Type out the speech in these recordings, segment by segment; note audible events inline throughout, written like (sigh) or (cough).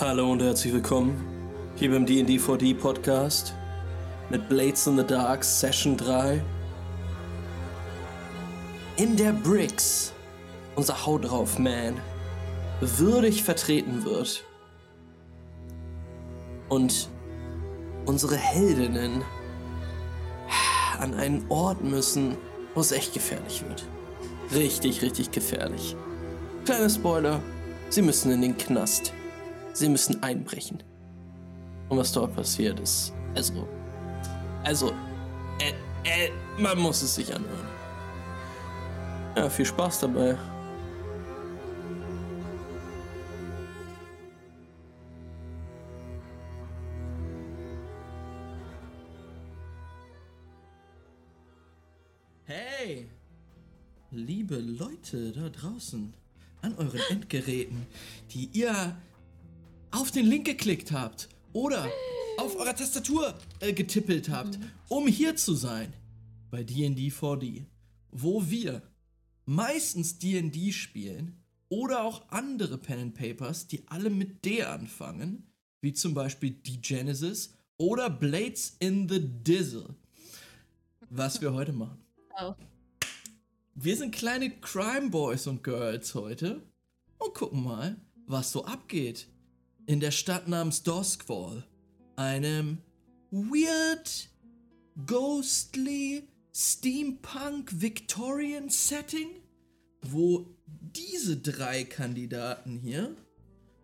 Hallo und herzlich willkommen hier beim D&D 4D Podcast mit Blades in the Dark Session 3. In der Bricks unser Hau drauf Man würdig vertreten wird und unsere Heldinnen an einen Ort müssen, wo es echt gefährlich wird. Richtig, richtig gefährlich. Kleiner Spoiler, sie müssen in den Knast. Sie müssen einbrechen. Und was dort passiert ist, also, also, äh, äh, man muss es sich anhören. Ja, viel Spaß dabei. Hey, liebe Leute da draußen an euren Endgeräten, die ihr auf den Link geklickt habt oder auf eurer Tastatur äh, getippelt habt, um hier zu sein bei D&D 4D, wo wir meistens D&D spielen oder auch andere Pen and Papers, die alle mit D anfangen, wie zum Beispiel die Genesis oder Blades in the Dizzle, was wir heute machen. Oh. Wir sind kleine Crime Boys und Girls heute und gucken mal, was so abgeht in der Stadt namens Doskwall, einem weird, ghostly, Steampunk Victorian Setting, wo diese drei Kandidaten hier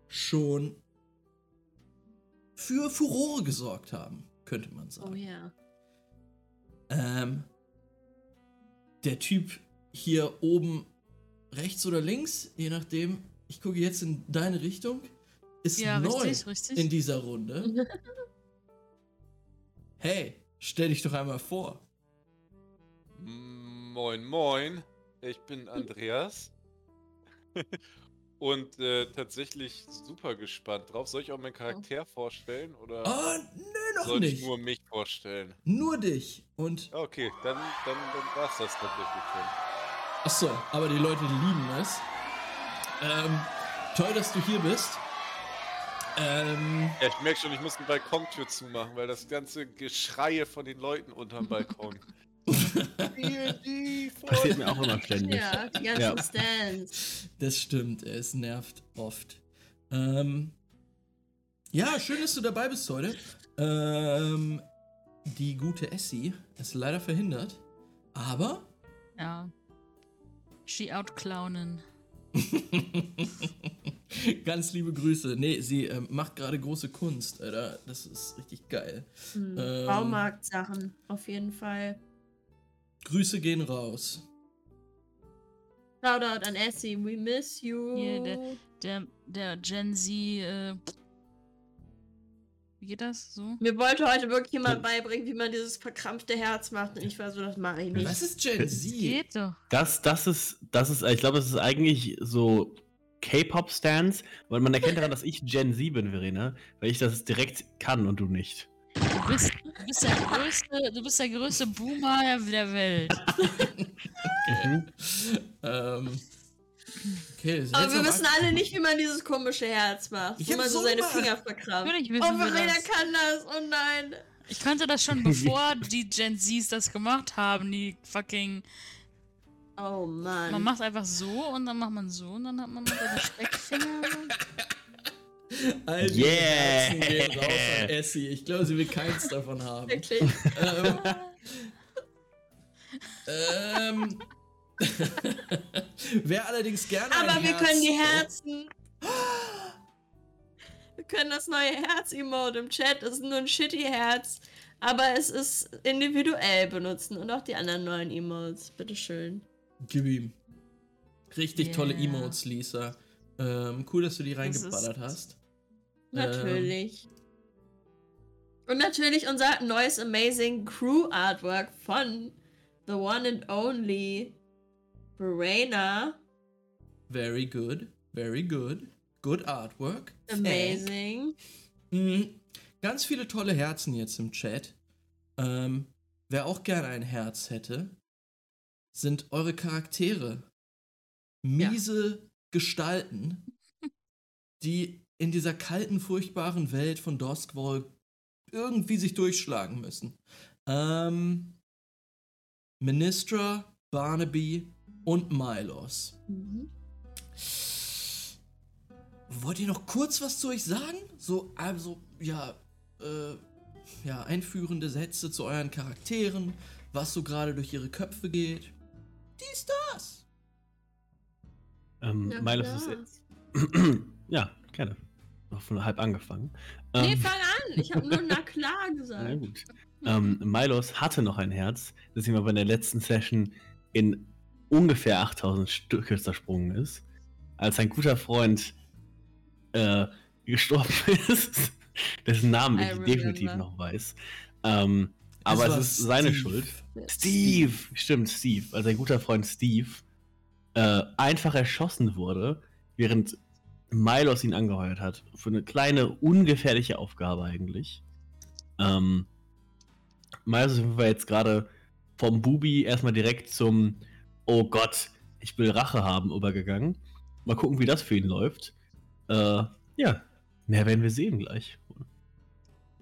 schon für Furore gesorgt haben, könnte man sagen. Oh ja. Ähm, der Typ hier oben rechts oder links, je nachdem, ich gucke jetzt in deine Richtung, ist Ja, neu richtig, richtig. in dieser Runde. (laughs) Hey, stell dich doch einmal vor. Moin, moin. Ich bin Andreas. (laughs) Und äh, tatsächlich super gespannt drauf. Soll ich auch meinen Charakter vorstellen oder Oh, nö, noch soll ich nicht. nur mich vorstellen? Nur dich. Und, Okay, dann, dann, dann war's das tatsächlich schon. ach so, aber die Leute lieben es. Ähm, toll, dass du hier bist. Ähm, Ja, ich merke schon, ich muss die Balkontür zumachen, weil das ganze Geschreie von den Leuten unterm Balkon. (laughs) Passiert mir auch immer ständig. Ja, die ganzen Ja. Stands. das stimmt, es nervt oft. Ähm, ja, schön, dass du dabei bist heute. Ähm, die gute Essie ist leider verhindert, aber Ja. She outclownen. (laughs) Ganz liebe Grüße. Nee, sie ähm, macht gerade große Kunst, Alter. Das ist richtig geil. Hm, Ähm. Baumarktsachen, auf jeden Fall. Grüße gehen raus. Shoutout an Essie, we miss you. Hier, Der, der Gen Z, äh, wie geht das so? Mir wollte heute wirklich jemand beibringen, wie man dieses verkrampfte Herz macht. Und ich war so, das mache ich nicht. Was ist Gen Z? Geht doch. Das, das ist, das ist, ich glaube, das ist eigentlich so K-Pop-Stance, weil man erkennt daran, dass ich Gen Z bin, Verena, weil ich das direkt kann und du nicht. Du bist, du bist, der, größte, du bist der größte Boomer der Welt. (laughs) Mhm. Ähm, okay, Aber wir wissen alle nicht, wie man dieses komische Herz macht. Ich Wo man so seine mal- Finger verkrampft. Natürlich Oh, wissen Verena das. kann das. Oh nein. Ich kannte das schon, bevor (laughs) die Gen Zs das gemacht haben. Die fucking. Oh Mann. Man macht einfach so und dann macht man so und dann hat man noch die Steckfinger. All die Yeah. Herzen gehen raus an Essie. Ich glaube, sie will keins davon haben. (laughs) Wirklich. ähm, ähm, (laughs) Wer allerdings gerne Aber wir Herz können die Herzen. Wir können das neue Herz-Emote im Chat. Das ist nur ein shitty Herz. Aber es ist individuell benutzen. Und auch die anderen neuen Emotes. Bitteschön. Gib ihm. Richtig tolle Yeah. Emotes, Lisa. Ähm, cool, dass du die reingeballert hast. Natürlich. Und natürlich unser neues Amazing Crew Artwork von The One and Only Verena. Very good, very good. Good artwork. Amazing. Mhm. Ganz viele tolle Herzen jetzt im Chat. Ähm, wer auch gerne ein Herz hätte, sind eure Charaktere. Miese Gestalten, (laughs) die in dieser kalten, furchtbaren Welt von Duskwall irgendwie sich durchschlagen müssen. Ähm, Ministra, Barnaby und Milos. Mhm. Wollt ihr noch kurz was zu euch sagen? So, also, ja, äh, ja, einführende Sätze zu euren Charakteren, was so gerade durch ihre Köpfe geht. Dies, das. Ähm, Ja, Milos klar. ist. (clears throat) ja, gerne. Noch von halb angefangen. Nee, Ähm, fang an. Ich habe nur (laughs) na klar Na gesagt. gut. Ähm, Milos hatte noch ein Herz, das ihm aber in der letzten Session in ungefähr 8000 Stücke zersprungen ist. Als sein guter Freund äh, gestorben (laughs) ist, dessen Namen ich definitiv noch weiß. Ähm, aber es ist seine Steve. Schuld. Steve! Stimmt, Steve. Als sein guter Freund Steve äh, einfach erschossen wurde, während Milos ihn angeheuert hat. Für eine kleine, ungefährliche Aufgabe eigentlich. Ähm, Milos ist jetzt gerade vom Bubi erstmal direkt zum Oh Gott, ich will Rache haben übergegangen. Mal gucken, wie das für ihn läuft. Äh, ja, mehr werden wir sehen gleich.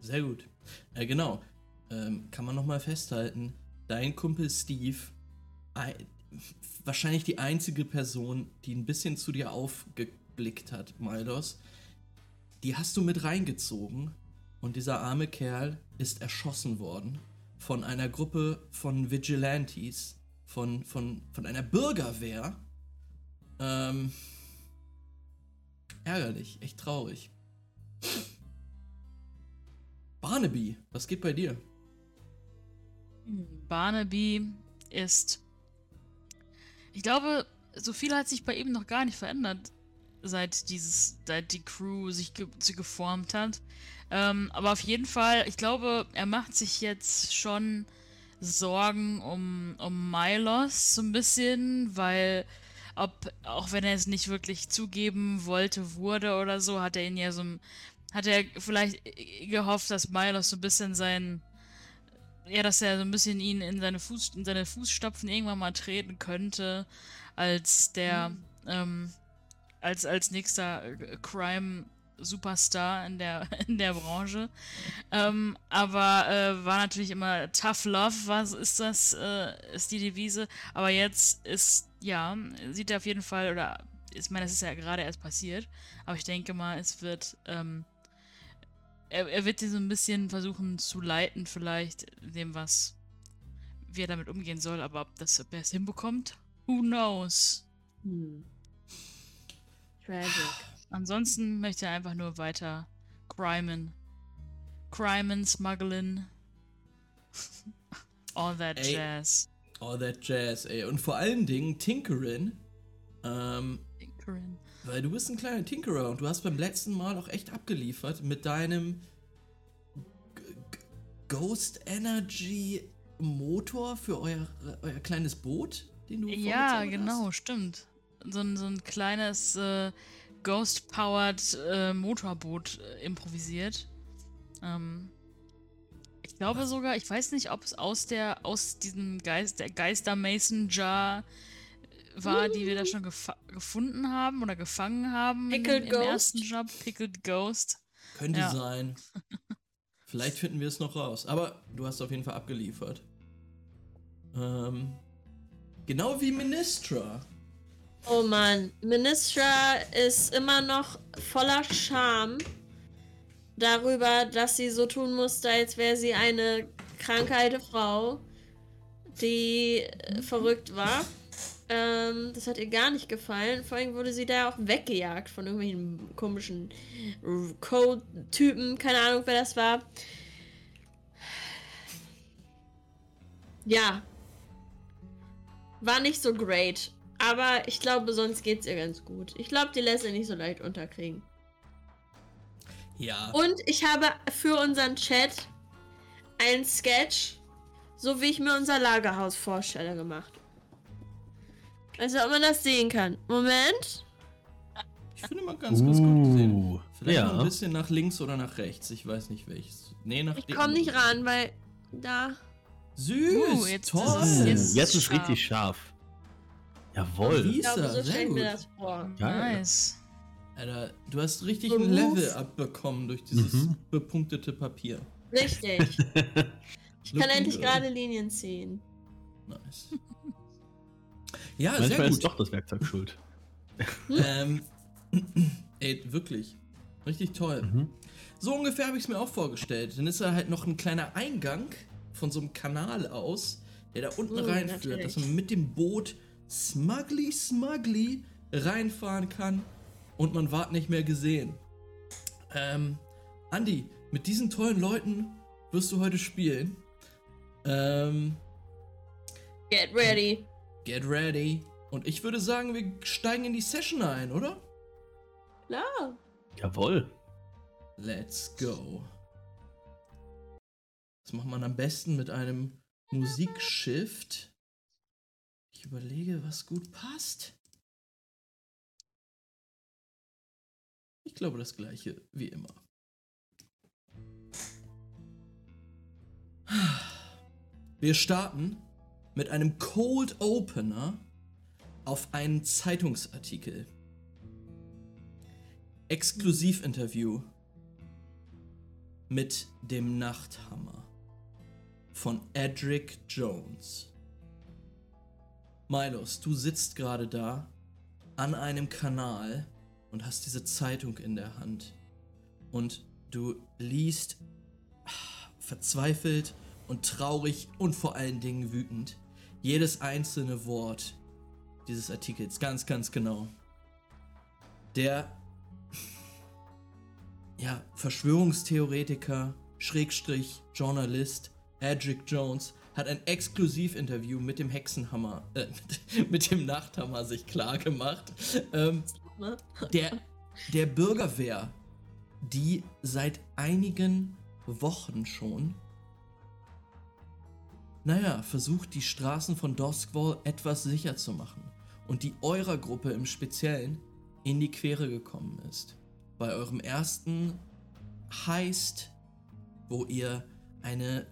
Sehr gut. Äh, genau. Ähm, kann man nochmal festhalten, dein Kumpel Steve, ei- wahrscheinlich die einzige Person, die ein bisschen zu dir aufgeblickt hat, Maldos, die hast du mit reingezogen und dieser arme Kerl ist erschossen worden von einer Gruppe von Vigilantes, von, von, von einer Bürgerwehr. Ähm, ärgerlich, echt traurig. Barnaby, was geht bei dir? Barnaby ist. Ich glaube, so viel hat sich bei ihm noch gar nicht verändert, seit dieses, seit die Crew sich ge geformt hat. Ähm, aber auf jeden Fall, ich glaube, er macht sich jetzt schon Sorgen um, um Milos so ein bisschen, weil ob, auch wenn er es nicht wirklich zugeben wollte, wurde oder so, hat er ihn ja so ein- hat er vielleicht gehofft, dass Milos so ein bisschen sein ja, dass er so ein bisschen ihn in seine, Fuß, in seine Fußstapfen irgendwann mal treten könnte, als der, ähm, als, als nächster äh, Crime-Superstar in der, (laughs) in der Branche. Ähm, aber äh, war natürlich immer Tough Love, was ist das, äh, ist die Devise. Aber jetzt ist, ja, sieht er auf jeden Fall, oder ich meine, das ist ja gerade erst passiert, aber ich denke mal, es wird, ähm, er, er wird sie so ein bisschen versuchen zu leiten, vielleicht dem, was, wie er damit umgehen soll, aber ob, das, ob er es hinbekommt, who knows. Hm. Tragic. Ansonsten möchte er einfach nur weiter crimen. Crimen, smuggling. (laughs) All that Ey. jazz. All that Jazz, ey. Und vor allen Dingen Tinkerin. Ähm, Tinkering. weil du bist ein kleiner Tinkerer und du hast beim letzten Mal auch echt abgeliefert mit deinem G G Ghost Energy Motor für euer, euer kleines Boot, den du Ja, genau, Hast. stimmt. So ein, so ein kleines äh, Ghost-powered äh, Motorboot äh, improvisiert. Ähm, ich glaube sogar, ich weiß nicht, ob es aus der aus diesem Geist, der Geister Mason Jar war, die wir da schon gefunden haben oder gefangen haben Pickled im Ghost? ersten Job. Pickled Ghost. Könnte Ja. sein. (laughs) Vielleicht finden wir es noch raus. Aber du hast auf jeden Fall abgeliefert. Ähm, genau wie Ministra. Oh Mann, Ministra ist immer noch voller Scham darüber, dass sie so tun musste, als wäre sie eine kranke alte Frau, die äh, verrückt war. Ähm, das hat ihr gar nicht gefallen. Vor allem wurde sie da auch weggejagt von irgendwelchen komischen Code-Typen. Keine Ahnung, wer das war. Ja. War nicht so great. Aber ich glaube, sonst geht's ihr ganz gut. Ich glaube, die lässt sie nicht so leicht unterkriegen. Ja. Und ich habe für unseren Chat einen Sketch, so wie ich mir unser Lagerhaus vorstelle, gemacht. Also, ob man das sehen kann. Moment. Ich finde mal ganz, ganz gut gesehen. Uh, Vielleicht noch ja. ein bisschen nach links oder nach rechts. Ich weiß nicht welches. Nee, nach Ich komme nicht ran, weil da. Süß, Uh, jetzt toll. ist es- Jetzt, Jetzt ist, ist ist richtig scharf. Jawohl. Wie- Ich glaube, Lisa, so sehr stelle ich mir das vor. Geil. Nice. Alter, du hast richtig Beruf. ein Level abbekommen durch dieses Mhm. bepunktete Papier. Richtig. (laughs) Ich kann endlich gerade Linien ziehen. Nice. (laughs) Ja, sehr Manchmal ist gut. doch das Werkzeug schuld. Ähm, (clears throat) ey, wirklich. Richtig toll. Mhm. So ungefähr habe ich es mir auch vorgestellt. Dann ist da halt noch ein kleiner Eingang von so einem Kanal aus, der da unten Mm, reinführt, natürlich. dass man mit dem Boot smugly, smugly reinfahren kann und man ward nicht mehr gesehen. Ähm, Andi, mit diesen tollen Leuten wirst du heute spielen. Ähm, Get ready. get ready. Und ich würde sagen, wir steigen in die Session ein, oder? Klar. Jawohl. Let's go. Das macht man am besten mit einem Musikshift. Überlege, was gut passt. Ich glaube das gleiche wie immer. Wir starten mit einem Cold Opener auf einen Zeitungsartikel. Exklusivinterview mit dem Nachthammer von Edric Jones. Milos, du sitzt gerade da an einem Kanal und hast diese Zeitung in der Hand. Und du liest ah, verzweifelt und traurig und vor allen Dingen wütend jedes einzelne Wort dieses Artikels ganz, ganz genau. Der (laughs) ja, Verschwörungstheoretiker, Schrägstrich, Journalist, Edric Jones hat ein Exklusivinterview mit dem Hexenhammer, äh, mit, (laughs) mit dem Nachthammer sich klar gemacht. Ähm, Ne? der, der Bürgerwehr, die seit einigen Wochen schon, naja, versucht, die Straßen von Doskwall etwas sicher zu machen und die eurer Gruppe im Speziellen in die Quere gekommen ist. Bei eurem ersten Heist, wo ihr eine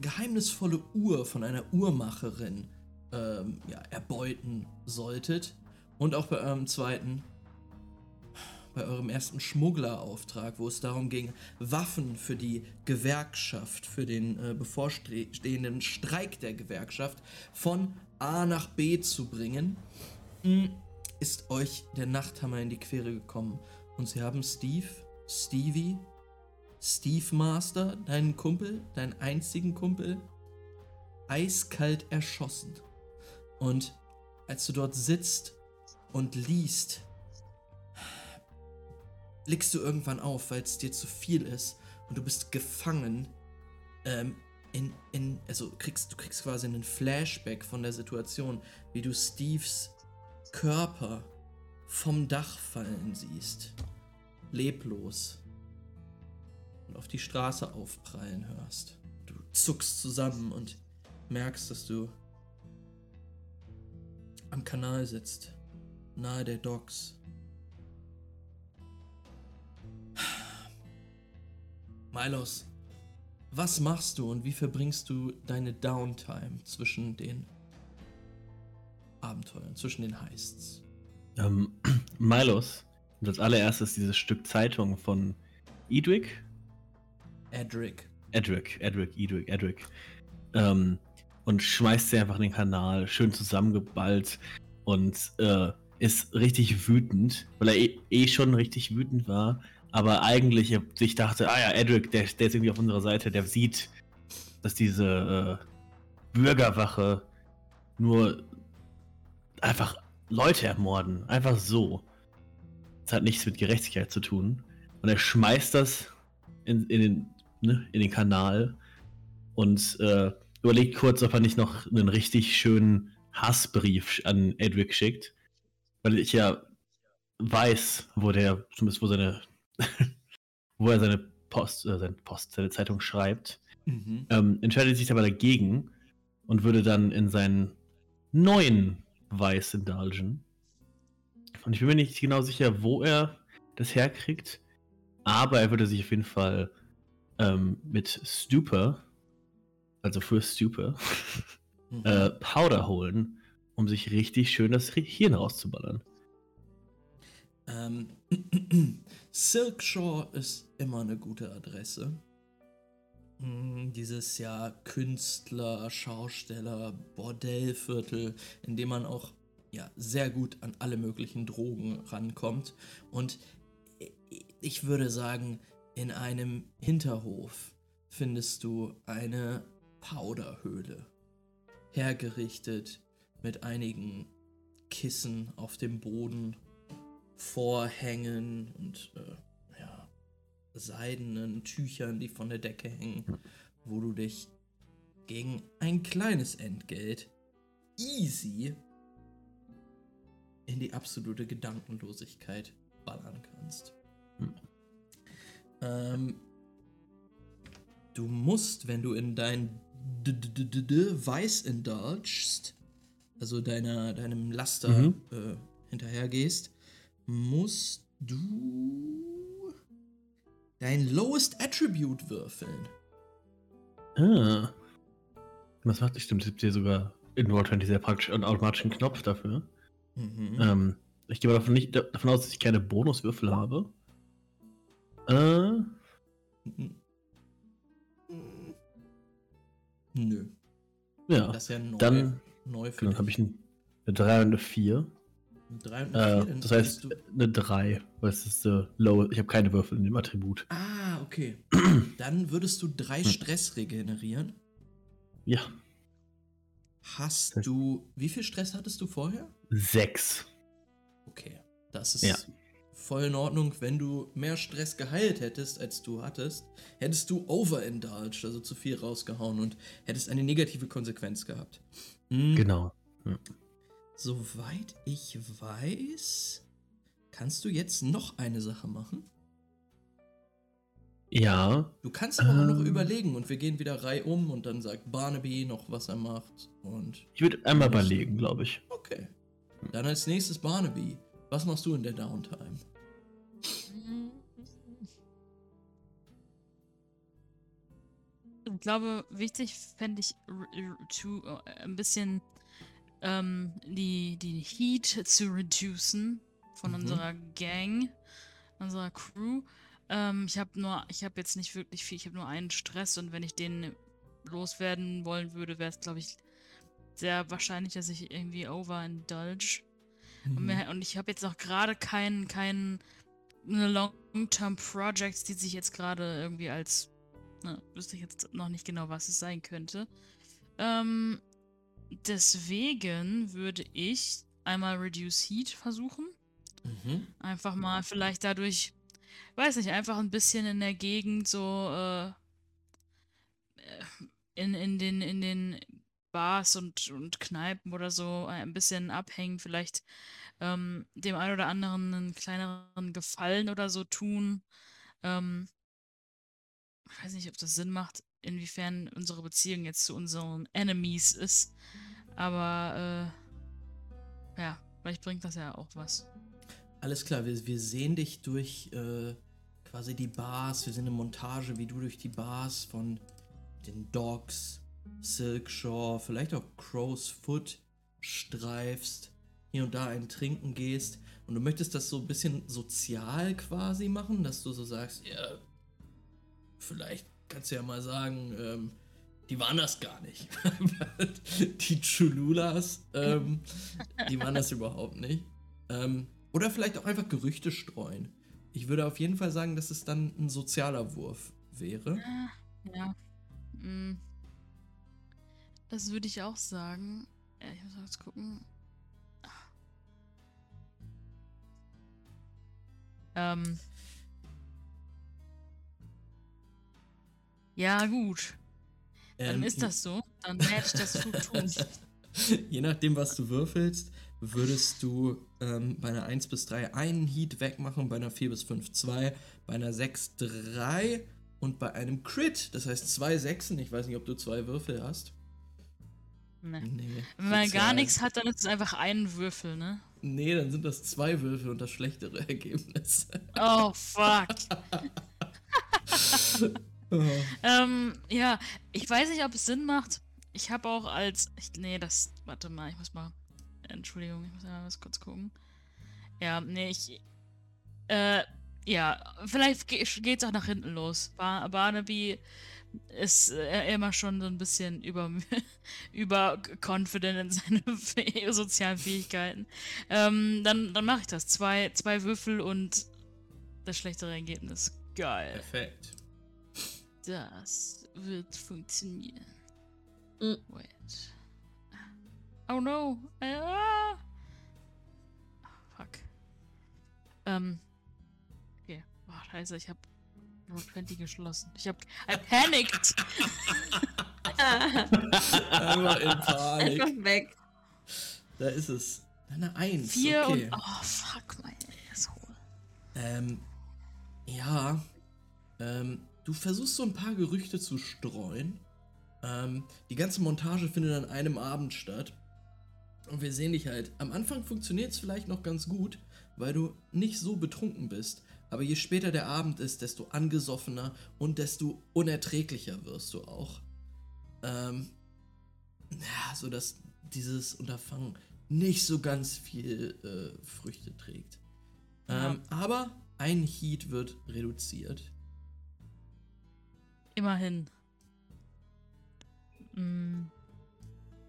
geheimnisvolle Uhr von einer Uhrmacherin ähm, ja, erbeuten solltet. Und auch bei eurem zweiten, bei eurem ersten Schmugglerauftrag, wo es darum ging, Waffen für die Gewerkschaft, für den äh, bevorstehenden Streik der Gewerkschaft von A nach B zu bringen, mh, ist euch der Nachthammer in die Quere gekommen. Und sie haben Steve, Stevie, Steve Master, deinen Kumpel, deinen einzigen Kumpel, eiskalt erschossen. Und als du dort sitzt und liest, blickst du irgendwann auf, weil es dir zu viel ist und du bist gefangen ähm, in, in, also kriegst, du kriegst quasi einen Flashback von der Situation, wie du Steves Körper vom Dach fallen siehst, leblos und auf die Straße aufprallen hörst. Du zuckst zusammen und merkst, dass du am Kanal sitzt, nahe der Docks. Milos, was machst du und wie verbringst du deine Downtime zwischen den Abenteuern, zwischen den Heists? Ähm, (clears throat) Milos und als allererstes dieses Stück Zeitung von Edric. Edric. Edric, Edric, Edric, Edric. Ähm, und schmeißt sie einfach in den Kanal, schön zusammengeballt und äh, ist richtig wütend, weil er eh, eh schon richtig wütend war, aber eigentlich sich dachte, ah ja, Edric, der, der ist irgendwie auf unserer Seite, der sieht, dass diese äh, Bürgerwache nur einfach Leute ermorden, einfach so. Das hat nichts mit Gerechtigkeit zu tun. Und er schmeißt das in, in, den, ne, in den Kanal und äh, überlegt kurz, ob er nicht noch einen richtig schönen Hassbrief an Edric schickt. Weil ich ja weiß, wo der, zumindest wo seine, (laughs) wo er seine Post, äh, seine Post, seine Zeitung schreibt. Mhm. Ähm, entscheidet sich aber dagegen und würde dann in seinen neuen Weiß indulgen. Und ich bin mir nicht genau sicher, wo er das herkriegt, aber er würde sich auf jeden Fall ähm, mit Stupor, also für Stupor, Mhm. (laughs) äh, Powder holen, um sich richtig schön das Hirn rauszuballern. Ähm, (clears throat) Silkshore ist immer eine gute Adresse. Hm, Dieses ja Künstler, Schausteller, Bordellviertel, in dem man auch ja, sehr gut an alle möglichen Drogen rankommt. Und ich würde sagen, in einem Hinterhof findest du eine Powderhöhle. Hergerichtet mit einigen Kissen auf dem Boden, Vorhängen und äh, ja, seidenen Tüchern, die von der Decke hängen, wo du dich gegen ein kleines Entgelt easy in die absolute Gedankenlosigkeit ballern kannst. Hm. Ähm, du musst, wenn du in dein D- D- D- D- D- Weiß indulgst, also deiner, deinem Laster Mhm. äh, hinterhergehst, musst du dein Lowest Attribute würfeln. Ah. Was macht das? Stimmt, es gibt hier sogar in Roll20 sehr praktisch einen automatischen Knopf dafür. Mhm. Ähm, ich gehe aber davon, nicht, davon aus, dass ich keine Bonuswürfel habe. Äh. Nö, ja. das ist ja neu. Dann, neu für genau, dich. habe ich ein, eine 3 und eine 4. Drei und eine Äh, vier, dann das heißt, eine 3, weil es ist äh, low. Ich habe keine Würfel in dem Attribut. Ah, okay. (clears throat) Dann würdest du drei Hm. Stress regenerieren. Ja, Hast Das- du. Wie viel Stress hattest du vorher? 6. Okay. Das ist Ja. Voll in Ordnung. Wenn du mehr Stress geheilt hättest, als du hattest, hättest du overindulged, also zu viel rausgehauen und hättest eine negative Konsequenz gehabt. Hm, Genau. Soweit ich weiß, kannst du jetzt noch eine Sache machen. Ja, Du kannst aber auch noch Ähm. überlegen und wir gehen wieder reihum und dann sagt Barnaby noch, was er macht. Und ich würde einmal überlegen, glaube ich. okay. Dann als nächstes Barnaby. Was machst du in der Downtime? Glaube, wichtig fände ich to, äh, ein bisschen ähm, die, die Heat zu reducen von Mhm. unserer Gang, unserer Crew. Ähm, ich habe nur, ich habe jetzt nicht wirklich viel, ich habe nur einen Stress und wenn ich den loswerden wollen würde, wäre es, glaube ich, sehr wahrscheinlich, dass ich irgendwie overindulge. Und, Mhm. mir, und ich habe jetzt noch gerade keinen, keinen ne Long-Term Projects, die sich jetzt gerade irgendwie als, ne, wüsste ich jetzt noch nicht genau, was es sein könnte. Ähm, deswegen würde ich einmal Reduce Heat versuchen. Mhm. Einfach mal vielleicht dadurch, weiß nicht, einfach ein bisschen in der Gegend so äh, in, in den in den Bars und, und Kneipen oder so ein bisschen abhängen, vielleicht ähm, dem einen oder anderen einen kleineren Gefallen oder so tun. Ähm, weiß nicht, ob das Sinn macht, inwiefern unsere Beziehung jetzt zu unseren Enemies ist. Aber äh, ja, vielleicht bringt das ja auch was. Alles klar, wir, wir sehen dich durch äh, quasi die Bars. Wir sehen eine Montage, wie du durch die Bars von den Docks, Silkshore, vielleicht auch Crow's Foot streifst, hier und da ein Trinken gehst. Und du möchtest das so ein bisschen sozial quasi machen, dass du so sagst, ja, vielleicht kannst du ja mal sagen, ähm, die waren das gar nicht. (laughs) die Chululas, ähm, die waren das überhaupt nicht. Ähm, oder vielleicht auch einfach Gerüchte streuen. Ich würde auf jeden Fall sagen, dass es dann ein sozialer Wurf wäre. Ja. Mm. Das würde ich auch sagen. Ich muss kurz gucken. Ähm. Ja, gut. Dann Ähm, ist das so. Dann werde ich das so tun. (laughs) Je nachdem, was du würfelst, würdest du ähm, bei einer 1 bis 3 einen Heat wegmachen, bei einer 4 bis 5 2, bei einer 6 3 und bei einem Crit, das heißt zwei Sechsen, ich weiß nicht, ob du zwei Würfel hast. Nee. Nee. Wenn man gar nichts hat, dann ist es einfach ein Würfel, ne? Nee, dann sind das zwei Würfel und das schlechtere (laughs) Ergebnis. Oh, fuck. (laughs) Oh. Ähm, ja, ich weiß nicht, ob es Sinn macht. Ich habe auch als. Ich, nee, das. Warte mal, ich muss mal. Entschuldigung, ich muss mal was kurz gucken. Ja, nee, ich. Äh, ja, vielleicht ge geht's auch nach hinten los. Bar Barnaby ist äh, immer schon so ein bisschen über, (laughs) überconfident in seine (laughs) sozialen Fähigkeiten. Ähm, dann dann mache ich das. Zwei, zwei Würfel und das schlechtere Ergebnis. Geil. Perfekt. Das wird funktionieren. Mm. Wait. Oh no. Ah. Fuck. Ähm. Okay. Oh, scheiße, ich hab Roll 20 geschlossen. Ich hab. I panicked! Ah, (laughs) Einmal in Panik. einfach weg. Da ist es. Eine Eins. Vier okay. und. Oh, fuck, mein Asshole. Ähm, ja. Ähm, du versuchst so ein paar Gerüchte zu streuen. Ähm, die ganze Montage findet an einem Abend statt. Und wir sehen dich halt. Am Anfang funktioniert es vielleicht noch ganz gut, weil du nicht so betrunken bist. Aber je später der Abend ist, desto angesoffener und desto unerträglicher wirst du auch. Ähm, ja, so dass dieses Unterfangen nicht so ganz viel äh, Früchte trägt. Ähm, aber ein Heat wird reduziert. Immerhin. Mm.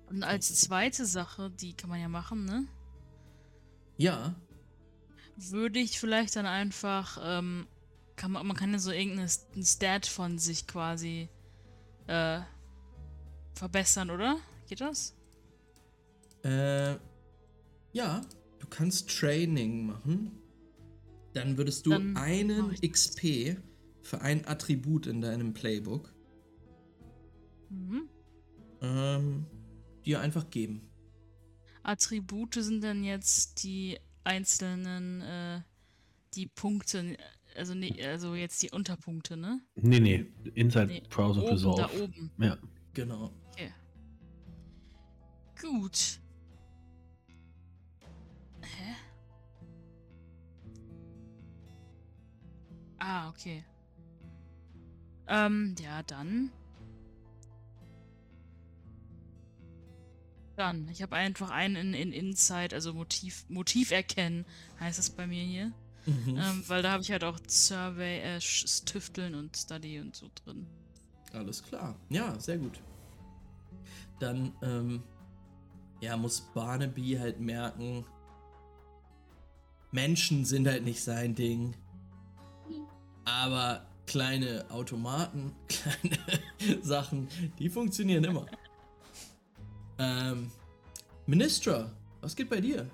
Und als zweite Sache, die kann man ja machen, ne? Ja, Würde ich vielleicht dann einfach, ähm, kann man, man kann ja so irgendeinen Stat von sich quasi äh, verbessern, oder? Geht das? äh, ja, du kannst Training machen. Dann würdest du Dann einen. XP für ein Attribut in deinem Playbook Mhm. ähm, dir einfach geben. Attribute sind dann jetzt die einzelnen, äh, die Punkte, also, ne, also jetzt die Unterpunkte, ne? Nee, nee. Inside Nee, Browser oben, Resolve. da oben. Ja. Genau. Okay. Gut. Hä? Ah, okay. Ähm, ja, dann. Dann, ich habe einfach einen in, in Insight, also Motiv, Motiv erkennen, heißt es bei mir hier. Mhm. Ähm, weil da habe ich halt auch Survey, äh, Tüfteln und Study und so drin. Alles klar. Ja, sehr gut. Dann, ähm, ja, muss Barnaby halt merken, Menschen sind halt nicht sein Ding. Aber kleine Automaten, (laughs) kleine Sachen, die funktionieren immer. Ähm, Ministra, was geht bei dir?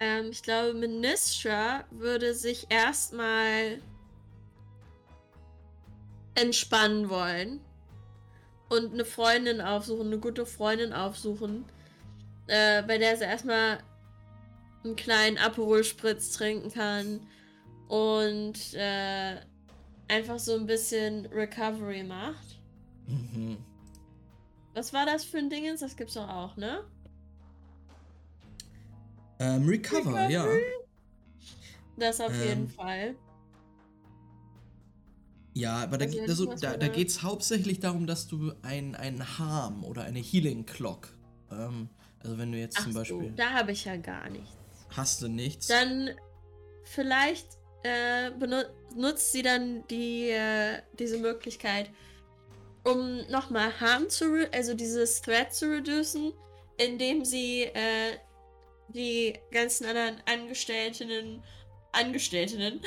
Ähm, ich glaube, Ministra würde sich erstmal entspannen wollen und eine Freundin aufsuchen, eine gute Freundin aufsuchen, äh, bei der sie erstmal einen kleinen Aperol-Spritz trinken kann und äh, einfach so ein bisschen Recovery macht. Mhm. Was war das für ein Dingens? Das gibt's doch auch, ne? Ähm, Recover, ja. Das auf Ähm, jeden Fall. Ja, aber da, Also, geht- also, da, da geht es hauptsächlich darum, dass du ein, ein Harm oder eine Healing Clock, ähm, also wenn du jetzt Ach zum so, Beispiel, da habe ich ja gar nichts. hast du nichts, Dann vielleicht äh, benu- nutzt sie dann die, äh, diese Möglichkeit, um nochmal Harm zu, also dieses Threat zu reducen, indem sie äh, die ganzen anderen Angestellten, Angestellten,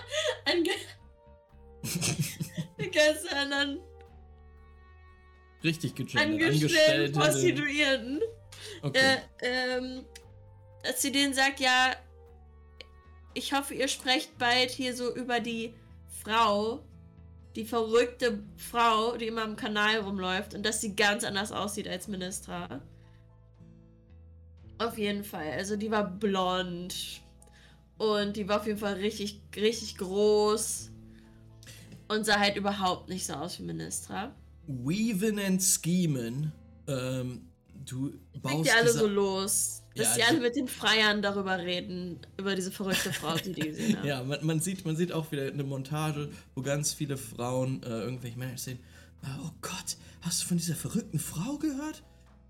(laughs) Ange (laughs) die ganzen anderen richtig gegendert, Angestellten, Angestellte, Prostituierten, okay. äh, ähm, dass sie denen sagt, ja, ich hoffe, ihr sprecht bald hier so über die Frau, die verrückte Frau, die immer im Kanal rumläuft und dass sie ganz anders aussieht als Ministra. Auf jeden Fall. Also die war blond und die war auf jeden Fall richtig, richtig groß und sah halt überhaupt nicht so aus wie Ministra. Weaven and Schemen, ähm, du baust die alle diese- so los. Dass Ja, die- mit den Freiern darüber reden, über diese verrückte Frau, die die gesehen (laughs) haben. Ja, man, man, sieht, man sieht auch wieder eine Montage, wo ganz viele Frauen äh, irgendwelche Männer sehen. Ah, oh Gott, hast du von dieser verrückten Frau gehört?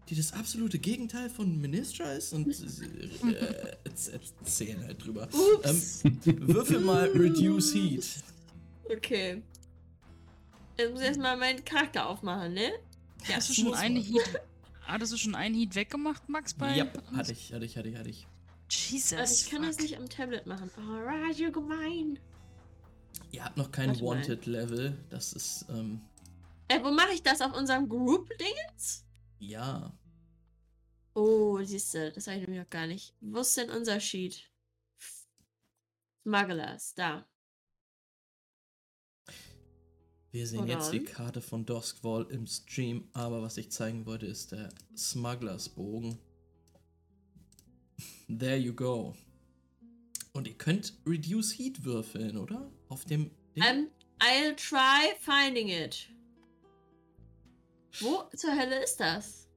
die das absolute Gegenteil von Ministra ist und äh, äh, erzählen halt drüber. Ups. Ähm, würfel mal Reduce Heat. Okay. Jetzt muss ich erstmal meinen Charakter aufmachen, ne? Ja, Hast du schon man. Heat. Hattest du schon einen Heat weggemacht, Max? Bei Ja, hatte ich, hatte ich, hatte ich, hatte ich. Jesus. Also ich kann das fuck. nicht am Tablet machen. Alright, you gemein. Ihr habt noch kein. Wanted-Level. Das ist, ähm, Äh, wo mache ich das? Auf unserem Group-Dingens? ja. Oh, siehst du, das habe ich nämlich noch gar nicht. Wo ist denn unser Sheet? Smugglers, da. Wir sehen Hold jetzt die. Karte von Duskwall im Stream, aber was ich zeigen wollte, ist der Smugglers-Bogen. There you go. Und ihr könnt Reduce Heat würfeln, oder? Auf dem Ding. Um, I'll try finding it. Wo zur Hölle ist das?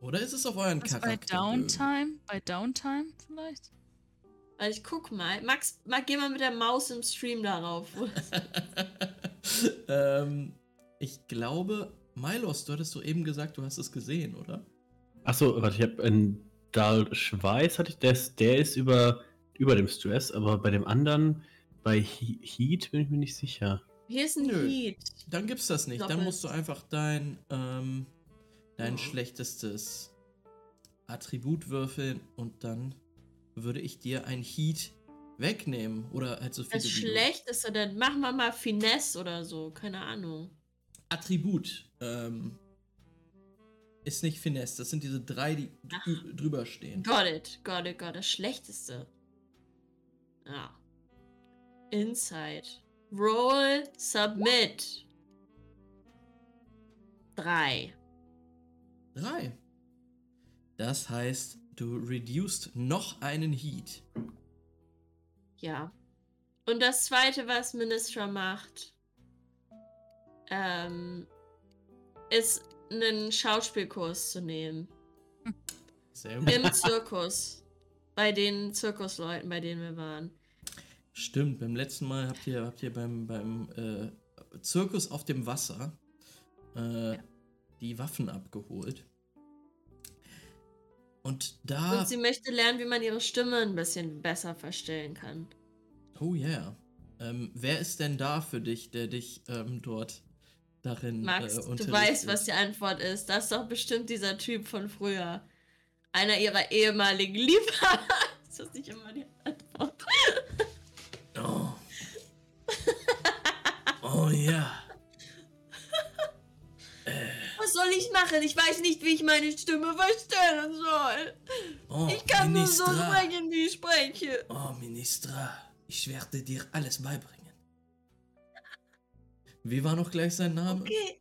oder ist es auf euren Was, bei Charakter? Downtime? Bei Downtime vielleicht? Weil ich guck mal. Max, Max, geh mal mit der Maus im Stream darauf. (laughs) ähm, ich glaube, Milos, du hattest so eben gesagt, du hast es gesehen, oder? Achso, warte, ich hab in Dal Schweiß hatte ich das, der ist über, über dem Stress, aber bei dem anderen, bei He Heat bin ich mir nicht sicher. Hier ist ein Nö. Heat. Dann gibt's das nicht. Dann Doppelt. musst du einfach dein, ähm, dein Oh. schlechtestes Attribut würfeln und dann würde ich dir ein Heat wegnehmen. Oder halt so viel Das Schlechteste, dann machen wir mal Finesse oder so. Keine Ahnung. Attribut. Ähm, ist nicht Finesse. Das sind diese drei, die drü drüber stehen. Got it, got it, got it. Das Schlechteste. Ja. Inside. Roll, submit. Drei. Drei. Das heißt, du reduced noch einen Heat. Ja. Und das zweite, was Ministra macht, ähm, ist einen Schauspielkurs zu nehmen. Sehr gut. Im Zirkus. bei den Zirkusleuten, bei denen wir waren. Stimmt, beim letzten Mal habt ihr, habt ihr beim, beim äh, Zirkus auf dem Wasser äh, Ja. die Waffen abgeholt. Und da. Und sie möchte lernen, wie man ihre Stimme ein bisschen besser verstellen kann. oh yeah. Ähm, wer ist denn da für dich, der dich ähm, dort darin Max, äh, du weißt, was die Antwort ist. Das ist doch bestimmt dieser Typ von früher. Einer ihrer ehemaligen Liebhaber. (laughs) ist das nicht immer die Antwort? Oh. oh ja. Was soll ich machen? Ich weiß nicht, wie ich meine Stimme verstellen soll. Oh, Ich kann nur so Ministra. sprechen, wie ich spreche. Oh, Ministra, ich werde dir alles beibringen. Wie war noch gleich sein Name? Okay.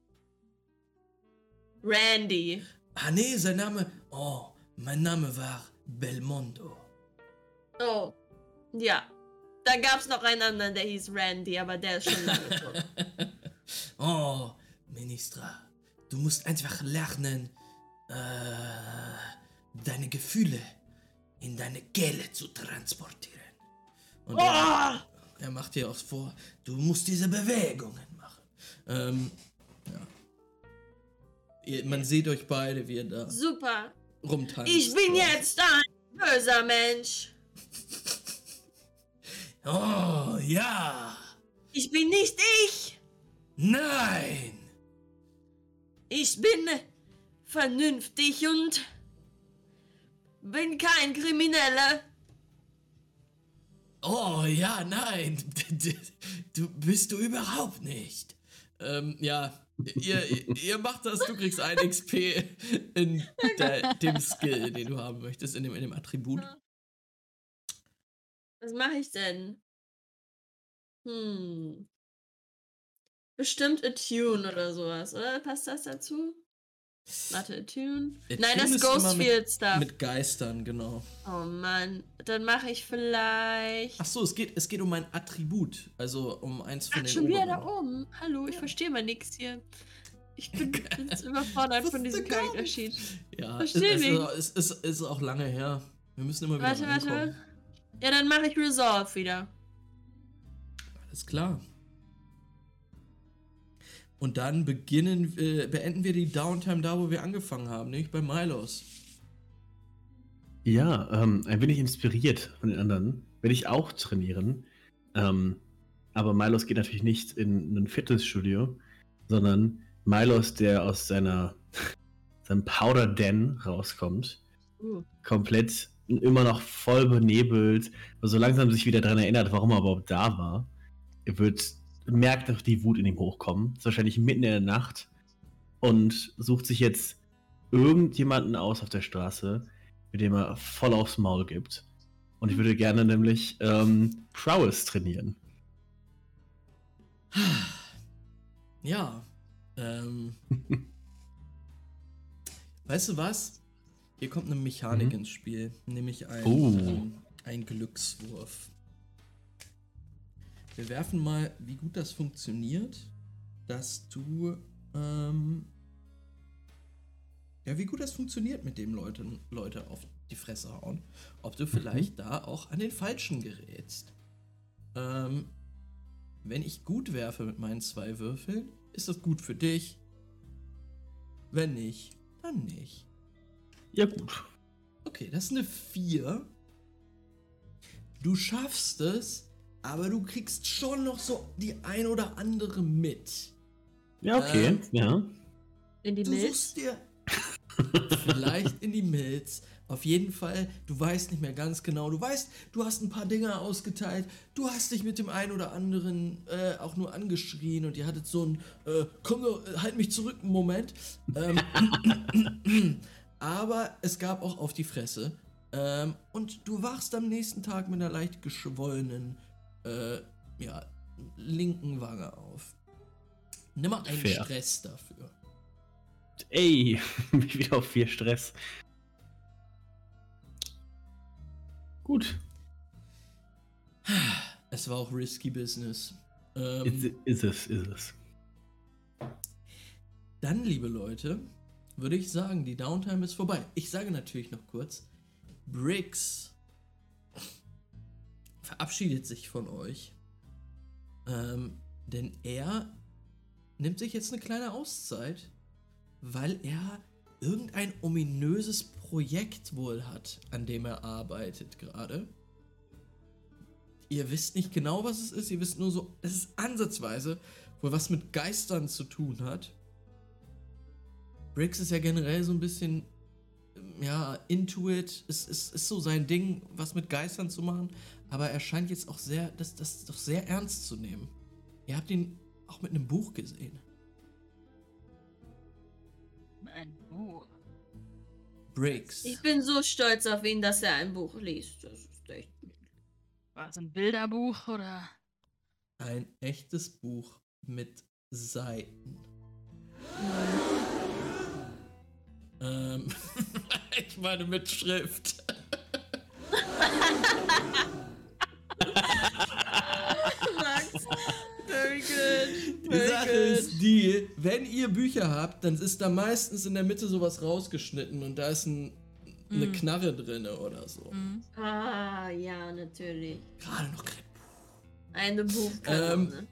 Randy. Ah, nee, sein Name. Oh, mein Name war Belmondo. Oh. Ja. Da gab's noch einen anderen, der hieß Randy, aber der ist schon lange tot. (laughs) oh, Ministra, du musst einfach lernen, äh, deine Gefühle in deine Kehle zu transportieren. Und er, Oh! er macht dir auch vor, du musst diese Bewegungen machen. Ähm, ja. Ihr, man sieht euch beide, wie ihr da Super. rumtanzt. Ich bin jetzt ein böser Mensch. Oh, ja. Ich bin nicht ich. Nein. Ich bin vernünftig und bin kein Krimineller. Oh, ja, nein. (laughs) Du bist du überhaupt nicht. Ähm, ja. Ihr, ihr macht das, du kriegst ein XP in der, dem Skill, den du haben möchtest, in dem, in dem Attribut. Was mache ich denn? Hm. Bestimmt Attune oder sowas, oder? Passt das dazu? Warte, Attune? Attune Nein, das Ghostfield Stuff. Mit Geistern, genau. Oh Mann. Dann mache ich vielleicht. Ach so, es geht, es geht um ein Attribut. Also um eins von Ach, den schon wieder da oben. Hallo, ich verstehe mal nichts hier. Ich bin (laughs) jetzt überfordert von diesem gar Charaktersheet. Ja, es, Versteh es, nicht. ist, es, ist, ist auch lange her. Wir müssen immer wieder Warte, warte. Ja, dann mache ich Resolve wieder. Alles klar. Und dann beginnen, äh, beenden wir die Downtime da, wo wir angefangen haben, nämlich bei Milos. Ja, ähm, ein wenig inspiriert von den anderen will ich auch trainieren. Ähm, aber Milos geht natürlich nicht in ein Fitnessstudio, sondern Milos, der aus seiner, (laughs) seinem Powder Den rauskommt, Uh. komplett immer noch voll benebelt, so langsam sich wieder daran erinnert, warum er überhaupt da war. Er wird, merkt noch die Wut in ihm hochkommen, ist wahrscheinlich mitten in der Nacht und sucht sich jetzt irgendjemanden aus auf der Straße, mit dem er voll aufs Maul gibt. Und ich würde gerne nämlich ähm, Prowess trainieren. (sighs) Ja. Ähm. (laughs) weißt du was? Hier kommt eine Mechanik Mhm. ins Spiel, nämlich ein, Oh. ähm, ein Glückswurf. Wir werfen mal, wie gut das funktioniert, dass du, ähm, ja, wie gut das funktioniert, mit dem Leute, Leute auf die Fresse hauen. Ob du vielleicht da auch an den Falschen gerätst. Ähm, wenn ich gut werfe mit meinen zwei Würfeln, ist das gut für dich. Wenn nicht, dann nicht. Ja, gut. Okay, das ist eine 4. Du schaffst es, aber du kriegst schon noch so die ein oder andere mit. Ja, okay. Ähm, ja. In die Du Milch. suchst dir vielleicht in die Milz. Auf jeden Fall, du weißt nicht mehr ganz genau. Du weißt, du hast ein paar Dinger ausgeteilt. Du hast dich mit dem einen oder anderen äh, auch nur angeschrien und ihr hattet so ein äh, komm äh, halt mich zurück einen Moment. Ähm, (laughs) aber es gab auch auf die Fresse. Ähm, und du wachst am nächsten Tag mit einer leicht geschwollenen äh, ja, linken Wange auf. Nimm mal einen Fair. Stress dafür. Ey, (laughs) wieder auf vier Stress. Gut. Es war auch risky Business. Ähm, Ist, ist es, ist es. dann, liebe Leute, würde ich sagen, die Downtime ist vorbei. Ich sage natürlich noch kurz, Briggs verabschiedet sich von euch. Ähm, denn er nimmt sich jetzt eine kleine Auszeit, weil er irgendein ominöses Projekt wohl hat, an dem er arbeitet gerade. Ihr wisst nicht genau, was es ist, ihr wisst nur so, es ist ansatzweise wohl was mit Geistern zu tun hat. Briggs ist ja generell so ein bisschen, ja, Intuit, ist, ist, ist so sein Ding, was mit Geistern zu machen, aber er scheint jetzt auch sehr, das, das doch sehr ernst zu nehmen. Ihr habt ihn auch mit einem Buch gesehen. Ein Buch. Briggs. Ich bin so stolz auf ihn, dass er ein Buch liest. Das ist echt. War es ein Bilderbuch oder? Ein echtes Buch mit Seiten. ähm, (laughs) ich meine mit Schrift. (laughs) Max, very good. Die Sache good. ist die, wenn ihr Bücher habt, dann ist da meistens in der Mitte sowas rausgeschnitten und da ist ein, eine Mm. Knarre drinne oder so. Mhm. Ah, ja, natürlich. Gerade noch Kred- Eine Buchkanone. Ähm,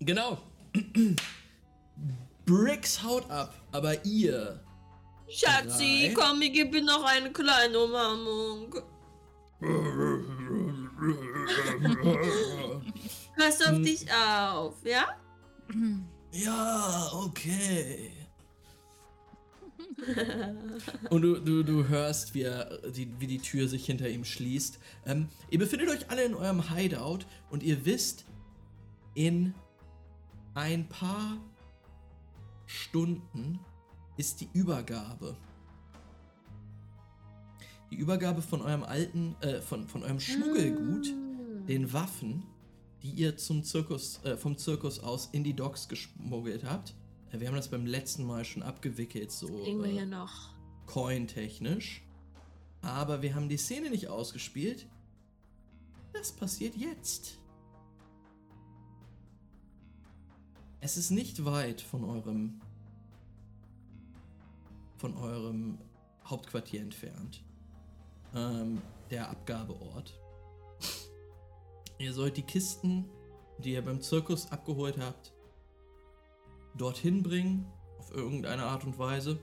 Genau. (clears throat) Bricks haut ab, aber ihr. Schatzi, drei. komm, ich gebe dir noch eine kleine Umarmung. (laughs) (laughs) Pass auf Hm. dich auf, ja? Ja, okay. Und du, du, du hörst, wie, er, die, wie die Tür sich hinter ihm schließt. Ähm, ihr befindet euch alle in eurem Hideout und ihr wisst, in ein paar Stunden ist die Übergabe. Die Übergabe von eurem alten, äh, von, von eurem Schmuggelgut, Mm. den Waffen, die ihr zum Zirkus, äh, vom Zirkus aus in die Docks geschmuggelt habt. Äh, wir haben das beim letzten Mal schon abgewickelt, so Kriegen wir äh, hier noch. coin-technisch. Aber wir haben die Szene nicht ausgespielt. Das passiert jetzt. Es ist nicht weit von eurem von eurem Hauptquartier entfernt. Ähm, der Abgabeort. Ihr sollt die Kisten, die ihr beim Zirkus abgeholt habt, dorthin bringen, auf irgendeine Art und Weise.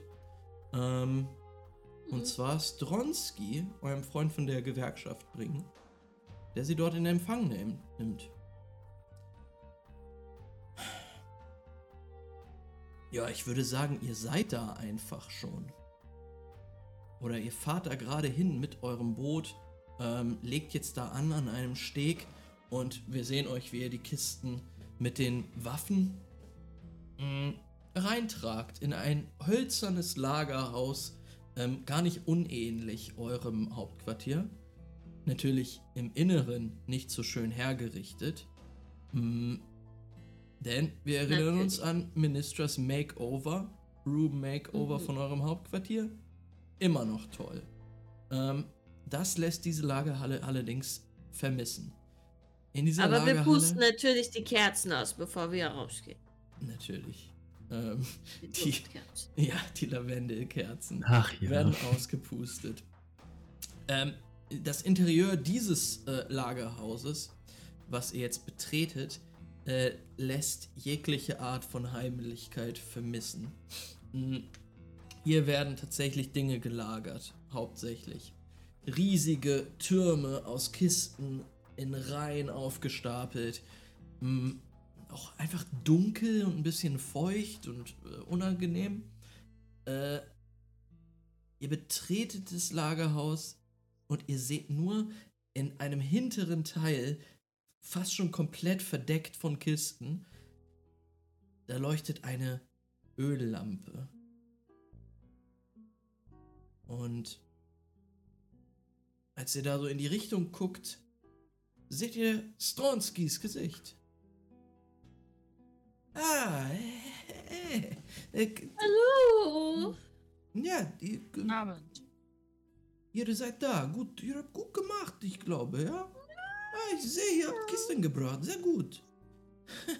Ähm, Mhm. Und zwar Stronski, eurem Freund von der Gewerkschaft, bringen, der sie dort in Empfang nehm, nimmt. Ja, ich würde sagen, ihr seid da einfach schon. Oder ihr fahrt da gerade hin mit eurem Boot, ähm, legt jetzt da an an einem Steg und wir sehen euch, wie ihr die Kisten mit den Waffen mh, reintragt in ein hölzernes Lagerhaus, ähm, gar nicht unähnlich eurem Hauptquartier. Natürlich im Inneren nicht so schön hergerichtet. Mm, denn wir erinnern uns an Ministras Makeover, Room Makeover Mhm. von eurem Hauptquartier. Immer noch toll. Ähm, das lässt diese Lagerhalle allerdings vermissen. In dieser Aber wir Lagerhalle, pusten natürlich die Kerzen aus, bevor wir rausgehen. Natürlich. Ähm, Die Die- (laughs) ja, die Lavendelkerzen. Ach ja. werden ausgepustet. Ähm, das Interieur dieses äh, Lagerhauses, was ihr jetzt betretet, äh, lässt jegliche Art von Heimlichkeit vermissen. Hier werden tatsächlich Dinge gelagert, hauptsächlich. Riesige Türme aus Kisten in Reihen aufgestapelt. Mm, Auch einfach dunkel und ein bisschen feucht und äh, unangenehm. Äh, Ihr betretet das Lagerhaus und ihr seht nur in einem hinteren Teil, fast schon komplett verdeckt von Kisten, da leuchtet eine Öllampe. Und als ihr da so in die Richtung guckt, seht ihr Stronskis Gesicht. Ah, äh, äh, äh, Hallo! ja, die, Guten Abend. Ihr seid da. Gut, ihr habt gut gemacht, ich glaube, ja? Ah, ich sehe, ihr habt Kisten gebracht. Sehr gut. (laughs)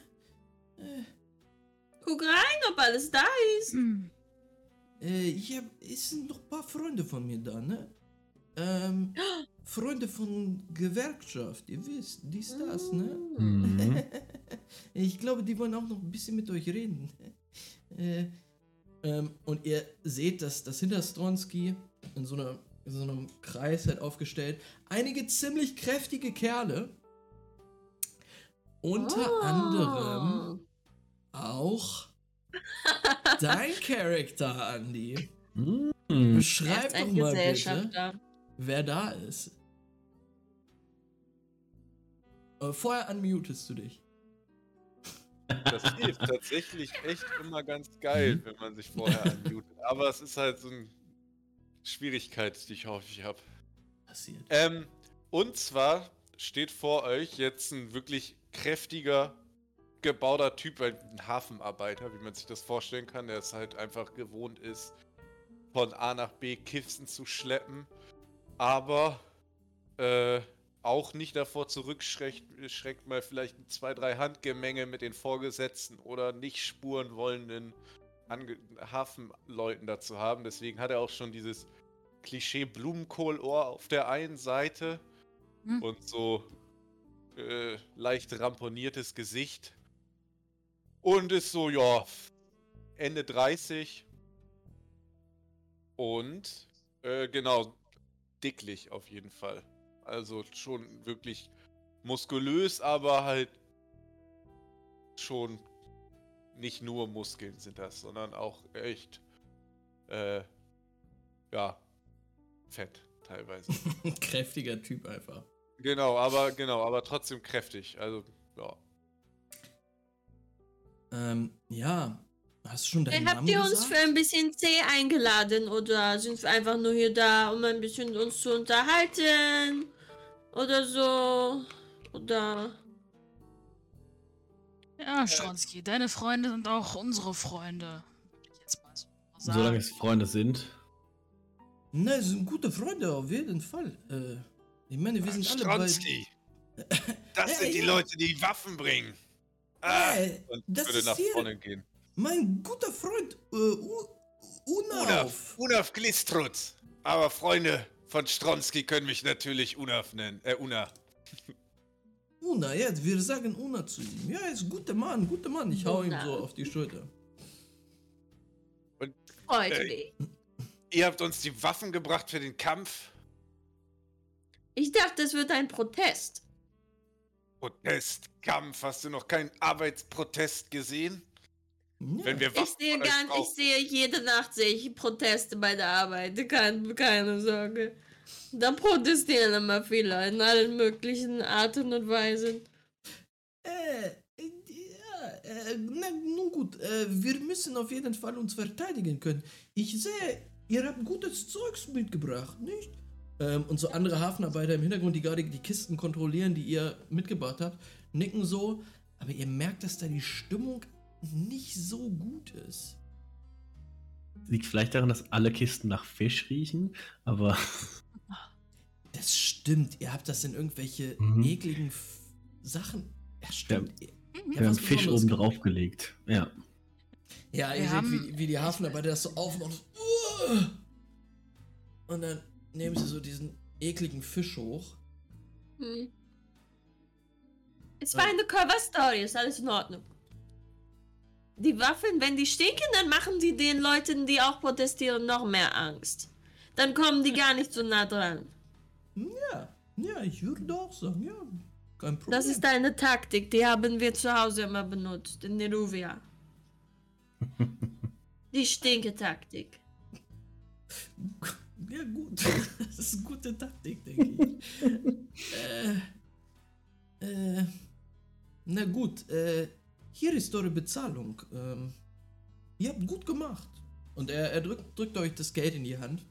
Guck rein, ob alles da ist. Hm. Äh, ich hab, es sind noch ein paar Freunde von mir da, ne? Ähm, (gasps) Freunde von Gewerkschaft, ihr wisst, dies, das, ne? Mhm. (laughs) Ich glaube, die wollen auch noch ein bisschen mit euch reden. (laughs) Äh, ähm, und ihr seht, dass, dass hinter Stronski in so, einer, in so einem Kreis halt aufgestellt einige ziemlich kräftige Kerle. Unter Oh. anderem auch dein Charakter, Andy. Er ist Beschreib doch ein mal bitte, Gesellschafter. wer da ist. Äh, vorher unmutest du dich. Das hilft tatsächlich echt immer ganz geil, Mhm. wenn man sich vorher unmutet. Aber es ist halt so eine Schwierigkeit, die ich häufig habe. Passiert. Ähm, und zwar steht vor euch jetzt ein wirklich kräftiger, gebauter Typ, ein Hafenarbeiter, wie man sich das vorstellen kann, der es halt einfach gewohnt ist, von A nach B Kisten zu schleppen, aber äh, auch nicht davor zurückschreckt, schreckt mal vielleicht ein zwei, drei Handgemenge mit den Vorgesetzten oder nicht spuren wollenden Ange Hafenleuten dazu haben. Deswegen hat er auch schon dieses Klischee Blumenkohlohr auf der einen Seite Hm. und so äh, leicht ramponiertes Gesicht. Und ist so, ja, Ende 30. Und äh, genau, dicklich auf jeden Fall. Also schon wirklich muskulös, aber halt schon nicht nur Muskeln sind das, sondern auch echt, äh, ja, fett teilweise. (laughs) Kräftiger Typ einfach. genau, aber genau, aber trotzdem kräftig. Also, ja. Ähm, ja. Hast du schon deinen Habt Namen ihr uns gesagt? für ein bisschen Tee eingeladen oder sind wir einfach nur hier da, um ein bisschen uns zu unterhalten? Oder so? Oder. Ja, Stronski, deine Freunde sind auch unsere Freunde. Jetzt mal so sagen. Solange es Freunde sind. Ne, es sind gute Freunde, auf jeden Fall. Äh, ich meine, wir sind alle bei... Stronski! (laughs) Das Ja, sind die ja. Leute, die Waffen bringen. Ah, Äh, und das würde ist nach hier vorne gehen. mein guter Freund, äh, U Unaf, Unauf. Unaf Glistrutz. Aber Freunde von Stronski können mich natürlich Unaf nennen. Äh, Una. (laughs) Una, ja, wir sagen Una zu ihm. Ja, er ist ein guter Mann, guter Mann. Ich hau ihm Una. so auf die Schulter. freut Äh, mich. Ihr habt uns die Waffen gebracht für den Kampf. Ich dachte, es wird ein Protest. Protest, Kampf. Hast du noch keinen Arbeitsprotest gesehen? Ja. Wenn wir Ich Waffen sehe, gar, ich sehe jede Nacht sehe ich Proteste bei der Arbeit. Kein, keine Sorge. Da protestieren immer viele in allen möglichen Arten und Weisen. Äh, äh, ja, äh, na, nun gut, äh, wir müssen auf jeden Fall uns verteidigen können. Ich sehe, ihr habt gutes Zeugs mitgebracht, nicht? Ähm, und so andere Hafenarbeiter im Hintergrund, die gerade die Kisten kontrollieren, die ihr mitgebracht habt, nicken so. Aber ihr merkt, dass da die Stimmung nicht so gut ist. Liegt vielleicht daran, dass alle Kisten nach Fisch riechen, aber (laughs) Das stimmt, ihr habt das in irgendwelche Mhm. ekligen F Sachen. Ja, stimmt. Ihr- ihr wir haben Fisch oben drauf gelegt. Ja. Ja, Wir ihr seht, haben- wie, wie die Hafenarbeiter das so aufmachen. Und dann nehmen sie so diesen ekligen Fisch hoch. Hm. Es war eine Cover-Story, ist alles in Ordnung. Die Waffen, wenn die stinken, dann machen die den Leuten, die auch protestieren, noch mehr Angst. Dann kommen die gar nicht so nah dran. Ja, ja, ich würde auch sagen, ja, kein Problem. Das ist eine Taktik, die haben wir zu Hause immer benutzt, in Neruvia. (laughs) Die Stinke-Taktik. (laughs) Ja, gut. (laughs) Das ist eine gute Taktik, denke ich. (laughs) äh, äh, na gut, äh, hier ist eure Bezahlung. Ähm, ihr habt gut gemacht. Und er, er drückt, drückt euch das Geld in die Hand.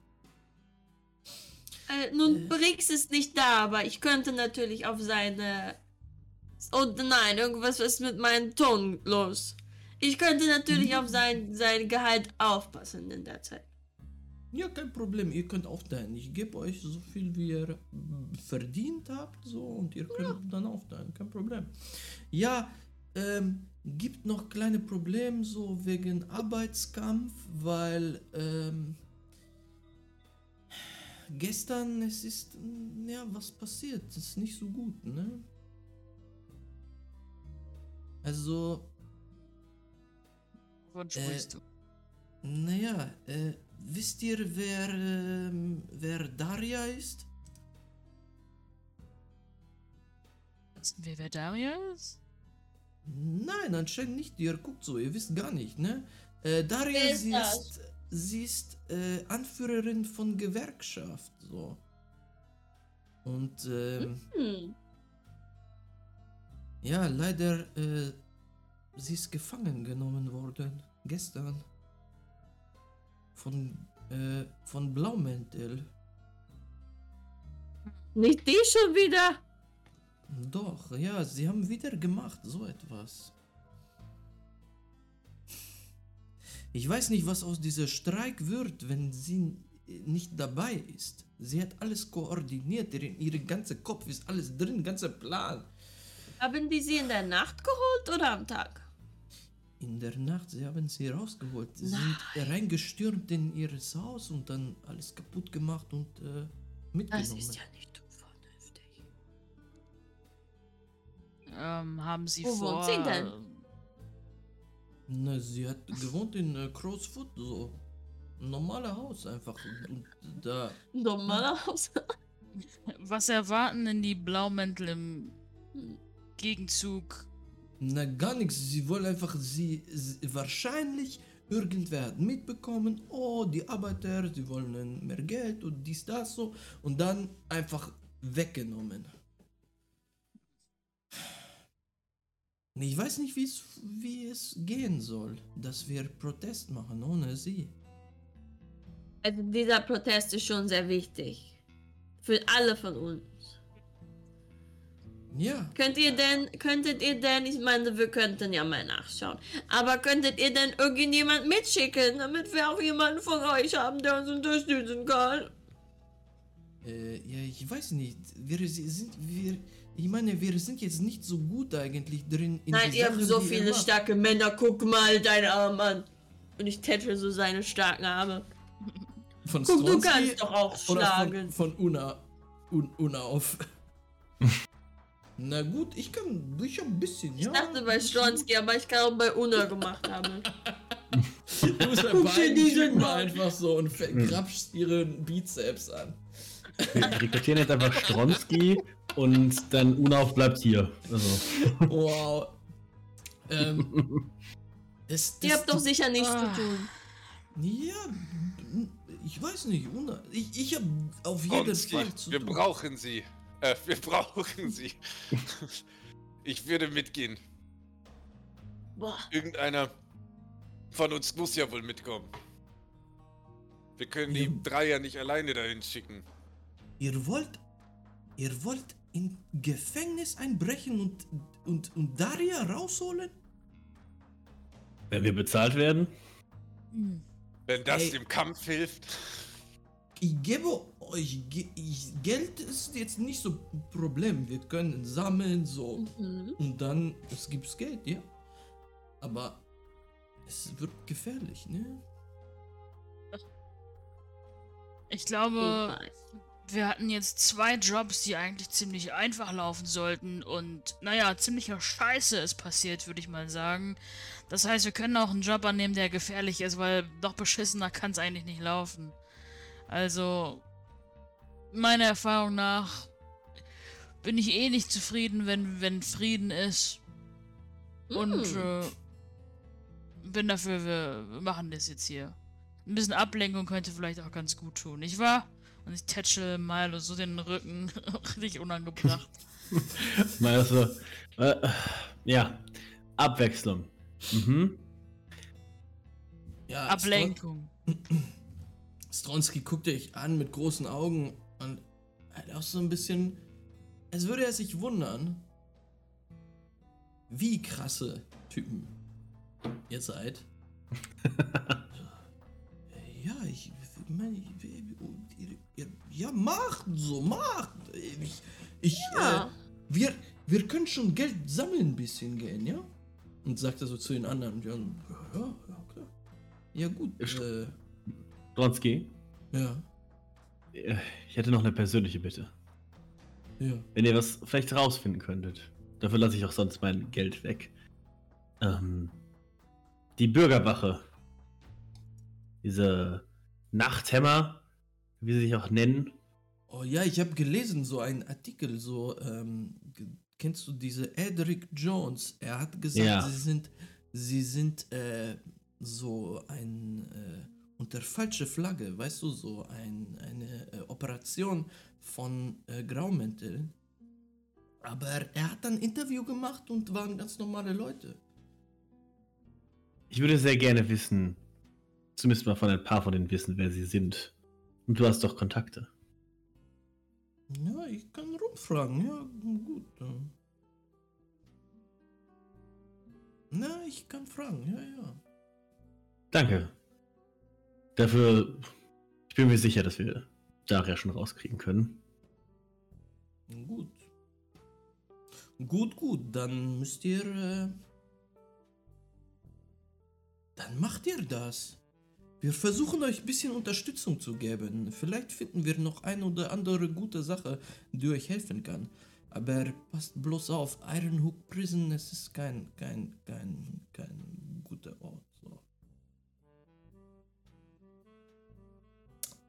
Äh, nun, Briggs ist nicht da, aber ich könnte natürlich auf seine. Oh nein, irgendwas ist mit meinem Ton los. Ich könnte natürlich auf sein, sein Gehalt aufpassen in der Zeit. Ja, kein Problem, ihr könnt aufteilen. Ich gebe euch so viel, wie ihr verdient habt, so, und ihr könnt dann aufteilen, kein Problem. Ja, ähm, gibt noch kleine Probleme, so wegen Arbeitskampf, weil, ähm, gestern, es ist, ja, was passiert, das ist nicht so gut, ne? Also, Äh, sprichst du? naja, äh, wisst ihr, wer, ähm, wer Daria ist? Wissen wir, wer Daria ist? Nein, anscheinend nicht. Ihr guckt so, ihr wisst gar nicht, ne? Äh, Daria, ist sie ist, sie ist äh, Anführerin von Gewerkschaft, so. Und, ähm, Hm. ja, leider, äh, sie ist gefangen genommen worden, gestern. Von, äh, von Blaumäntel. Nicht die schon wieder? Doch, ja, sie haben wieder gemacht, so etwas. Ich weiß nicht, was aus dieser Streik wird, wenn sie nicht dabei ist. Sie hat alles koordiniert, in ihrem ganzen Kopf ist alles drin, ganzer Plan. Haben die sie in der Nacht geholt oder am Tag? In der Nacht, sie haben sie rausgeholt. Sie sind reingestürmt in ihr Haus und dann alles kaputt gemacht und äh, mitgenommen. Das ist ja nicht vernünftig. Ähm, haben sie Wo vor... wohnt sie denn? Na, sie hat gewohnt in äh, Crowsfoot, so. Ein normales Haus einfach. Und, und da. Normaler Haus. Was erwarten denn die Blaumäntel im Hm. Gegenzug? Na, gar nichts. Sie wollen einfach sie, sie. Wahrscheinlich irgendwer hat mitbekommen, oh, die Arbeiter, sie wollen mehr Geld und dies, das so. Und dann einfach weggenommen. Ich weiß nicht, wie es, wie es gehen soll, dass wir Protest machen ohne sie. Also dieser Protest ist schon sehr wichtig. Für alle von uns. Ja, Könnt ihr denn, könntet ihr denn, ich meine, wir könnten ja mal nachschauen, aber könntet ihr denn irgendjemand mitschicken, damit wir auch jemanden von euch haben, der uns unterstützen kann? Äh, ja, ich weiß nicht. Wir si- sind, wir, ich meine, wir sind jetzt nicht so gut eigentlich drin. In Nein, ihr habt so viele starke Männer, guck mal, dein Arm an. Und ich tätsche so seine starken Arme. Von Guck, du Stronski kannst doch auch oder schlagen. von, von Una, Un, Una auf. (laughs) Na gut, ich kann, ich hab ein bisschen, Ich ja. dachte bei Stronski, aber ich kann auch bei Una gemacht haben. Du (laughs) bist bei Guck dir beiden Mann. einfach so und verkrapschst ihren Bizeps an. Wir rekrutieren jetzt einfach Stronski und dann Unauf bleibt hier. Also. Wow. ähm, das, das, Ihr habt doch sicher nichts Ah. zu tun. Ja, ich weiß nicht. Una- Ich, ich habe auf jeden Fall zu wir tun. brauchen sie. Äh, wir brauchen sie. ich würde mitgehen. Boah. Irgendeiner von uns muss ja wohl mitkommen. Wir können die Ja. drei ja nicht alleine dahin schicken. Ihr wollt, ihr wollt in Gefängnis einbrechen und, und, und Daria rausholen? Wenn wir bezahlt werden? Hm. Wenn das Ey. dem Kampf hilft. Ich gebe euch, Ge ich, Geld ist jetzt nicht so ein Problem. Wir können sammeln, so. Mhm. Und dann, es gibt Geld, ja. Aber es wird gefährlich, ne? Ich glaube, wir hatten jetzt zwei Jobs, die eigentlich ziemlich einfach laufen sollten und naja, ziemlicher Scheiße ist passiert, würde ich mal sagen. Das heißt, wir können auch einen Job annehmen, der gefährlich ist, weil noch beschissener kann es eigentlich nicht laufen. Also, meiner Erfahrung nach bin ich eh nicht zufrieden, wenn, wenn Frieden ist. Und Mm. äh, bin dafür, wir, machen das jetzt hier. Ein bisschen Ablenkung könnte vielleicht auch ganz gut tun, nicht wahr? Und ich tätschel Milo so den Rücken (laughs) richtig unangebracht. (laughs) Mal also, äh, ja, Abwechslung. Mhm. Ja, Ablenkung. (clears throat) Stronski guckt euch an mit großen Augen halt auch so ein bisschen, als würde er sich wundern, wie krasse Typen ihr seid. (laughs) ja, ich, meine, ich, ja, macht so, macht. Ich, ich Ja. äh, wir, wir können schon Geld sammeln ein bisschen gehen, ja? Und sagt er so zu den anderen, ja, ja, ja klar. Ja gut, äh, Stronski, ja, ich hätte noch eine persönliche Bitte. ja. Wenn ihr was vielleicht rausfinden könntet. Dafür lasse ich auch sonst mein Geld weg. Ähm, die Bürgerwache. Diese Nachthämmer, wie sie sich auch nennen. Oh ja, ich habe gelesen, so einen Artikel, so, ähm, kennst du diese Edric Jones? Er hat gesagt, Ja. sie sind, sie sind, äh, so ein, äh, unter falsche Flagge, weißt du, so ein, eine äh, Operation von äh, Graumänteln. Aber er hat ein Interview gemacht und waren ganz normale Leute. Ich würde sehr gerne wissen, zumindest mal von ein paar von denen wissen, wer sie sind. Und du hast doch Kontakte. Ja, ich kann rumfragen, ja, gut. Na, ich kann fragen, ja, ja. Danke. Dafür, ich bin mir sicher, dass wir Daria schon rauskriegen können. Gut. Gut, gut, dann müsst ihr. Äh, dann macht ihr das. Wir versuchen euch ein bisschen Unterstützung zu geben. Vielleicht finden wir noch eine oder andere gute Sache, die euch helfen kann. Aber passt bloß auf, Ironhook Prison, es ist kein, kein, kein, kein guter Ort.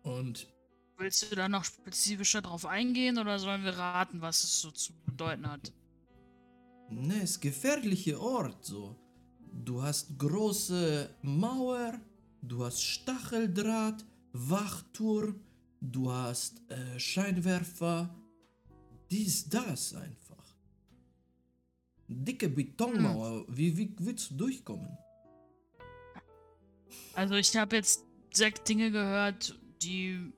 Und Willst du da noch spezifischer drauf eingehen oder sollen wir raten, was es so zu bedeuten hat? Ne, es ist gefährliche Ort so. Du hast große Mauer, du hast Stacheldraht, Wachturm, du hast äh, Scheinwerfer. Dies, das einfach. Dicke Betonmauer, wie, wie willst du durchkommen? Also ich habe jetzt sechs Dinge gehört, die...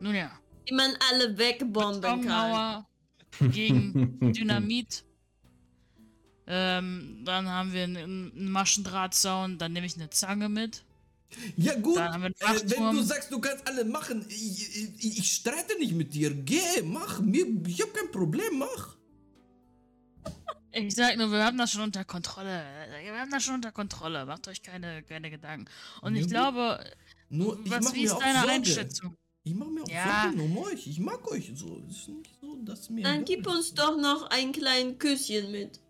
Nun ja, Die man alle wegbomben kann. Gegen (laughs) Dynamit. Ähm, dann haben wir einen, Maschendrahtzaun, dann nehme ich eine Zange mit. Ja gut, Dann haben wir einen äh, wenn du sagst, du kannst alle machen, ich, ich, ich streite nicht mit dir. Geh, mach, mir, ich hab kein Problem, mach. Ich sag nur, wir haben das schon unter Kontrolle. Wir haben das schon unter Kontrolle. Macht euch keine, keine Gedanken. Und Ja, ich gut. glaube, Nur, ich was, mach wie mir ist auch deine Sorge. Einschätzung? Ich mache mir auch Ja. Sorgen um euch. Ich mag euch so. Es ist nicht so, dass mir. Dann gib ist. uns doch noch ein kleines Küsschen mit.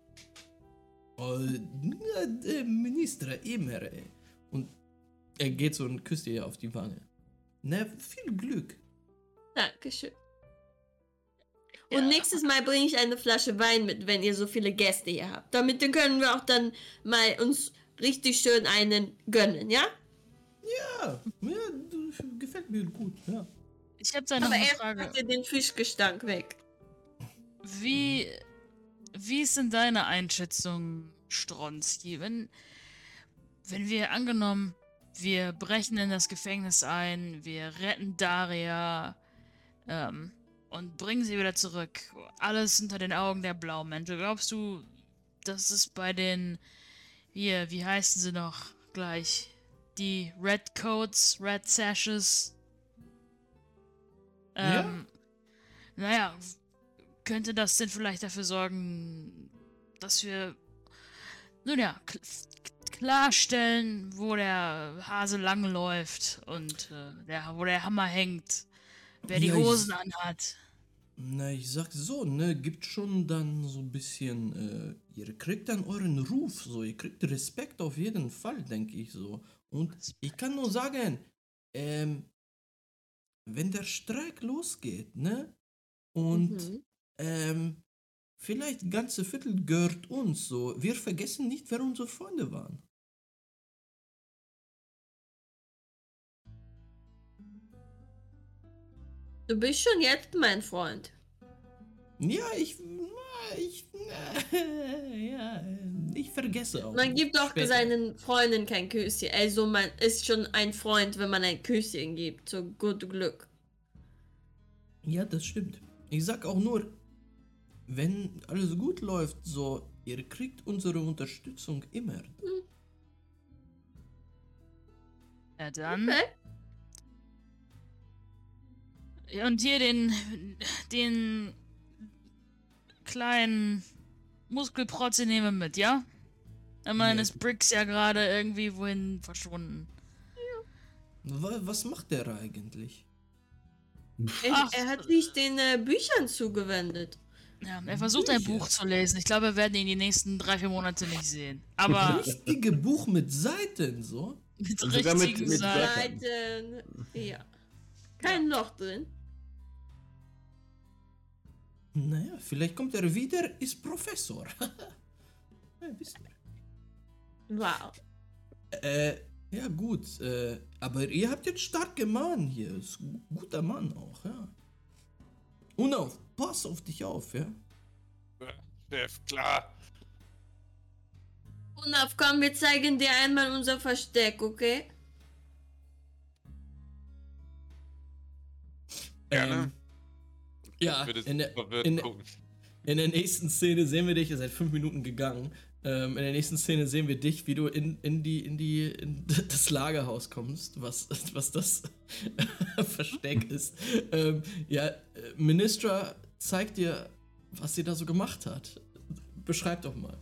Äh, na, der Minister immer. ey. Und er geht so und küsst ihr auf die Wange. Na, viel Glück. Dankeschön. Und nächstes Mal bringe ich eine Flasche Wein mit, wenn ihr so viele Gäste hier habt. Damit können wir auch dann mal uns richtig schön einen gönnen, ja? Ja, ja, du, gefällt mir gut, ja. Ich habe da noch Aber eine erst Frage. macht ihr den Fischgestank weg. Wie, wie ist denn deine Einschätzung, Stronski? Wenn, wenn wir angenommen, wir brechen in das Gefängnis ein, wir retten Daria ähm, und bringen sie wieder zurück. Alles unter den Augen der Blaumente. Glaubst du, dass es bei den, hier, wie heißen sie noch gleich? Die Red Coats, Red Sashes? Ja? Ähm, naja, könnte das denn vielleicht dafür sorgen, dass wir, nun ja, kl klarstellen, wo der Hase langläuft und äh, der, wo der Hammer hängt, wer die Ja, ich- Hosen anhat. Na, ich sag so, ne, gibt schon dann so ein bisschen, äh, ihr kriegt dann euren Ruf, so, ihr kriegt Respekt auf jeden Fall, denke ich so. Und ich kann nur sagen, ähm, wenn der Streik losgeht, ne, und, Mhm. ähm, vielleicht ganze Viertel gehört uns, so, wir vergessen nicht, wer unsere Freunde waren. Du bist schon jetzt mein Freund. Ja, ich, ich, (laughs) ja, ich vergesse auch. Man gibt doch später. seinen Freunden kein Küsschen. Also man ist schon ein Freund, wenn man ein Küsschen gibt. So gut Glück. Ja, das stimmt. Ich sag auch nur, wenn alles gut läuft, so, ihr kriegt unsere Unterstützung immer. Ja, dann. Okay. Und hier den, den kleinen Muskelprotze nehmen wir mit, ja? Ich meine, Ja. ist Briggs ja gerade irgendwie wohin verschwunden. Wa- Was macht der eigentlich? Er, er hat sich den äh, Büchern zugewendet. Ja, er versucht ein Bücher. Buch zu lesen. Ich glaube, wir werden ihn die nächsten drei, vier Monate nicht sehen. Aber Richtige Buch mit Seiten, so? mit mit- richtigen mit Seiten. Seiten. Ja. Kein Loch drin. Naja, vielleicht kommt er wieder, ist Professor. (laughs) ja, wisst ihr. Wow. Äh, ja gut, äh, aber ihr habt jetzt starke Mann hier. Ist ein guter Mann auch, ja. Und auf, pass auf dich auf, ja. Chef, klar. Unaf, komm, wir zeigen dir einmal unser Versteck, okay? Gerne. Ähm, ja, in der, in, in der nächsten Szene sehen wir dich, ihr seid fünf Minuten gegangen. Ähm, in der nächsten Szene sehen wir dich, wie du in, in die, in die, in (laughs) das Lagerhaus kommst, was, was das (laughs) Versteck ist. Ähm, ja, äh, Ministra zeigt dir, was sie da so gemacht hat. Beschreib doch mal.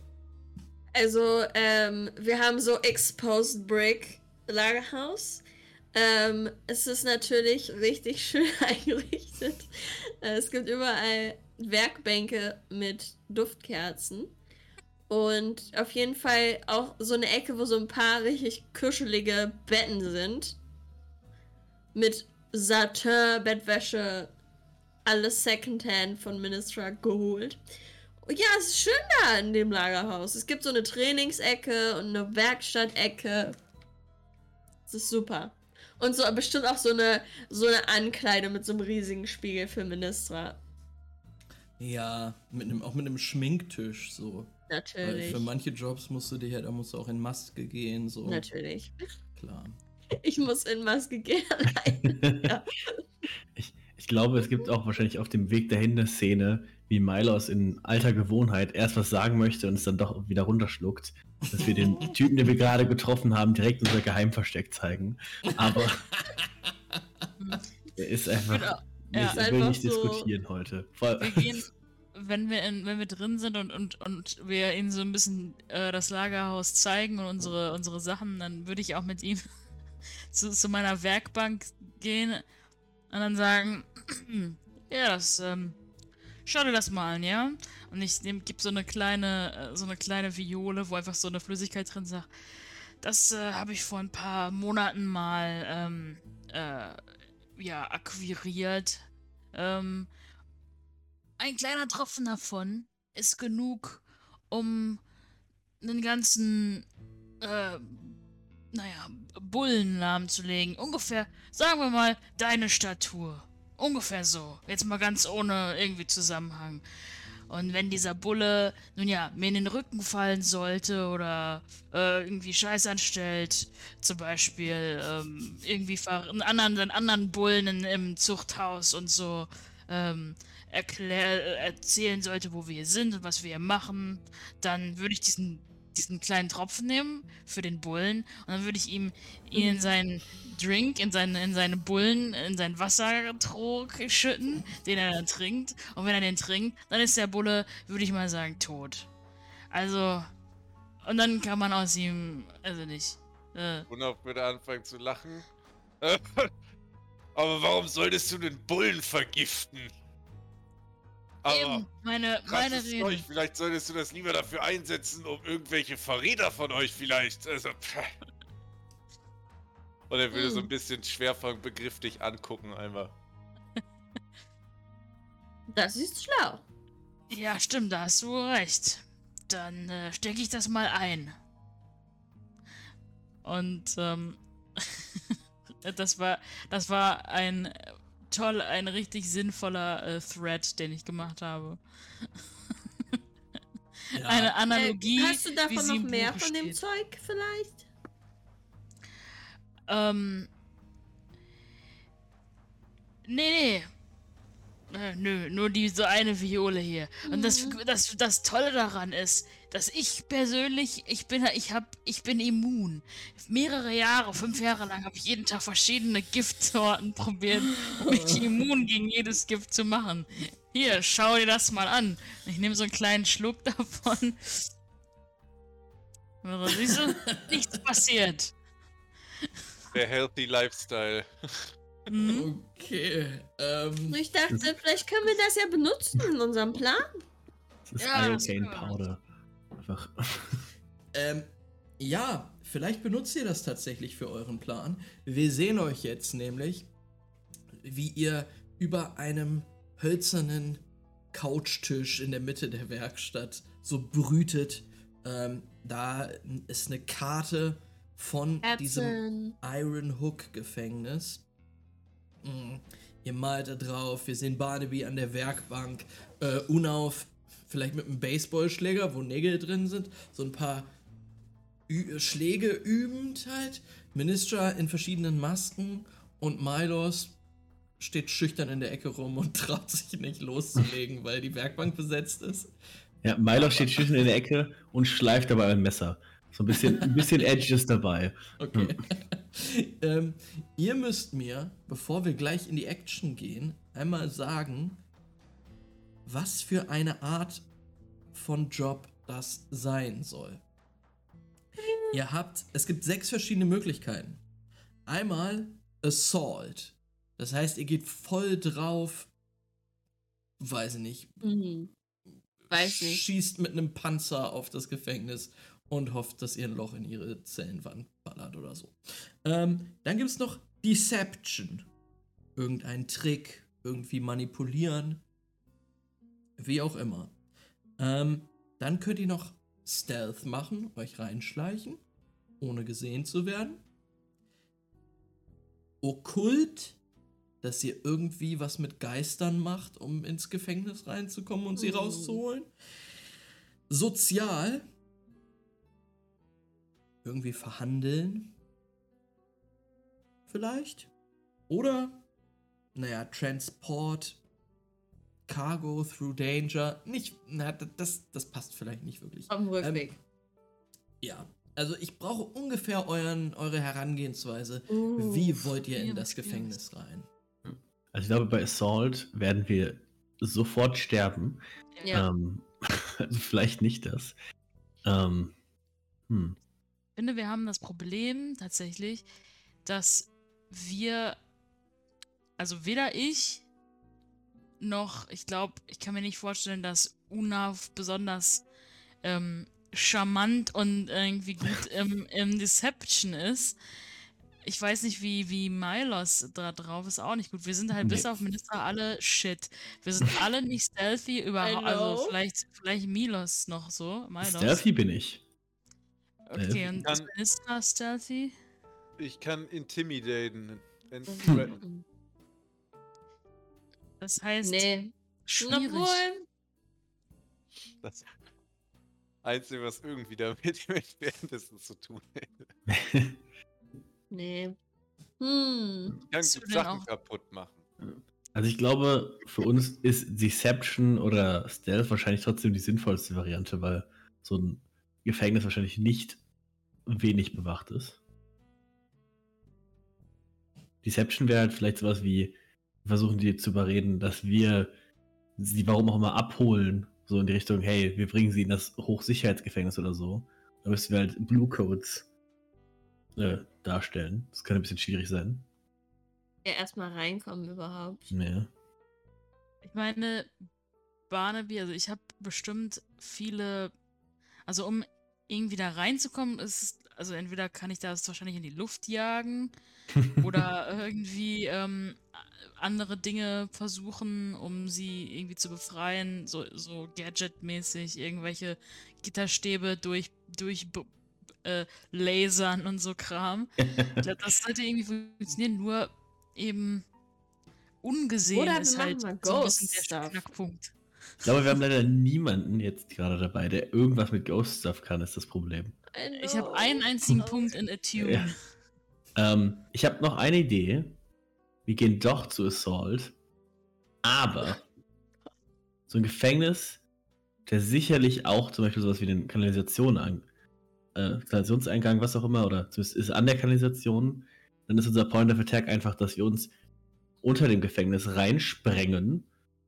Also, ähm, wir haben so Exposed Brick Lagerhaus. Ähm, es ist natürlich richtig (laughs) schön eingerichtet. Äh, Es gibt überall Werkbänke mit Duftkerzen. Und auf jeden Fall auch so eine Ecke, wo so ein paar richtig kuschelige Betten sind. Mit Satin, Bettwäsche, alles Secondhand von Ministra geholt. Und ja, es ist schön da in dem Lagerhaus. Es gibt so eine Trainingsecke und eine Werkstattecke. Das ist super. Und so bestimmt auch so eine, so eine Ankleide mit so einem riesigen Spiegel für Ministra. Ja, mit einem, auch mit einem Schminktisch so. Weil Natürlich. für manche Jobs musst du dich halt, da musst du auch in Maske gehen, so. Natürlich. Klar. (laughs) Ich muss in Maske gehen. Nein. (laughs) Ja. (laughs) ich, ich glaube, es gibt auch wahrscheinlich auf dem Weg dahin eine Szene, wie Milos in alter Gewohnheit erst was sagen möchte und es dann doch wieder runterschluckt. Dass wir den Typen, den wir gerade getroffen haben, direkt unser Geheimversteck zeigen. Aber (laughs) er ist einfach. Genau. Ja. ich will Einfach nicht so- diskutieren heute. Vor, Wir gehen, (laughs) wenn wir, in, wenn wir drin sind und, und, und wir ihnen so ein bisschen äh, das Lagerhaus zeigen und unsere, unsere Sachen, dann würde ich auch mit ihm (laughs) zu, zu meiner Werkbank gehen und dann sagen, (clears throat) ja, das ähm, schau dir das mal an, ja? Und ich nehm, gib so eine kleine, äh, so eine kleine Viole, wo einfach so eine Flüssigkeit drin sagt. Das äh, habe ich vor ein paar Monaten mal, ähm, äh, ja, akquiriert. Ähm, ein kleiner Tropfen davon ist genug, um einen ganzen, äh, naja, Bullen lahmzulegen. Ungefähr, sagen wir mal, deine Statur. Ungefähr so. Jetzt mal ganz ohne irgendwie Zusammenhang. Und wenn dieser Bulle, nun ja, mir in den Rücken fallen sollte oder äh, irgendwie Scheiß anstellt, zum Beispiel ähm, irgendwie einen anderen, einen anderen Bullen in, im Zuchthaus und so ähm, erklär, erzählen sollte, wo wir hier sind und was wir hier machen, dann würde ich diesen, diesen kleinen Tropfen nehmen für den Bullen und dann würde ich ihm ihn in seinen Drink, in seine, in seine Bullen, in seinen Wassertrog schütten, den er dann trinkt. Und wenn er den trinkt, dann ist der Bulle, würde ich mal sagen, tot. Also, und dann kann man aus ihm, also nicht. Äh, Wunderbar würde anfangen zu lachen. (laughs) Aber warum solltest du den Bullen vergiften? Aber eben, meine, meine. Zeug, vielleicht solltest du das lieber dafür einsetzen, um irgendwelche Verräter von euch vielleicht. Also. Und er würde so ein Hm. bisschen schwerfang Begriff dich angucken einmal. Das ist schlau. Ja, stimmt, da hast du recht. Dann äh, stecke ich das mal ein. Und ähm, (laughs) das war das war ein toll, ein richtig sinnvoller äh, Thread, den ich gemacht habe. (laughs) Ja, Eine Analogie. Äh, hast du wie davon sie noch mehr von dem steht. Zeug vielleicht? Ähm. Nee, nee. Äh, nö, nur diese eine Viole hier. Und das, Mhm. das, das Tolle daran ist, dass ich persönlich, ich bin, ich hab, ich bin immun. Mehrere Jahre, fünf Jahre lang habe ich jeden Tag verschiedene Giftsorten (laughs) probiert, um mich (laughs) immun gegen jedes Gift zu machen. Hier, schau dir das mal an. Ich nehme so einen kleinen Schluck (laughs) davon. Siehst du? Nichts passiert. Der Healthy Lifestyle. Mhm. Okay. Ähm, Ich dachte, vielleicht können wir das ja benutzen in unserem Plan. Das ist Ja, Iocane Powder. Einfach. (laughs) ähm, ja, vielleicht benutzt ihr das tatsächlich für euren Plan. Wir sehen euch jetzt nämlich, wie ihr über einem hölzernen Couchtisch in der Mitte der Werkstatt so brütet. Ähm, da ist eine Karte von diesem Ärztin. Iron Hook Gefängnis. Mm, Ihr malt da drauf, wir sehen Barnaby an der Werkbank, äh, Unauf, vielleicht mit einem Baseballschläger, wo Nägel drin sind, so ein paar Ü Schläge übend halt. Ministra in verschiedenen Masken und Milos steht schüchtern in der Ecke rum und (laughs) traut sich nicht loszulegen, weil die Werkbank besetzt ist. Ja, Milo steht schüchtern in der Ecke und schleift dabei ein Messer. So ein bisschen, ein bisschen Edges dabei. Okay. (laughs) ähm, ihr müsst mir, bevor wir gleich in die Action gehen, einmal sagen, was für eine Art von Job das sein soll. Ihr habt, es gibt sechs verschiedene Möglichkeiten. Einmal Assault. Das heißt, ihr geht voll drauf, weiß ich nicht, Mhm. Weiß nicht. schießt mit einem Panzer auf das Gefängnis und hofft, dass ihr ein Loch in ihre Zellenwand ballert oder so. Ähm, dann gibt es noch Deception. Irgendein Trick, irgendwie manipulieren. Wie auch immer. Ähm, dann könnt ihr noch Stealth machen, euch reinschleichen, ohne gesehen zu werden. Okkult, dass ihr irgendwie was mit Geistern macht, um ins Gefängnis reinzukommen und sie Mhm. rauszuholen. Sozial, irgendwie verhandeln. Vielleicht. Oder, naja, Transport, Cargo through Danger. Nicht, na, das, das passt vielleicht nicht wirklich. Auf dem Rückweg. Ja, also ich brauche ungefähr euren, eure Herangehensweise. Uh, Wie wollt ihr in das. Gefängnis rein? Also ich glaube, bei Assault werden wir sofort sterben. Ja. Ähm, also (laughs) vielleicht nicht das. Ähm, hm. Ich finde, wir haben das Problem tatsächlich, dass wir, also weder ich noch, ich glaube, ich kann mir nicht vorstellen, dass Unav besonders ähm, charmant und irgendwie gut im, im Deception ist. Ich weiß nicht, wie, wie Milos da drauf ist, auch nicht gut. Wir sind halt Nee. bis auf Minister alle shit. Wir sind alle nicht stealthy (laughs) überhaupt. Also vielleicht, vielleicht Milos noch so. Milos. Stealthy bin ich. Okay, und ist Minister stealthy? Ich kann intimidaten. Mhm. (laughs) Das heißt, Nee. schwierig. Obwohl, Das Einzige, was irgendwie damit (laughs) mit währenddessen zu tun hätte. (laughs) nee. Hm. Ich kann gut Sachen auch- kaputt machen. Also ich glaube, für uns ist Deception oder Stealth wahrscheinlich trotzdem die sinnvollste Variante, weil so ein Gefängnis wahrscheinlich nicht wenig bewacht ist. Deception wäre halt vielleicht sowas wie, versuchen die zu überreden, dass wir sie warum auch immer abholen, so in die Richtung, hey, wir bringen sie in das Hochsicherheitsgefängnis oder so. Da müssen wir halt Blue Codes äh, darstellen. Das könnte ein bisschen schwierig sein. Ja, erstmal reinkommen überhaupt. Nee. Ich meine, Barnaby, also ich habe bestimmt viele, also um irgendwie da reinzukommen, ist es, also entweder kann ich das wahrscheinlich in die Luft jagen (laughs) oder irgendwie ähm, andere Dinge versuchen, um sie irgendwie zu befreien, so, so Gadget-mäßig, irgendwelche Gitterstäbe durch, durch äh, lasern und so Kram. (laughs) Das sollte irgendwie funktionieren, nur eben ungesehen Oder ist halt so ein bisschen der. Knackpunkt. Ich glaube, wir haben leider niemanden jetzt gerade dabei, der irgendwas mit Ghost Stuff kann, ist das Problem. I Ich habe einen einzigen Punkt in Attune. Ja. Ähm, ich habe noch eine Idee. Wir gehen doch zu Assault. Aber so ein Gefängnis, der sicherlich auch zum Beispiel sowas wie den Kanalisation an, äh, Kanalisationseingang, was auch immer, oder zumindest ist an der Kanalisation, dann ist unser Point of Attack einfach, dass wir uns unter dem Gefängnis reinsprengen,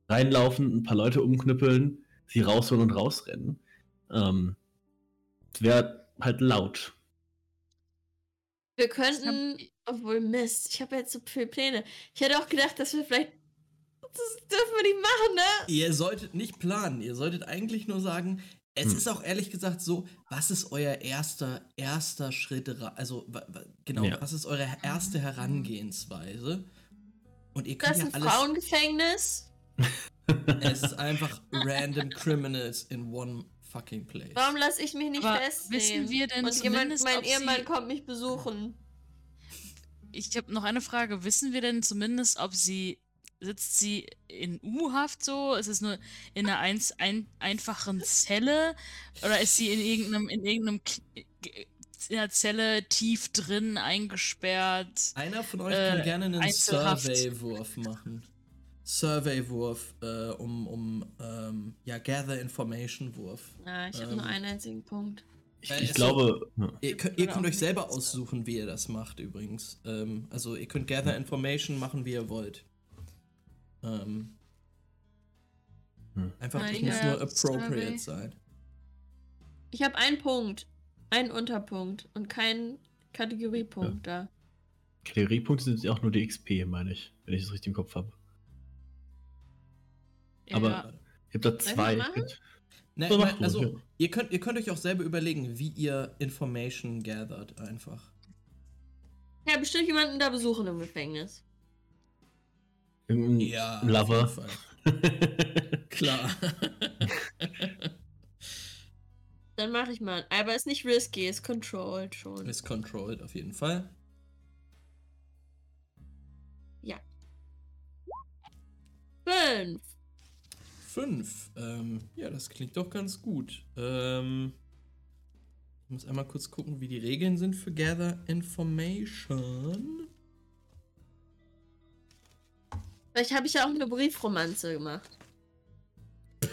reinlaufen, ein paar Leute umknüppeln, sie rausholen und rausrennen. Ähm, Wäre halt laut. Wir könnten, obwohl Mist, ich habe jetzt so viele Pläne. Ich hätte auch gedacht, dass wir vielleicht. Das dürfen wir nicht machen, ne? Ihr solltet nicht planen, ihr solltet eigentlich nur sagen, es Hm. ist auch ehrlich gesagt so, was ist euer erster, erster Schritt, also genau, Ja. was ist eure erste Herangehensweise? Und ihr könnt Das ist ja ein alles, Frauengefängnis. es ist einfach random criminals in one fucking place. Warum lasse ich mich nicht Aber festnehmen? wissen wir denn Und jemand, mein ob Ehemann sie- kommt mich besuchen. Ich habe noch eine Frage. Wissen wir denn zumindest, ob sie. Sitzt sie in U-Haft so? Ist es nur in einer eins, ein, einfachen Zelle? Oder ist sie in irgendeinem, in irgendeinem in einer Zelle tief drin eingesperrt? Einer von euch Äh, kann gerne einen. Survey-Wurf machen. Survey-Wurf, äh, um, um, ähm, ja, Gather Information-Wurf. Ah, ich habe Ähm, nur einen einzigen Punkt. Ich, Äh, ich es- glaube, ja. Ihr könnt, ihr könnt euch selber aussuchen, wie ihr das macht, übrigens. Ähm, also, ihr könnt Gather Information machen, wie ihr wollt. Ähm, Hm. Einfach, Nein, das muss ja, nur appropriate Survey. sein. Ich habe einen Punkt, einen Unterpunkt und keinen Kategoriepunkt da. Kategoriepunkte sind ja auch nur die XP, meine ich, wenn ich das richtig im Kopf habe. Aber Ja. ich habe da zwei. machen? Ne, So, mein, du, also, ja. ihr, könnt, ihr könnt euch auch selber überlegen, wie ihr Information gathert, einfach. Ja, bestimmt jemanden da besuchen im Gefängnis. Irgendein Ja, Lover. (laughs) Klar. (laughs) Dann mache ich mal. Aber ist nicht risky, ist controlled schon. Ist controlled, auf jeden Fall. Fünf. Fünf. Ähm, ja, das klingt doch ganz gut. Ähm, ich muss einmal kurz gucken, wie die Regeln sind für Gather Information. Vielleicht habe ich ja auch eine Briefromanze gemacht.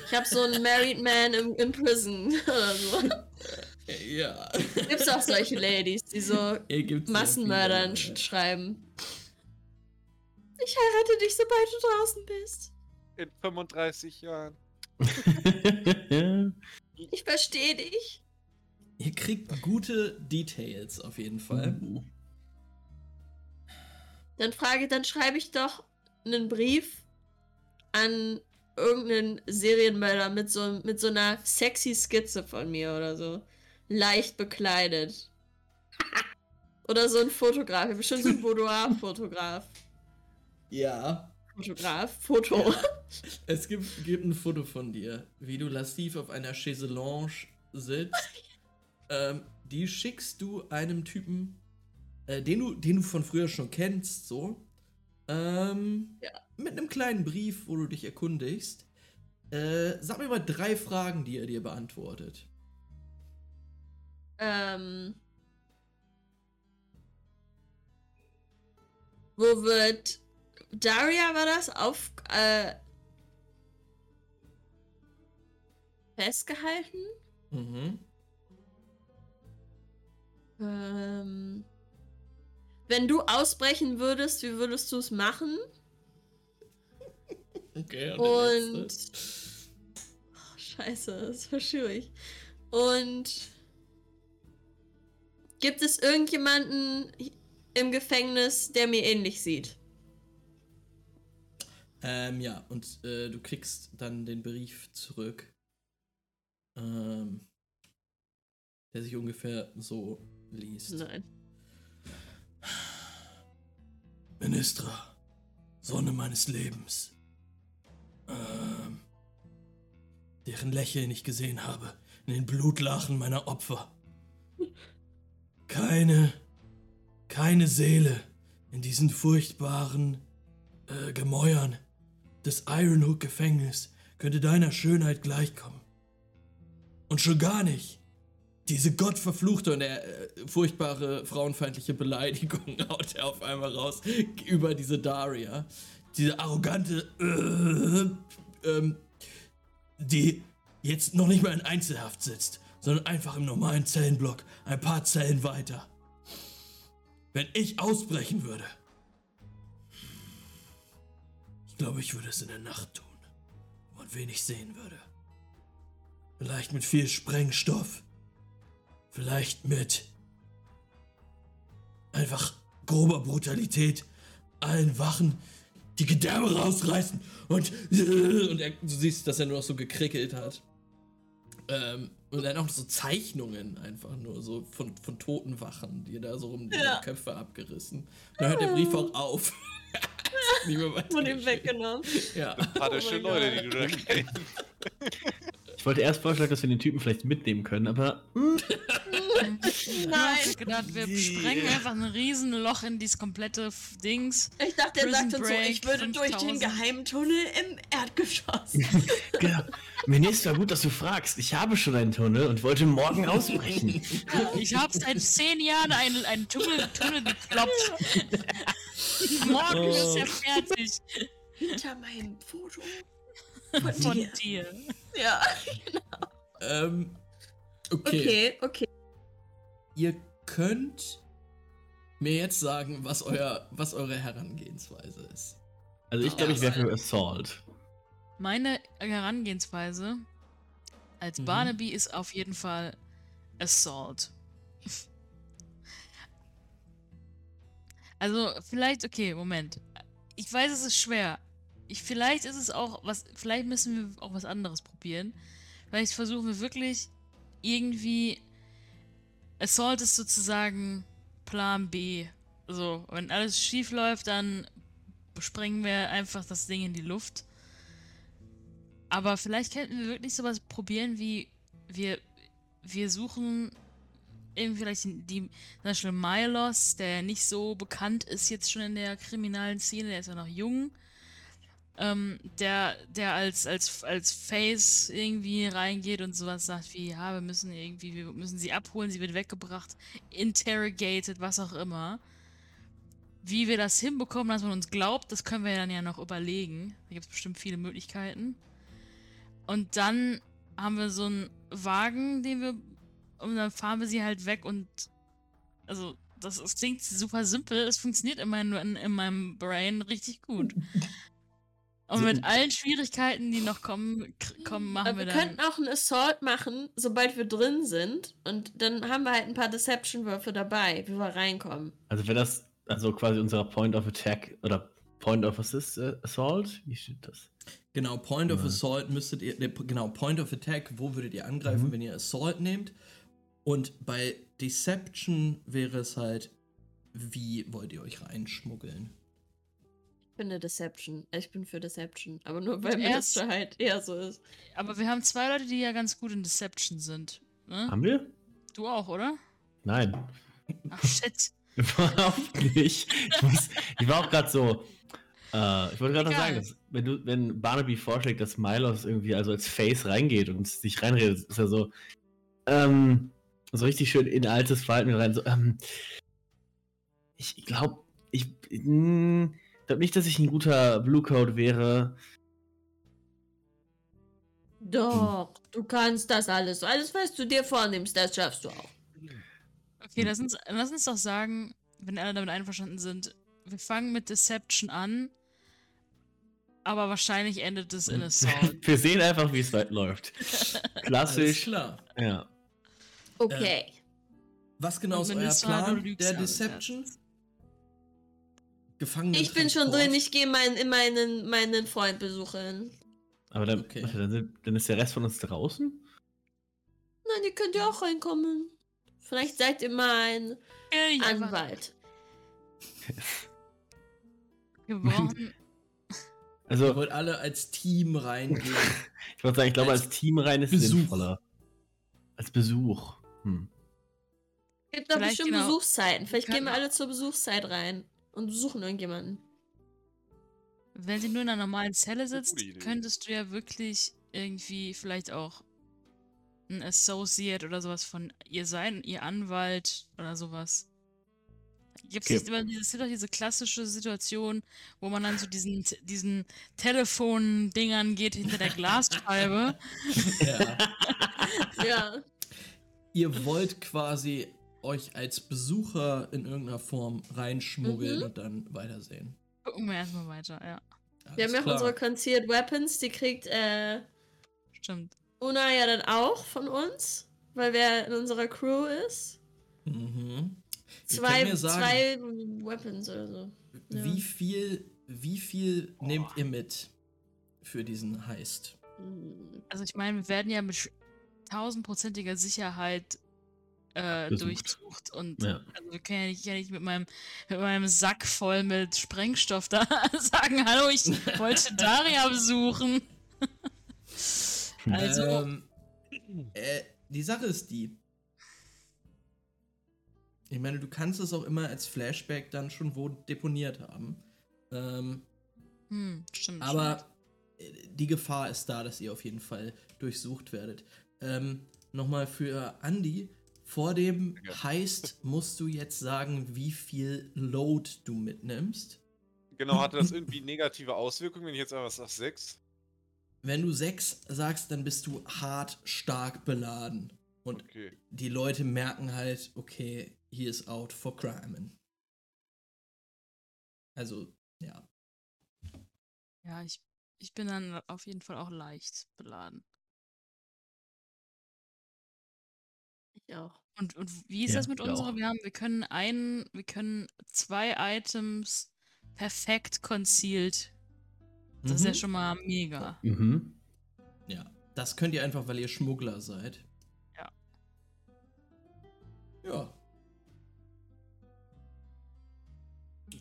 Ich habe so einen Married Man im, in Prison (laughs) oder so. Ja. Gibt's auch solche Ladies, die so (laughs) Massenmördern schreiben. Ich heirate dich, sobald du draußen bist. In 35 Jahren. (laughs) Ich verstehe dich. Ihr kriegt gute Details auf jeden Fall. Uh. Dann frage, dann schreibe ich doch einen Brief an irgendeinen Serienmörder mit so, mit so einer sexy Skizze von mir oder so. Leicht bekleidet. oder so ein Fotograf. Ich bin bestimmt so ein (laughs) Boudoir-Fotograf. Ja. Fotograf, Foto. Es gibt, gibt ein Foto von dir, wie du lastiv auf einer Chaiselange sitzt. (laughs) ähm, die schickst du einem Typen, äh, den, du, den du von früher schon kennst, so. Ähm, Ja. Mit einem kleinen Brief, wo du dich erkundigst. Äh, sag mir mal drei Fragen, die er dir beantwortet. Ähm. Wo wird Daria war das auf äh, festgehalten? Mhm. Ähm, wenn du ausbrechen würdest, wie würdest du es machen? Okay, Und- letzte. Oh, scheiße, das war schwierig. Und gibt es irgendjemanden im Gefängnis, der mir ähnlich sieht? Ähm, ja, und äh, du kriegst dann den Brief zurück. Ähm, der sich ungefähr so liest. Nein. Ministra, Sonne meines Lebens. Ähm, deren Lächeln ich gesehen habe in den Blutlachen meiner Opfer. Keine, keine Seele in diesen furchtbaren äh, Gemäuern des Ironhook Gefängnis könnte deiner Schönheit gleichkommen. Und schon gar nicht diese gottverfluchte und äh, furchtbare frauenfeindliche Beleidigung (laughs) haut er auf einmal raus über diese Daria. Diese arrogante, äh, ähm, die jetzt noch nicht mal in Einzelhaft sitzt, sondern einfach im normalen Zellenblock, ein paar Zellen weiter. Wenn ich ausbrechen würde, ich glaube, ich würde es in der Nacht tun, wo man wenig sehen würde. Vielleicht mit viel Sprengstoff. Vielleicht mit einfach grober Brutalität allen Wachen die Gedärme rausreißen und, und er, du siehst, dass er nur noch so gekrickelt hat. Ähm, und dann auch so Zeichnungen einfach nur so von, von toten Wachen, die da so um die Ja. Köpfe abgerissen. Und dann hört der Brief auch auf. (laughs) Von ihm weggenommen. Ja. Sympathische Oh mein Leute, die du da (laughs) kennst. Ich wollte erst vorschlagen, dass wir den Typen vielleicht mitnehmen können, aber hm, (laughs) (laughs) Nein. Ich gedacht, wir sprengen einfach ein Riesenloch in dieses komplette Dings. Ich dachte, er sagt uns so, ich würde durch den 5000. geheimen Tunnel im Erdgeschoss. (laughs) genau. Minister, gut, dass du fragst. Ich habe schon einen Tunnel und wollte morgen ausbrechen. (laughs) Ich habe seit zehn Jahren einen, einen Tunnel, Tunnel geklopft. Morgen ist er fertig Hinter meinem Foto von, von dir. dir. Ja. Ähm, okay. Okay, okay. Ihr könnt mir jetzt sagen, was, euer, was eure Herangehensweise ist. Also ich glaube, ich wäre für Assault. Meine Herangehensweise als Mhm. Barnaby ist auf jeden Fall Assault. Also vielleicht, okay, Moment. Ich weiß, es ist schwer. Ich, vielleicht ist es auch was, vielleicht müssen wir auch was anderes probieren. Vielleicht versuchen wir wirklich irgendwie Assault ist sozusagen Plan B. So, wenn alles schief läuft, dann sprengen wir einfach das Ding in die Luft. Aber vielleicht könnten wir wirklich sowas probieren wie wir, wir suchen irgendwie vielleicht die, zum Beispiel Milos, der nicht so bekannt ist jetzt schon in der kriminellen Szene, der ist ja noch jung. Ähm, der, der als, als, als Face irgendwie reingeht und sowas sagt wie, ja, wir müssen irgendwie, wir müssen sie abholen, sie wird weggebracht, interrogated, was auch immer. Wie wir das hinbekommen, dass man uns glaubt, das können wir dann ja noch überlegen. Da gibt es bestimmt viele Möglichkeiten. Und dann haben wir so einen Wagen, den wir. Und dann fahren wir sie halt weg und. Also, das, das klingt super simpel. Es funktioniert immer nur in, in meinem Brain richtig gut. Und mit allen Schwierigkeiten, die noch kommen, kommen machen Aber wir wir dann. könnten auch einen Assault machen, sobald wir drin sind. Und dann haben wir halt ein paar Deception-Würfe dabei, wie wir reinkommen. Also wäre das also quasi unser Point of Attack oder Point of Assist äh, Assault? Wie steht das? Genau, Point of Ja. Assault müsstet ihr, ne, genau, Point of Attack, wo würdet ihr angreifen, Mhm. wenn ihr Assault nehmt? Und bei Deception wäre es halt, wie wollt ihr euch reinschmuggeln? Ich bin eine Deception. Ich bin für Deception. Aber nur weil Erst- Minister halt eher so ist. Aber wir haben zwei Leute, die ja ganz gut in Deception sind. Ne? Haben wir? Du auch, oder? Nein. Ach shit. (laughs) Überhaupt nicht. Ich, muss, ich war auch gerade so. Äh, ich wollte gerade noch sagen, dass, wenn, du, wenn Barnaby vorschlägt, dass Milos irgendwie also als Face reingeht und sich reinredet, ist er so. Ähm, so richtig schön in altes Verhalten rein. So, ähm, ich glaube, ich glaube nicht, dass ich ein guter Blue Code wäre. Doch, du kannst das alles. Alles, was du dir vornimmst, das schaffst du auch. Okay, lass uns, lass uns doch sagen, wenn alle damit einverstanden sind, wir fangen mit Deception an, aber wahrscheinlich endet es in (laughs) Assault. Wir sehen einfach, wie es weit läuft. (laughs) Alles Klassisch. klar. Ja. Okay. Was genau ist euer Plan der alles, Deception? Gefangenen Ich bin schon drin, ich gehe mein, meinen, meinen Freund besuchen. Aber dann, Okay. warte, dann, dann ist der Rest von uns draußen? Nein, ihr könnt ja auch reinkommen. Vielleicht seid ihr mein einfach- Anwalt. (laughs) Wir brauchen. (laughs) Also, Ihr wollt alle als Team reingehen. (laughs) Ich wollte sagen, ich glaube, Als als, Team rein ist Besuch. sinnvoller. Als Besuch. Hm. Es gibt doch bestimmt genau- Besuchszeiten. Vielleicht gehen wir alle zur Besuchszeit rein und besuchen irgendjemanden. Wenn sie nur in einer normalen Zelle sitzt, könntest du ja wirklich irgendwie vielleicht auch ein Associate oder sowas von ihr sein, ihr Anwalt oder sowas. Gibt's Okay. nicht immer diese, es gibt doch diese klassische Situation, wo man dann so diesen, diesen Telefon-Dingern geht hinter der Glasscheibe. (laughs) ja. Ja. Ihr wollt quasi euch als Besucher in irgendeiner Form reinschmuggeln Mhm. und dann weitersehen. Gucken wir erstmal weiter, ja. Wir haben ja Alles auch unsere Concealed Weapons, die kriegt äh, Stimmt. Una ja dann auch von uns, weil wer in unserer Crew ist. Mhm. Zwei, sagen, zwei Weapons oder so. ja. Wie viel, wie viel nehmt ihr mit für diesen Heist? Also ich meine, wir werden ja mit tausendprozentiger Sicherheit äh, durchsucht und Ja. also wir können ja nicht, ja nicht mit, meinem, mit meinem Sack voll mit Sprengstoff da (laughs) sagen, hallo, ich wollte (laughs) Daria besuchen. Also, Ähm, äh, die Sache ist die. Ich meine, du kannst es auch immer als Flashback dann schon wo deponiert haben. Ähm, hm, stimmt. aber äh, die Gefahr ist da, dass ihr auf jeden Fall durchsucht werdet. Ähm, Nochmal für Andy. Vor dem. Heist musst du jetzt sagen, wie viel Load du mitnimmst. Genau, hatte das irgendwie negative Auswirkungen, wenn ich jetzt einfach sage 6? Wenn du 6 sagst, dann bist du hart stark beladen. Und Okay. die Leute merken halt, okay, he is out for crime. Also, ja. Ja, ich, ich bin dann auf jeden Fall auch leicht beladen. Ich auch. Und, und wie ist Ja, das mit unserer? Wir haben, wir können einen, wir können zwei Items perfekt concealed. Das ist ja Mhm. schon mal mega. Mhm. Ja. Das könnt ihr einfach, weil ihr Schmuggler seid. Ja. Ja.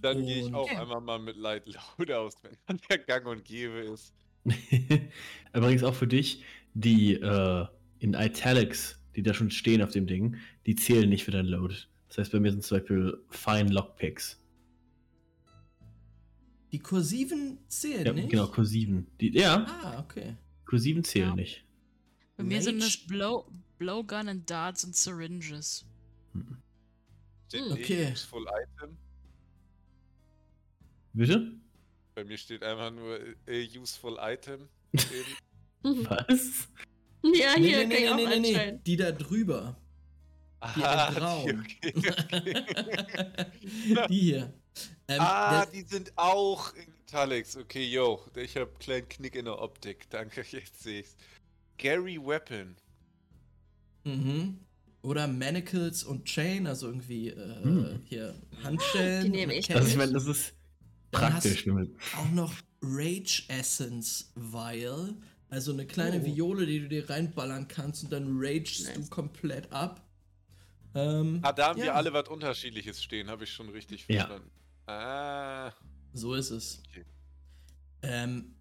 Dann gehe ich auch Okay. einmal mal mit Light Load aus, wenn (laughs) der Gang und Gäbe ist. (laughs) Übrigens auch für dich, die äh, in Italics, die da schon stehen auf dem Ding, die zählen nicht für dein Load. Das heißt, bei mir sind zum Beispiel Fine Lockpicks. Die Kursiven zählen Ja, nicht? genau, Kursiven. Die, ja, Ah, okay. Kursiven zählen Ja. nicht. Bei mir sind es Rage. Blow, Blowgun and Darts und Syringes. Steht Hm. eh Okay. Useful Item. Bitte? Bei mir steht einfach nur äh, Useful Item. (laughs) Was? (laughs) Ja, Nee, hier nee, kann ich nee, auch nee, nee, nee. Die da drüber. Die Ah, in Braun. die, okay, okay. (laughs) die hier. Ähm, ah, die sind auch in Italics. Okay, yo. Ich habe einen kleinen Knick in der Optik. Danke, (laughs) jetzt sehe ich's. Gary Weapon. Mhm. Oder Manacles und Chain, also irgendwie äh, Hm. hier Handschellen. Die nehme ich. Also ich meine, das ist Dann hast praktisch. Wenn man, auch noch Rage Essence Vial. Also eine kleine Oh. Viole, die du dir reinballern kannst und dann ragest Nice. du komplett ab. Ähm, Ah, da haben wir ja, alle was Unterschiedliches stehen, habe ich schon richtig Ja. verstanden. Ah, So ist es. Okay. Ähm,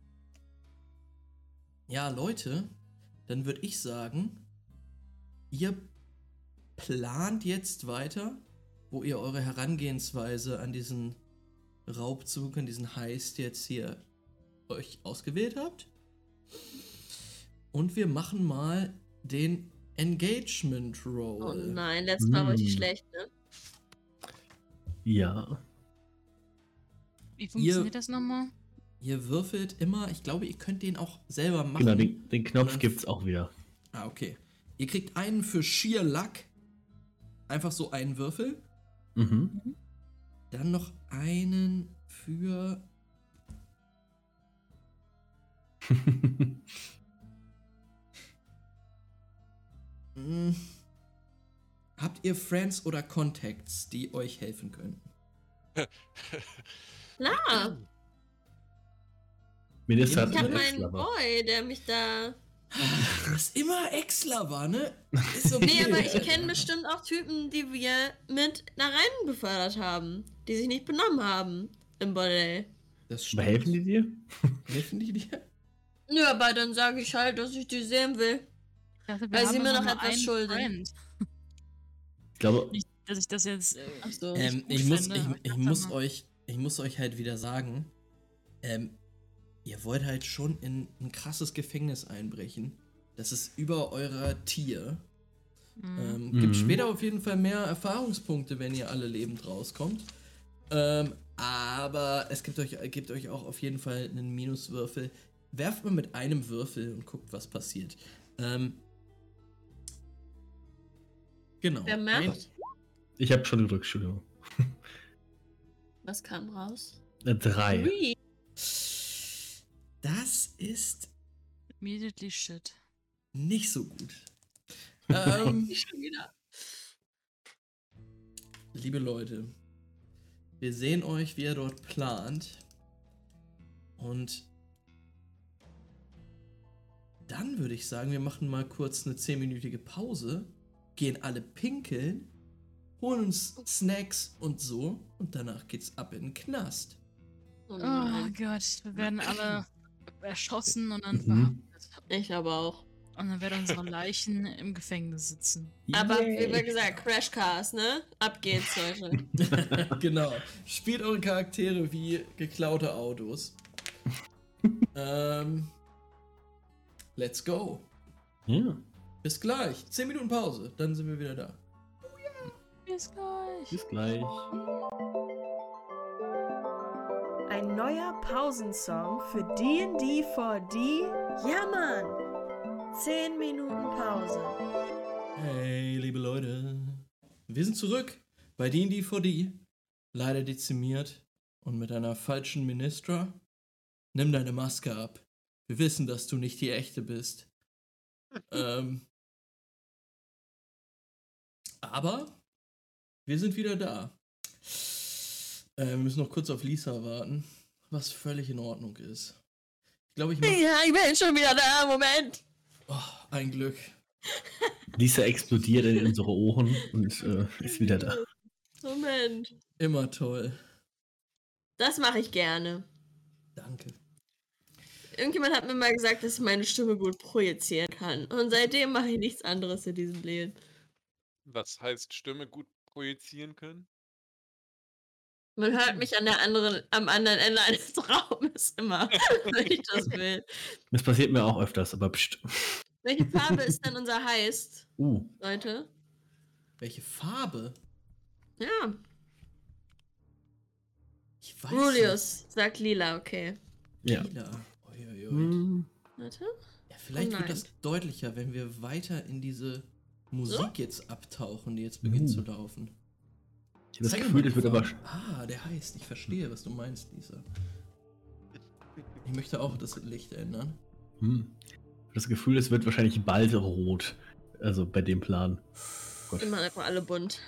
ja, Leute, dann würde ich sagen, ihr plant jetzt weiter, wo ihr eure Herangehensweise an diesen Raubzug, an diesen Heist jetzt hier euch ausgewählt habt. Und wir machen mal den Engagement Oh Roll. nein, letztes Mal war richtig Mm. schlecht, ne? Ja. Wie funktioniert das nochmal? Ihr würfelt immer, ich glaube, ihr könnt den auch selber machen. Genau, den, den Knopf dann- gibt's auch wieder. Ah, okay. Ihr kriegt einen für Sheer Luck. Einfach so einen Würfel. Mhm. Dann noch einen für. (laughs) Hm, habt ihr Friends oder Contacts, die euch helfen können? (laughs) Klar, Minister Ich ich hat hab einen meinen. Boy, der mich da. Was immer Exler war, ne? (laughs) Ist okay. Nee, aber ich kenne bestimmt auch Typen, die wir mit nach rein befördert haben, die sich nicht benommen haben im Bordell. Das Aber stimmt. helfen die dir? Helfen die dir? Ja, aber dann sage ich halt, dass ich die sehen will. Dachte, Weil sie mir immer noch etwas schulden. Friend. Ich glaube, (laughs) Nicht, dass ich das jetzt. Äh, so. Ähm, ich, muss, ich, ich, euch, ich muss euch halt wieder sagen, ähm, ihr wollt halt schon in ein krasses Gefängnis einbrechen. Das ist über eurer Tier. Mhm. Ähm, Mhm. Gibt später auf jeden Fall mehr Erfahrungspunkte, wenn ihr alle lebend rauskommt. Ähm, aber es gibt euch, gibt euch auch auf jeden Fall einen Minuswürfel. Werft mal mit einem Würfel und guckt, was passiert. Ähm, genau. Wer merkt? ich habe schon gedrückt, Entschuldigung. (laughs) Was kam raus? Äh, drei. Three. Das ist Immediately shit. nicht so gut. (laughs) ähm, Schon wieder. liebe Leute, wir sehen euch, wie ihr dort plant. Und dann würde ich sagen, wir machen mal kurz eine 10-minütige Pause, gehen alle pinkeln, holen uns Snacks und so und danach geht's ab in den Knast. Oh Oh. Gott, wir werden alle erschossen und dann Mhm. verhaftet. Ich aber auch. Und dann werden unsere Leichen im Gefängnis sitzen. Aber Yay. wie wir gesagt, Crashcars, ne? Ab geht's, Leute. (laughs) genau. Spielt eure Charaktere wie geklaute Autos. (laughs) ähm, let's go. Ja. Bis gleich. 10 Minuten Pause, dann sind wir wieder da. Bis gleich. Bis gleich. Ein neuer Pausensong für D&D 4D? Ja, Mann! 10 Minuten Pause. Hey, liebe Leute. Wir sind zurück bei D&D 4D. Leider dezimiert und mit einer falschen Ministra. Nimm deine Maske ab. Wir wissen, dass du nicht die echte bist. (laughs) ähm. Aber wir sind wieder da. Äh, wir müssen noch kurz auf Lisa warten, was völlig in Ordnung ist. Ich glaube, ich mache. Ja, ich bin schon wieder da. Moment. Oh, ein Glück. Lisa explodiert in unsere Ohren und äh, ist wieder da. Moment. Immer toll. Das mache ich gerne. Danke. Irgendjemand hat mir mal gesagt, dass ich meine Stimme gut projizieren kann. Und seitdem mache ich nichts anderes in diesem Leben. Was heißt Stimme gut projizieren können? Man hört mich an der anderen, am anderen Ende (laughs) eines Raumes immer, (laughs) wenn ich das will. Das passiert mir auch öfters, aber pst. Welche Farbe ist denn (laughs) unser Heist, Uh, Leute? Welche Farbe? Ja, Ich weiß Julius sagt lila, okay. ja. nicht. Lila. Ui, ui, ui. Hm, Warte. Ja, vielleicht Oh wird das deutlicher, wenn wir weiter in diese Musik jetzt abtauchen, die jetzt beginnt Uh. zu laufen. Ich habe das Gefühl, das wird aber. Ah, der heißt. Ich verstehe, was du meinst, Lisa. Ich möchte auch das Licht ändern. Hm. Ich hab Das Gefühl, es wird wahrscheinlich bald rot. Also bei dem Plan. Gott. Machen einfach alle bunt.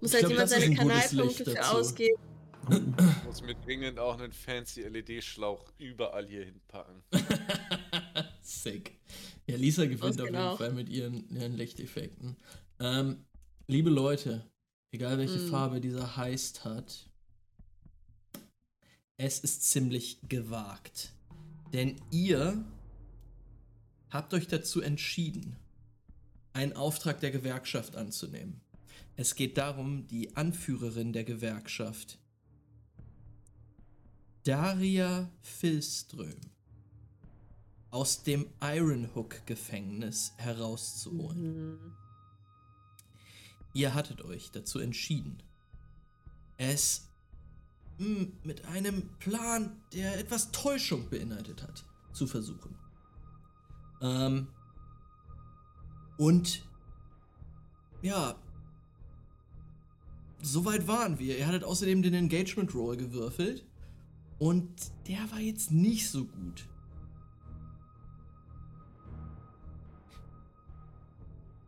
Muss Ich halt glaub, jemand seine Kanalpunkte für ausgeben. Ich muss mir dringend auch einen fancy LED-Schlauch überall hier hinpacken. (laughs) Sick. Ja, Lisa gewinnt auf genau. jeden Fall mit ihren, ihren Lichteffekten. Ähm, liebe Leute, egal welche Mm. Farbe dieser Heist hat, es ist ziemlich gewagt. Denn ihr habt euch dazu entschieden, einen Auftrag der Gewerkschaft anzunehmen. Es geht darum, die Anführerin der Gewerkschaft, Daria Filström, aus dem Ironhook-Gefängnis herauszuholen. Mhm. Ihr hattet euch dazu entschieden, es mh, mit einem Plan, der etwas Täuschung beinhaltet hat, zu versuchen. Ähm, und ja, soweit waren wir. Ihr hattet außerdem den Engagement Roll gewürfelt und der war jetzt nicht so gut.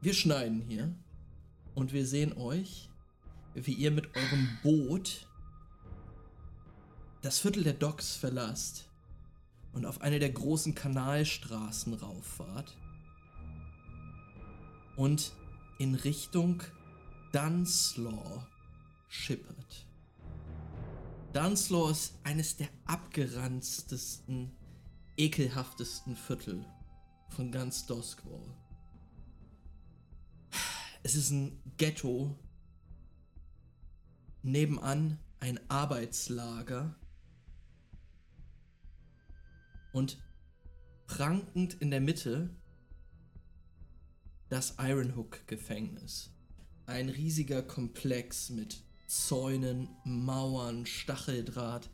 Wir schneiden hier und wir sehen euch, wie ihr mit eurem Boot das Viertel der Docks verlasst und auf eine der großen Kanalstraßen rauffahrt und in Richtung Dunslaw schippert. Dunslaw ist eines der abgeranztesten, ekelhaftesten Viertel von ganz Doskwall. Es ist ein Ghetto. Nebenan ein Arbeitslager. Und prankend in der Mitte das Ironhook-Gefängnis. Ein riesiger Komplex mit Zäunen, Mauern, Stacheldraht,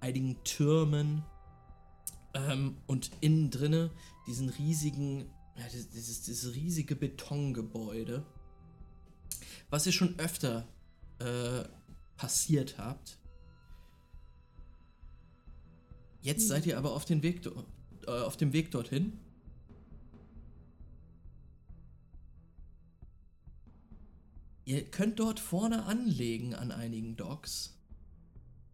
einigen Türmen ähm, und innen drinne diesen riesigen, ja, dieses, dieses riesige Betongebäude, was ihr schon öfter äh, passiert habt. Jetzt seid ihr aber auf, den Weg, do- äh, auf dem Weg dorthin. Ihr könnt dort vorne anlegen an einigen Docks.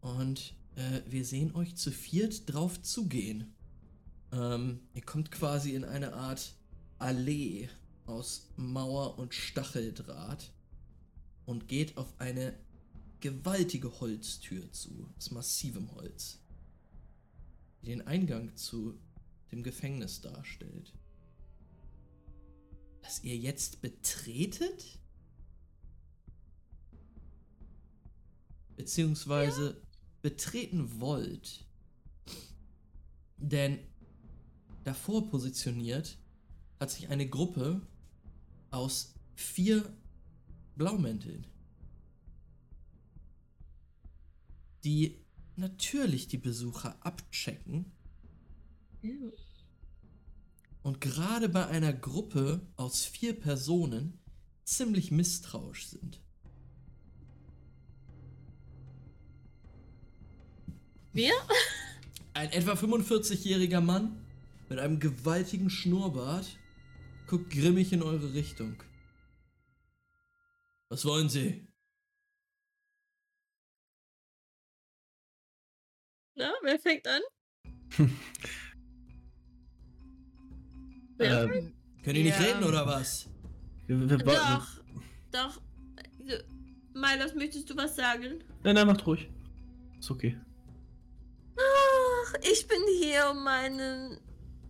Und äh, wir sehen euch zu viert drauf zugehen. Ähm, ihr kommt quasi in eine Art Allee aus Mauer und Stacheldraht und geht auf eine gewaltige Holztür zu, aus massivem Holz, die den Eingang zu dem Gefängnis darstellt. Das ihr jetzt betretet? Beziehungsweise betreten wollt. Denn davor positioniert hat sich eine Gruppe aus vier Blaumänteln, die natürlich die Besucher abchecken und gerade bei einer Gruppe aus vier Personen ziemlich misstrauisch sind. Wir? Ein etwa 45-jähriger Mann mit einem gewaltigen Schnurrbart guckt grimmig in eure Richtung. Was wollen Sie? Na, wer fängt an? (laughs) Ähm, Können die nicht Ja. reden oder was? Doch, doch. Milos, möchtest du was sagen? Nein, nein, macht ruhig. Ist okay. Ach, ich bin hier, um meinen,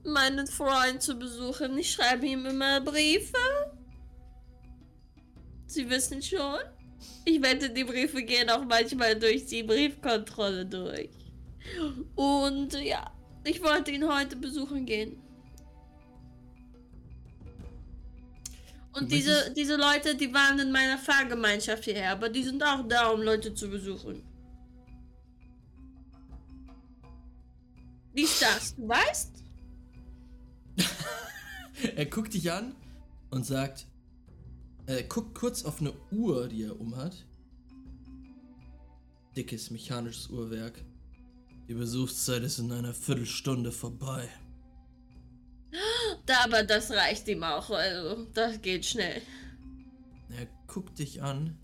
meinen Freund zu besuchen. Ich schreibe ihm immer Briefe. Sie wissen schon. Ich wette, die Briefe gehen auch manchmal durch die Briefkontrolle durch. Und ja, ich wollte ihn heute besuchen gehen. Und diese, diese Leute, die waren in meiner Fahrgemeinschaft hierher, aber die sind auch da, um Leute zu besuchen. Wie ist das? Du weißt? (laughs) Er guckt dich an und sagt, er guckt kurz auf eine Uhr, die er umhat. Dickes mechanisches Uhrwerk. Die Besuchszeit ist in einer Viertelstunde vorbei. (gasps) Da, aber das reicht ihm auch, also das geht schnell. Er guckt dich an.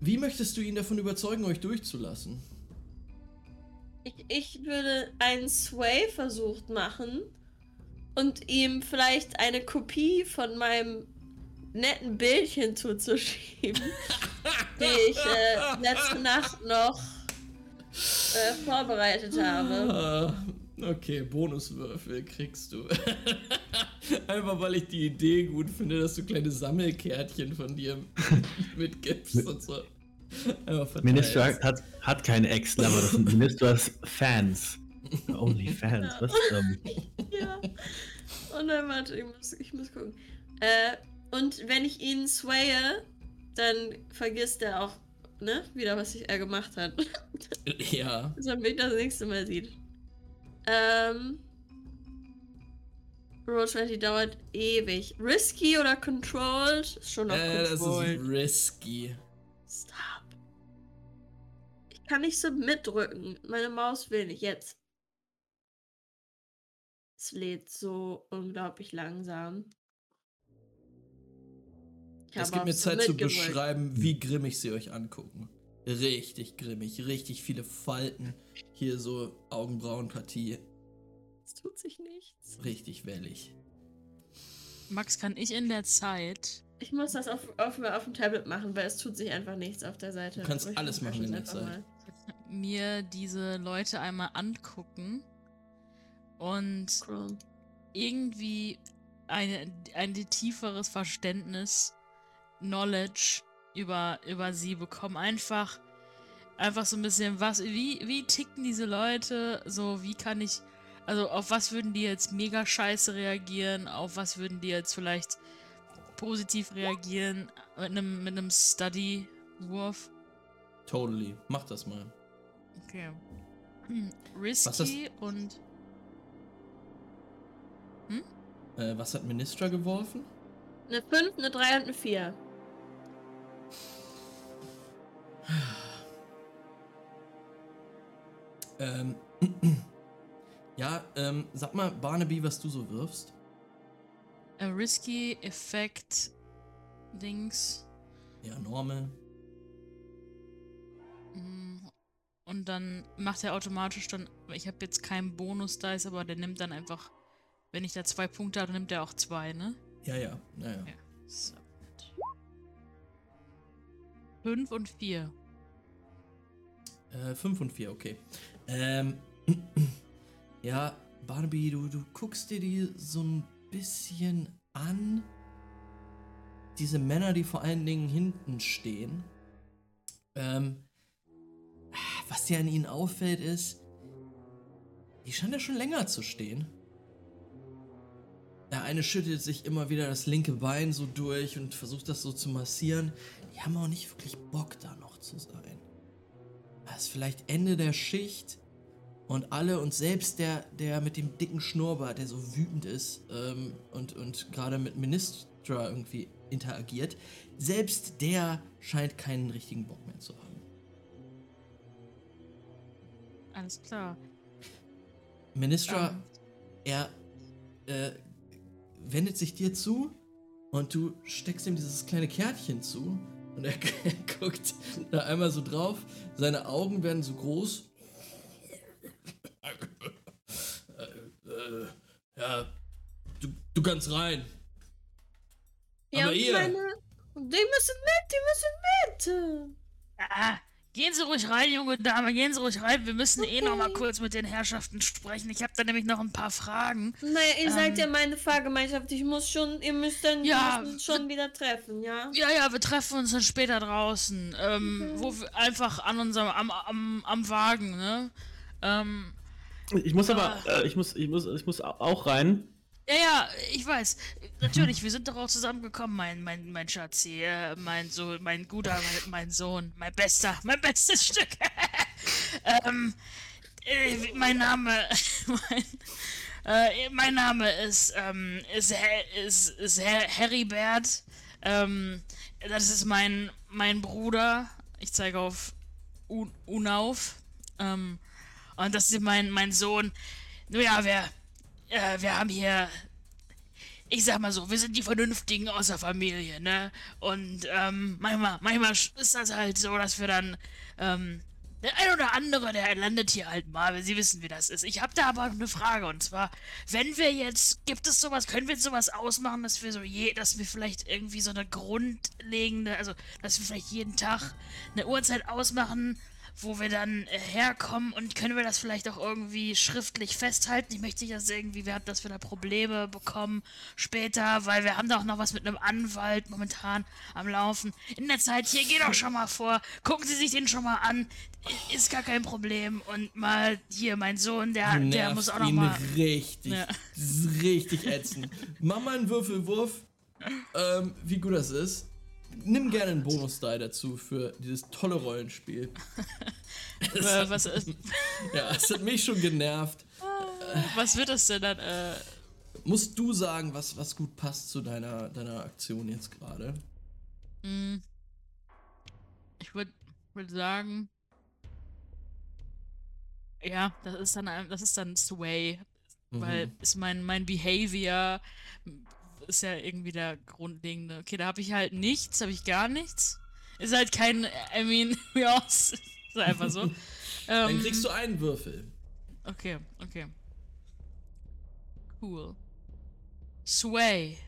Wie möchtest du ihn davon überzeugen, euch durchzulassen? Ich, ich würde einen Sway-Versuch machen und ihm vielleicht eine Kopie von meinem netten Bildchen zuzuschieben, (laughs) die ich äh, letzte Nacht noch äh, vorbereitet habe. Ah, okay, Bonuswürfel kriegst du. (laughs) Einfach weil ich die Idee gut finde, dass du kleine Sammelkärtchen von dir (laughs) mitgibst und so. (laughs) Minister hat, hat keine Ex-Lover, das sind Ministers Fans. Only Fans, was? Ähm, (laughs) Ja. Und dann warte, ich muss, ich muss gucken. Äh, und wenn ich ihn swaye, dann vergisst er auch, ne, wieder, was ich, er gemacht hat. (laughs) Ja. Dass er mich das nächste Mal sieht. Ähm. Roll 20 dauert ewig. Risky oder controlled? Ist schon noch Äh, das ist controlled. risky. Stop. Ich kann nicht so mitdrücken. Meine Maus will nicht. Jetzt. Es lädt so unglaublich langsam. Ich Es gibt mir Zeit zu beschreiben, wie grimmig sie euch angucken. Richtig grimmig, richtig viele Falten. Hier so Augenbrauenpartie. Es tut sich nichts. Richtig wellig. Max, kann ich in der Zeit. Ich muss das auf, auf, auf dem Tablet machen, weil es tut sich einfach nichts auf der Seite. Du kannst ich alles machen in der Zeit. mal. Mir diese Leute einmal angucken und Chrome. irgendwie eine, ein tieferes Verständnis, Knowledge über, über sie bekommen. Einfach, einfach so ein bisschen, was, wie, wie ticken diese Leute? So, wie kann ich, also auf was würden die jetzt mega scheiße reagieren? Auf was würden die jetzt vielleicht positiv reagieren? Mit einem, mit einem Study-Wurf? Totally. Mach das mal. Okay. Hm, Risky und. Äh, was hat Ministra geworfen? Eine 5, eine 3 und eine 4. (sighs) Ähm. (clears throat) ja, ähm, sag mal, Barnaby, was du so wirfst. A risky Effect Dings. Ja, normal. Mm, Und dann macht er automatisch dann. Ich habe jetzt keinen Bonus-Dice, aber der nimmt dann einfach. Wenn ich da zwei Punkte habe, nimmt er auch zwei, ne? Ja, ja, naja. Ja. So. Fünf und vier. Äh, 5 und 4, okay. Ähm, (clears throat) ja, Barnaby, du, du guckst dir die so ein bisschen an. Diese Männer, die vor allen Dingen hinten stehen. Ähm, was dir an ihnen auffällt, ist, die scheinen ja schon länger zu stehen. Der eine schüttelt sich immer wieder das linke Bein so durch und versucht das so zu massieren. Die haben auch nicht wirklich Bock, da noch zu sein. Es ist vielleicht Ende der Schicht und alle und selbst der, der mit dem dicken Schnurrbart, der so wütend ist ähm, und, und gerade mit Ministra irgendwie interagiert, selbst der scheint keinen richtigen Bock mehr zu haben. Alles klar. Ministra, Ähm, er äh, wendet sich dir zu und du steckst ihm dieses kleine Kärtchen zu und er (laughs) guckt da einmal so drauf. Seine Augen werden so groß. Äh, äh, ja, du, du kannst rein. Ja, Aber und ihr- meine. Die müssen mit, die müssen mit. Ah, gehen Sie ruhig rein, junge Dame, gehen Sie ruhig rein. Wir müssen eh noch mal Okay. kurz mit den Herrschaften sprechen. Ich habe da nämlich noch ein paar Fragen. Naja, ihr seid Ähm. ja meine Fahrgemeinschaft. Ich muss schon, ihr müsst dann Ja, müssen schon wieder treffen, ja? Ja, ja, wir treffen uns dann später draußen. Ähm, wo wir einfach an unserem, am, am, am Wagen, ne? Ähm, ich muss aber, äh, ich muss, ich muss, ich muss au- auch rein. Ja, ja, ich weiß. Natürlich, wir sind doch auch zusammengekommen, mein, mein, mein Schatz hier, mein so, mein guter, mein, mein Sohn, mein bester, mein bestes (laughs) Stück. ähm, äh, mein Name, (laughs) mein, äh, mein Name ist, ähm, ist, ist, ist Heribert. Ähm, das ist mein, mein Bruder. Ich zeige auf Un Unauf. Ähm, und das ist mein, mein Sohn. Nun ja, wir, äh, wir haben hier. ich sag mal so, wir sind die Vernünftigen aus der Familie, ne? Und ähm, manchmal, manchmal ist das halt so, dass wir dann, ähm, der ein oder andere, der landet hier halt mal, Sie wissen, wie das ist. Ich habe da aber eine Frage und zwar, wenn wir jetzt, gibt es sowas, können wir sowas ausmachen, dass wir so je, dass wir vielleicht irgendwie so eine grundlegende, also, dass wir vielleicht jeden Tag eine Uhrzeit ausmachen, wo wir dann äh, herkommen und können wir das vielleicht auch irgendwie schriftlich festhalten. Ich möchte nicht, dass irgendwie wir haben, dass wir da Probleme bekommen später, weil wir haben da auch noch was mit einem Anwalt momentan am Laufen. In der Zeit hier, geh doch schon mal vor, gucken Sie sich den schon mal an. Ist gar kein Problem. Und mal hier, mein Sohn, der, der muss auch noch mal. richtig, Ja. richtig ätzend. Mach mal einen Würfelwurf, ähm, wie gut das ist. Nimm gerne einen Bonus-Die dazu für dieses tolle Rollenspiel. (laughs) Äh, was, Ja, es hat mich schon genervt. was wird das denn dann? Äh, Musst du sagen, was, was gut passt zu deiner, deiner Aktion jetzt gerade? mh, ich würde würd sagen. Ja, das ist dann das ist dann Sway. Weil Mhm. ist mein, mein Behavior ist ja irgendwie der grundlegende. Okay, da habe ich halt nichts, habe ich gar nichts. Ist halt kein, I mean, (laughs) ja, ist ist einfach so. (laughs) Dann ähm, kriegst du einen Würfel. Okay, okay. Cool. Sway.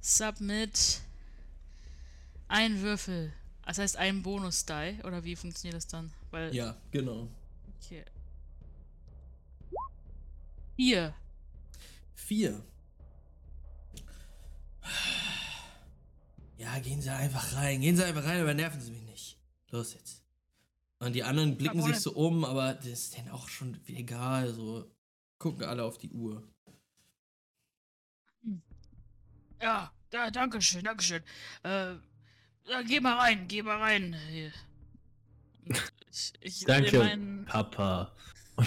Submit. Ein Würfel. Das heißt ein Bonus-Die. Oder wie funktioniert das dann? Weil. Ja, genau. Okay. Vier. Vier. Ja, gehen Sie einfach rein. Gehen Sie einfach rein, aber nerven Sie mich nicht. Los jetzt. Und die anderen blicken Jawohl. sich so um, aber das ist denen auch schon egal. So gucken alle auf die Uhr. Ja, da, danke schön, danke schön. Äh, ja, geh mal rein, geh mal rein. Ich, ich, (laughs) Danke, mein- Papa. (laughs)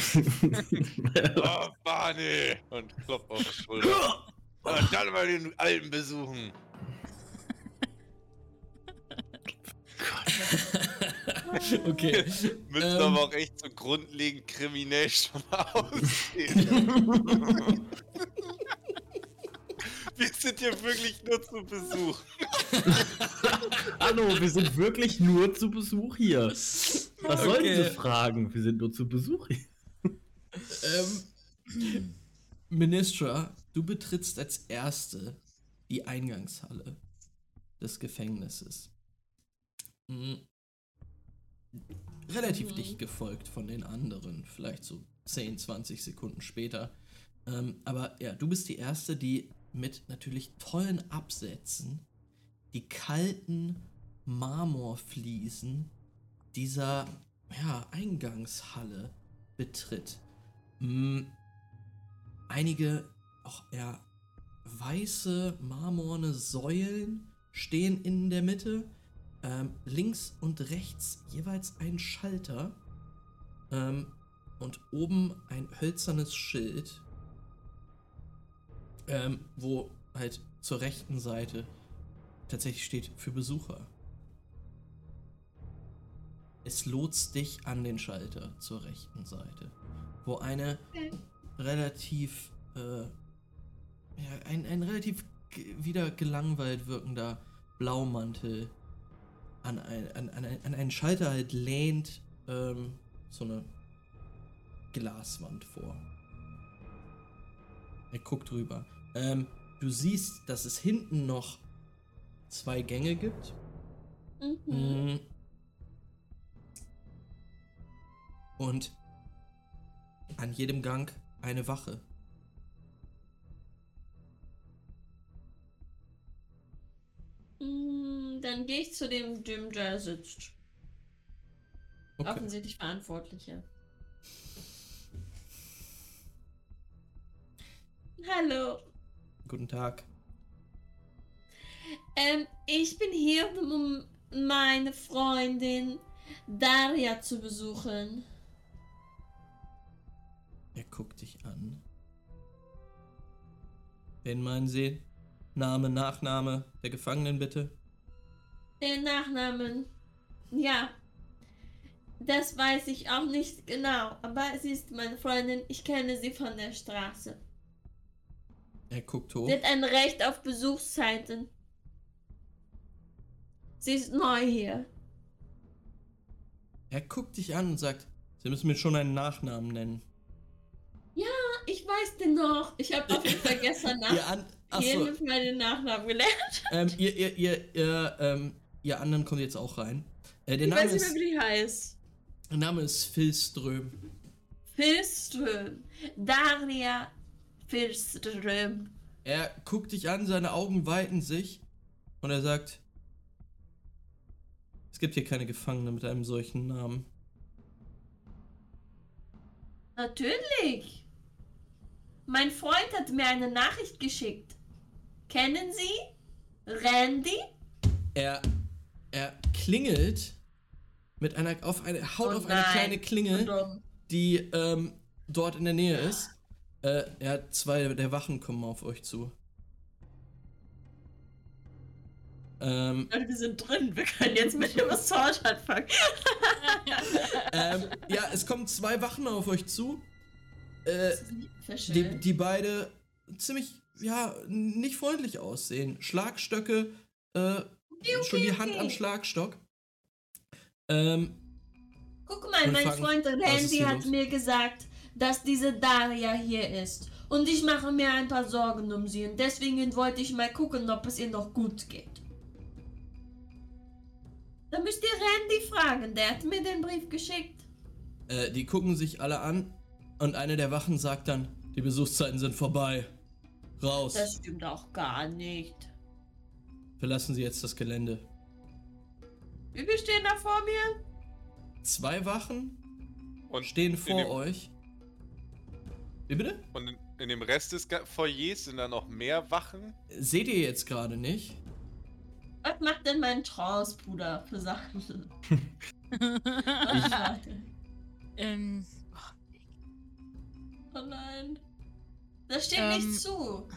Oh, Barney! Und klopft auf die Schulter. (laughs) Und dann mal den Alten besuchen. (laughs) okay. (laughs) Müssen Ähm. aber auch echt so grundlegend kriminell schon mal (laughs) aussehen. Wir sind hier wirklich nur zu Besuch. Hallo, wir sind wirklich nur zu Besuch hier. Was sollen Okay. diese Fragen? Wir sind nur zu Besuch hier. Ähm, Ministra, du betrittst als Erste die Eingangshalle des Gefängnisses. Mhm. Relativ Mhm. dicht gefolgt von den anderen, vielleicht so 10, 20 Sekunden später. Ähm, aber ja, du bist die Erste, die mit natürlich tollen Absätzen die kalten Marmorfliesen dieser ja, Eingangshalle betritt. Mm, einige auch eher weiße marmorne Säulen stehen in der Mitte. Ähm, links und rechts jeweils ein Schalter. Ähm, und oben ein hölzernes Schild. Ähm, wo halt zur rechten Seite tatsächlich steht für Besucher. Es lotst dich an den Schalter zur rechten Seite, wo eine relativ, äh, ja, ein, ein relativ wieder gelangweilt wirkender Blaumantel an, ein, an, an, ein, an einen Schalter halt lehnt, ähm, so eine Glaswand vor. Er guckt rüber. Ähm, du siehst, dass es hinten noch zwei Gänge gibt. Mhm. Mm. Und an jedem Gang eine Wache. Dann gehe ich zu dem Jim, der sitzt. Okay. Offensichtlich Verantwortlicher. Hallo. Guten Tag. Ähm, ich bin hier, um meine Freundin Daria zu besuchen. Er guckt dich an. Wen meinen Sie? Name, Nachname der Gefangenen bitte? Den Nachnamen. Ja. Das weiß ich auch nicht genau, aber sie ist meine Freundin. Ich kenne sie von der Straße. Er guckt hoch. Sie hat ein Recht auf Besuchszeiten. Sie ist neu hier. Er guckt dich an und sagt, Sie müssen mir schon einen Nachnamen nennen. Ich weiß den noch. Ich habe auf jeden Fall gestern Nacht (laughs) Ihr, an, achso, jedes Mal den Nachnamen gelernt. ähm, ihr, ihr, ihr, ihr, ähm, ihr anderen kommt jetzt auch rein. Äh, der, Ich Name weiß nicht mehr, wie die heißt. der Name ist Phil Ström. Filström. Daria Filström. Er guckt dich an, seine Augen weiten sich und er sagt, es gibt hier keine Gefangene mit einem solchen Namen. Natürlich. Mein Freund hat mir eine Nachricht geschickt. Kennen Sie Randy? Er, er klingelt mit einer, auf eine, haut Oh auf eine nein. kleine Klingel, Und, die ähm, dort in der Nähe ist. Äh, ja, zwei der Wachen kommen auf euch zu. Ähm, Leute, wir sind drin. Wir können jetzt mit dem Assault anfangen. (laughs) ähm, ja, es kommen zwei Wachen auf euch zu. Äh, die, die beide ziemlich, ja, nicht freundlich aussehen. Schlagstöcke, äh, schon die Hand okay. am Schlagstock. Ähm, Guck mal, mein fragen, Freund Randy hat los? mir gesagt, dass diese Daria hier ist. Und ich mache mir ein paar Sorgen um sie. Und deswegen wollte ich mal gucken, ob es ihr noch gut geht. Da müsst ihr Randy fragen. Der hat mir den Brief geschickt. äh, die gucken sich alle an und eine der Wachen sagt dann, die Besuchszeiten sind vorbei. Raus. Das stimmt auch gar nicht. Verlassen Sie jetzt das Gelände. Wie viel stehen da vor mir? Zwei Wachen Und stehen vor dem- euch. Wie bitte? Und in, in dem Rest des Foyers sind da noch mehr Wachen. Seht ihr jetzt gerade nicht? Was macht denn mein Trance-Bruder für Sachen? (laughs) Was (laughs) ähm, Oh nein. Das steht Ähm, nicht zu.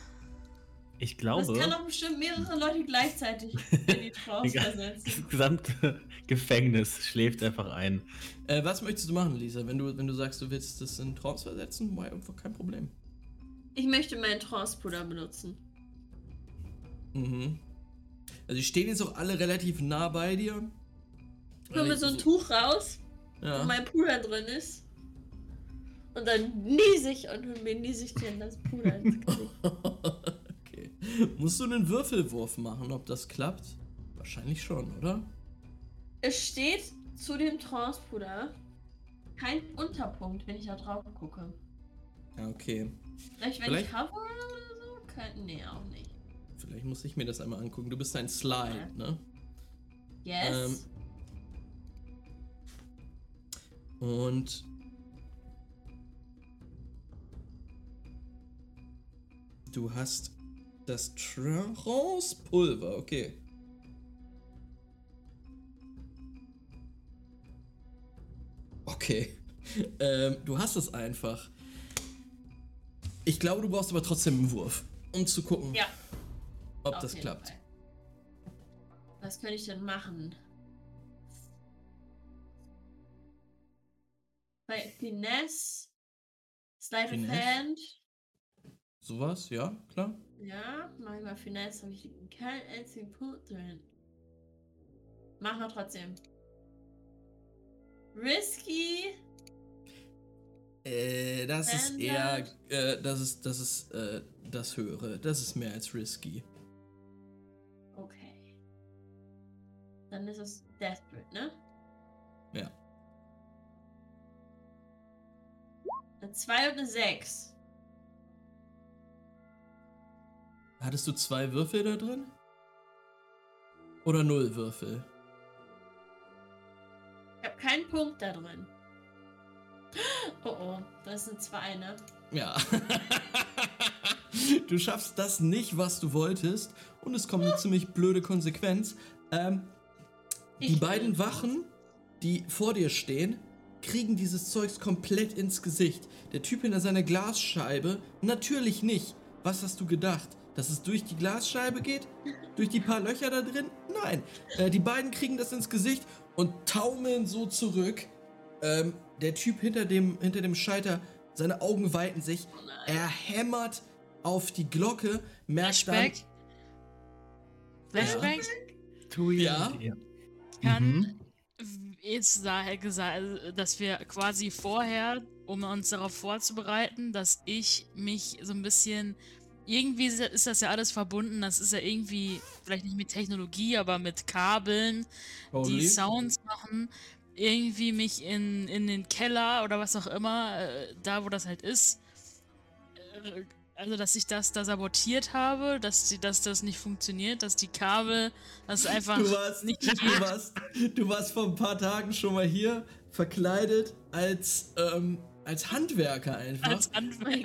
Ich Das glaube, kann doch bestimmt mehrere Leute gleichzeitig in die Trance (laughs) versetzen. das gesamte Gefängnis schläft einfach ein. Äh, was möchtest du machen, Lisa? Wenn du, wenn du sagst, du willst das in Trance versetzen, war einfach kein Problem. Ich möchte meinen Trance-Bruder benutzen. Mhm. Also die stehen jetzt auch alle relativ nah bei dir. Ich hole mir so ein Tuch raus, Ja. wo mein Puder drin ist. Und dann niese ich und mir niese ich dir das Puder ins Gesicht. okay. Musst du einen Würfelwurf machen, ob das klappt? Wahrscheinlich schon, oder? Es steht zu dem Trance-Puder kein Unterpunkt, wenn ich da drauf gucke. Ja, okay. Vielleicht, wenn Vielleicht- ich cover oder so? Kein, nee, auch nicht. Vielleicht muss ich mir das einmal angucken. Du bist ein Slide, ne? Yes. Und du hast das Trance-Pulver, okay. Okay. (laughs) ähm, du hast es einfach. Ich glaube, du brauchst aber trotzdem einen Wurf, um zu gucken, ja. ob auf das klappt. Fall. Was könnte ich denn machen? Bei Finesse, Sleight of? Hand. Sowas, ja, klar. Ja, mach ich mal Finesse, habe ich keinen einzigen Punkt drin. Mach mal trotzdem. Risky. Äh, das ist Standard. eher, äh, das ist, das ist, äh, das höhere. Das ist mehr als risky. Okay. Dann ist es Desperate, ne? Ja. Eine 2 und eine 6. Hattest du zwei Würfel da drin? Oder null Würfel? Ich habe keinen Punkt da drin. (gasps) Oh oh, das sind zwei, ne? Ja. (laughs) du schaffst das nicht, was du wolltest. Und es kommt eine ziemlich blöde Konsequenz. Ähm, die Ich beiden Wachen, die vor dir stehen, kriegen dieses Zeugs komplett ins Gesicht. Der Typ hinter seiner Glasscheibe, natürlich nicht. Was hast du gedacht? Dass es durch die Glasscheibe geht? Durch die paar Löcher da drin? Nein. Äh, die beiden kriegen das ins Gesicht und taumeln so zurück. Ähm, der Typ hinter dem, hinter dem Scheiter, seine Augen weiten sich. Oh. Er hämmert auf die Glocke, merkt Flashback. Flashback Tui. Ja. kann Mhm. jetzt sa- gesagt, dass wir quasi vorher, um uns darauf vorzubereiten, dass ich mich so ein bisschen irgendwie ist das ja alles verbunden. Das ist ja irgendwie vielleicht nicht mit Technologie, aber mit Kabeln, dann. die Holy. Sounds machen. Irgendwie mich in, in den Keller oder was auch immer, äh, da wo das halt ist. äh, Also, dass ich das da sabotiert habe, dass, die, dass das nicht funktioniert, dass die Kabel, das einfach Du warst, nicht du, warst, du warst vor ein paar Tagen schon mal hier verkleidet als, ähm, als Handwerker einfach. als.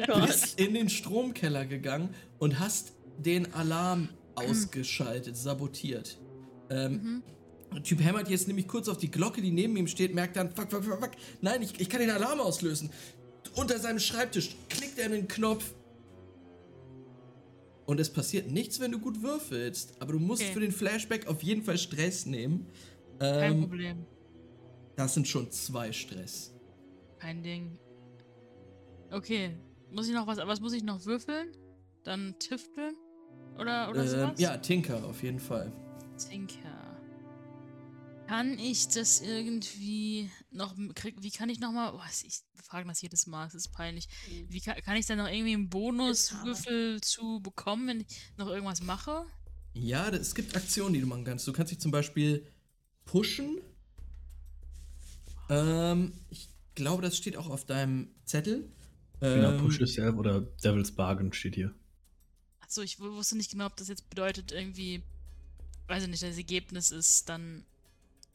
Gott. bist in den Stromkeller gegangen und hast den Alarm ausgeschaltet, sabotiert. Ähm, Typ hämmert jetzt nämlich kurz auf die Glocke, die neben ihm steht, merkt dann, fuck, fuck, fuck, fuck, nein, ich, ich kann den Alarm auslösen. Unter seinem Schreibtisch klickt er den Knopf. Und es passiert nichts, wenn du gut würfelst. Aber du musst Okay. für den Flashback auf jeden Fall Stress nehmen. Kein Ähm, Problem. das sind schon zwei Stress. Kein Ding. Okay. Muss ich noch was, was muss ich noch würfeln? Dann tüfteln? Oder, oder Ähm, sowas? ja, Tinker auf jeden Fall. Tinker. Kann ich das irgendwie noch krieg, wie kann ich noch mal, oh, ich frage das jedes Mal, es ist peinlich. Wie kann, kann ich da noch irgendwie einen Bonuswürfel zu bekommen, wenn ich noch irgendwas mache? Ja, es gibt Aktionen, die du machen kannst. Du kannst dich zum Beispiel pushen. Ähm, ich glaube, das steht auch auf deinem Zettel. Genau, Ähm, Push Yourself oder Devil's Bargain steht hier. Achso, ich wu- wusste nicht genau, ob das jetzt bedeutet irgendwie, weiß ich nicht, das Ergebnis ist dann,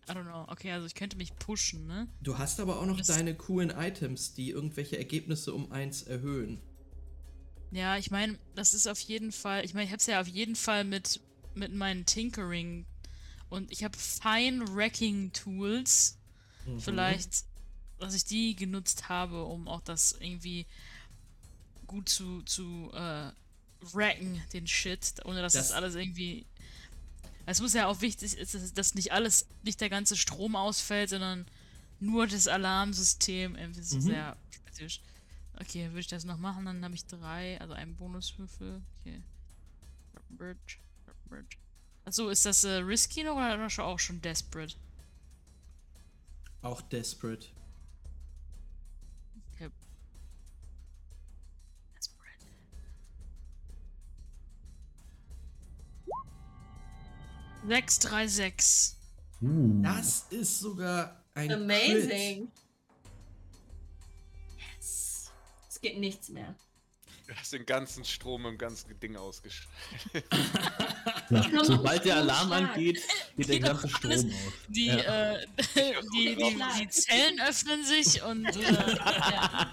I don't know. Okay, also ich könnte mich pushen, ne? Du hast aber auch noch Das- deine coolen Items, die irgendwelche Ergebnisse um eins erhöhen. Ja, ich meine, das ist auf jeden Fall, ich meine, ich habe es ja auf jeden Fall mit, mit meinen Tinkering und ich habe Fine Wrecking Tools, Mhm. vielleicht, dass ich die genutzt habe, um auch das irgendwie gut zu, zu äh, wrecken, den Shit, ohne dass das, Das- alles irgendwie. Es muss ja auch wichtig ist, dass- dass nicht alles, nicht der ganze Strom ausfällt, sondern nur das Alarmsystem. Irgendwie so Mhm. sehr spezifisch. Okay, würde ich das noch machen, dann habe ich drei, also einen Bonuswürfel. Okay. Bridge. Achso, ist das äh, risky noch oder auch schon desperate? Auch Desperate. 636. Uh. Das ist sogar ein Amazing. Crit. Yes. Es geht nichts mehr. Du hast den ganzen Strom im ganzen Ding ausgeschaltet. ja, sobald der Alarm angeht, geht der ganze Strom aus. Die, ja. äh, (laughs) die, die, die, Zellen öffnen sich und. Äh, (laughs) ja.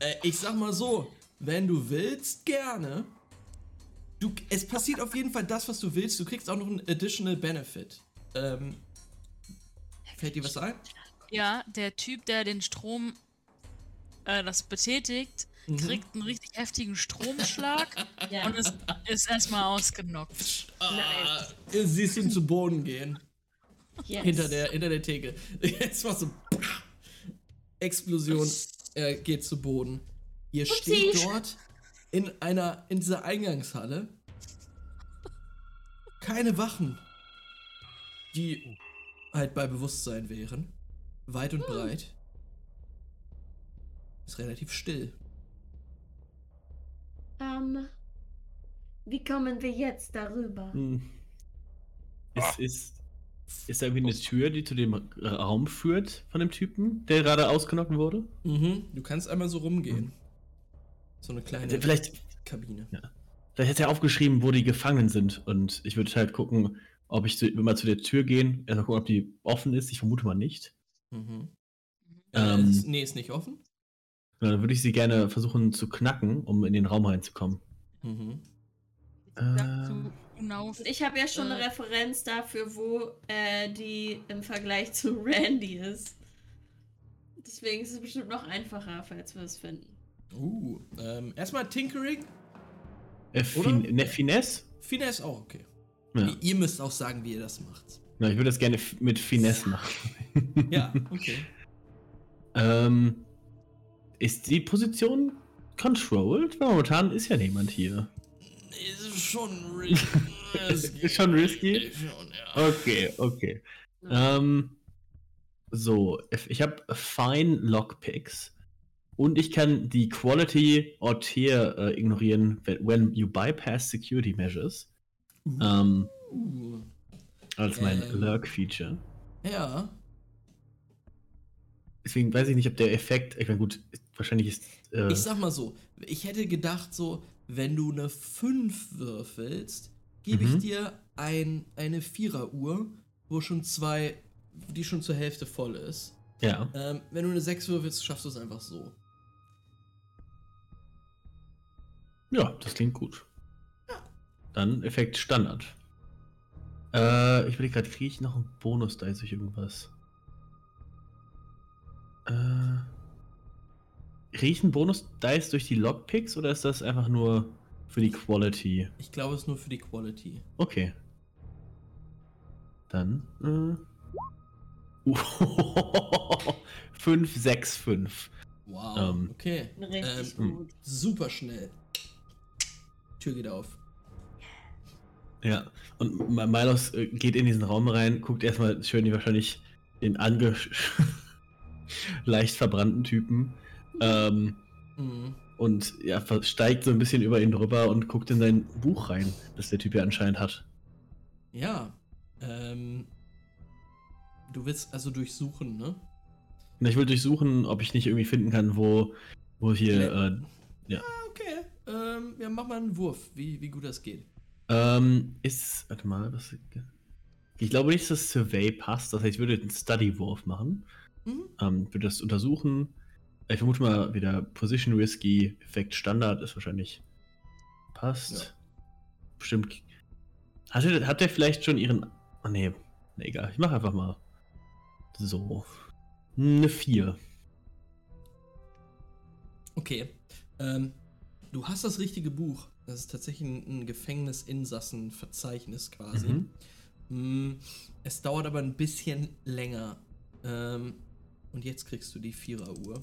äh, ich sag mal so, wenn du willst, gerne. Du, es passiert auf jeden Fall das, was du willst. Du kriegst auch noch einen Additional Benefit. Ähm, fällt dir was ein? ja, der Typ, der den Strom, äh, das betätigt, Mhm. kriegt einen richtig heftigen Stromschlag (laughs) ja. und ist, ist erstmal ausgenockt. Ah, siehst ihn zu Boden gehen. Yes. Hinter der, hinter der Theke. (laughs) Jetzt war so. Explosion. Er geht zu Boden. Ihr steht Upsi. dort in einer, in dieser Eingangshalle. Keine Wachen, die halt bei Bewusstsein wären. Weit und breit. Ist relativ still. Ähm, wie kommen wir jetzt darüber? Hm. Es ist, ist da irgendwie eine Tür, die zu dem Raum führt von dem Typen, der gerade ausgenockt wurde? Mhm. Du kannst einmal so rumgehen. So eine kleine Vielleicht, Kabine. vielleicht hat er aufgeschrieben, wo die Gefangenen sind. Und ich würde halt gucken, ob ich zu, mal zu der Tür gehen, erstmal gucken, ob die offen ist. Ich vermute mal nicht. Mhm. Ähm. äh, ist, nee, ist nicht offen. Dann würde ich sie gerne versuchen zu knacken, um in den Raum reinzukommen. Mhm. Äh, ich habe ja schon eine Äh. Referenz dafür, wo äh, die im Vergleich zu (laughs) Randy ist. Deswegen ist es bestimmt noch einfacher, falls wir es finden. Uh, ähm, erstmal Tinkering. Äh, fin ne, Finesse? Finesse auch okay. Ja. Ihr müsst auch sagen, wie ihr das macht. ja, ich würde das gerne mit Finesse machen. (laughs) Ja, (laughs) okay. ähm, ist die Position controlled? Weil momentan ist ja niemand hier. Ist schon risky. (laughs) Ist schon risky? Schon, ja. Okay, okay. Ähm, so, ich habe Fine Lockpicks und ich kann die Quality or Tier äh, ignorieren, when- you bypass security measures. Ähm, Uh, als mein Ähm. Lurk-Feature. ja. Deswegen weiß ich nicht, ob der Effekt, ich meine, gut, wahrscheinlich ist. Äh, Ich sag mal so, ich hätte gedacht, so, wenn du eine 5 würfelst, gebe Mhm. ich dir ein, eine Vierer-Uhr, wo schon zwei, die schon zur Hälfte voll ist. ja. Ähm, wenn du eine 6 würfelst, schaffst du es einfach so. Ja, das klingt gut. Dann Effekt Standard. Äh, ich will gerade, kriege ich noch einen Bonus da durch irgendwas? Äh. Kriege ich einen Bonus Dice durch die Lockpicks oder ist das einfach nur für die Quality? Ich glaube, es ist nur für die Quality. Okay. Dann, äh. 5, 6, 5. Wow. Ähm, okay. Richtig Ähm, gut. super schnell. Tür geht auf. Ja, und Milos äh, geht in diesen Raum rein, guckt erstmal schön die wahrscheinlich den ange (laughs) leicht verbrannten Typen ähm, Mhm. und ja, steigt so ein bisschen über ihn drüber und guckt in sein Buch rein, das der Typ ja anscheinend hat. Ja. Ähm, du willst also durchsuchen, ne? Ich will durchsuchen, ob ich nicht irgendwie finden kann, wo, wo hier. Äh, Ah, okay. Ähm, ja, mach mal einen Wurf, wie, wie gut das geht. ähm, ist. Warte mal, was. Ich glaube nicht, dass Survey passt. Das heißt, ich würde einen Study-Wurf machen. Mhm. Ähm, würde das untersuchen. Ich vermute mal wieder Position Risky, Effekt Standard ist wahrscheinlich passt. Ja. Bestimmt. Hat der, hat der vielleicht schon ihren. Oh nee, nee egal. Ich mache einfach mal so. Eine 4. Okay. Ähm, du hast das richtige Buch. Das ist tatsächlich ein, Gefängnisinsassen-Verzeichnis quasi. Mhm. Mm, Es dauert aber ein bisschen länger. Ähm, und jetzt kriegst du die Vierer-Uhr.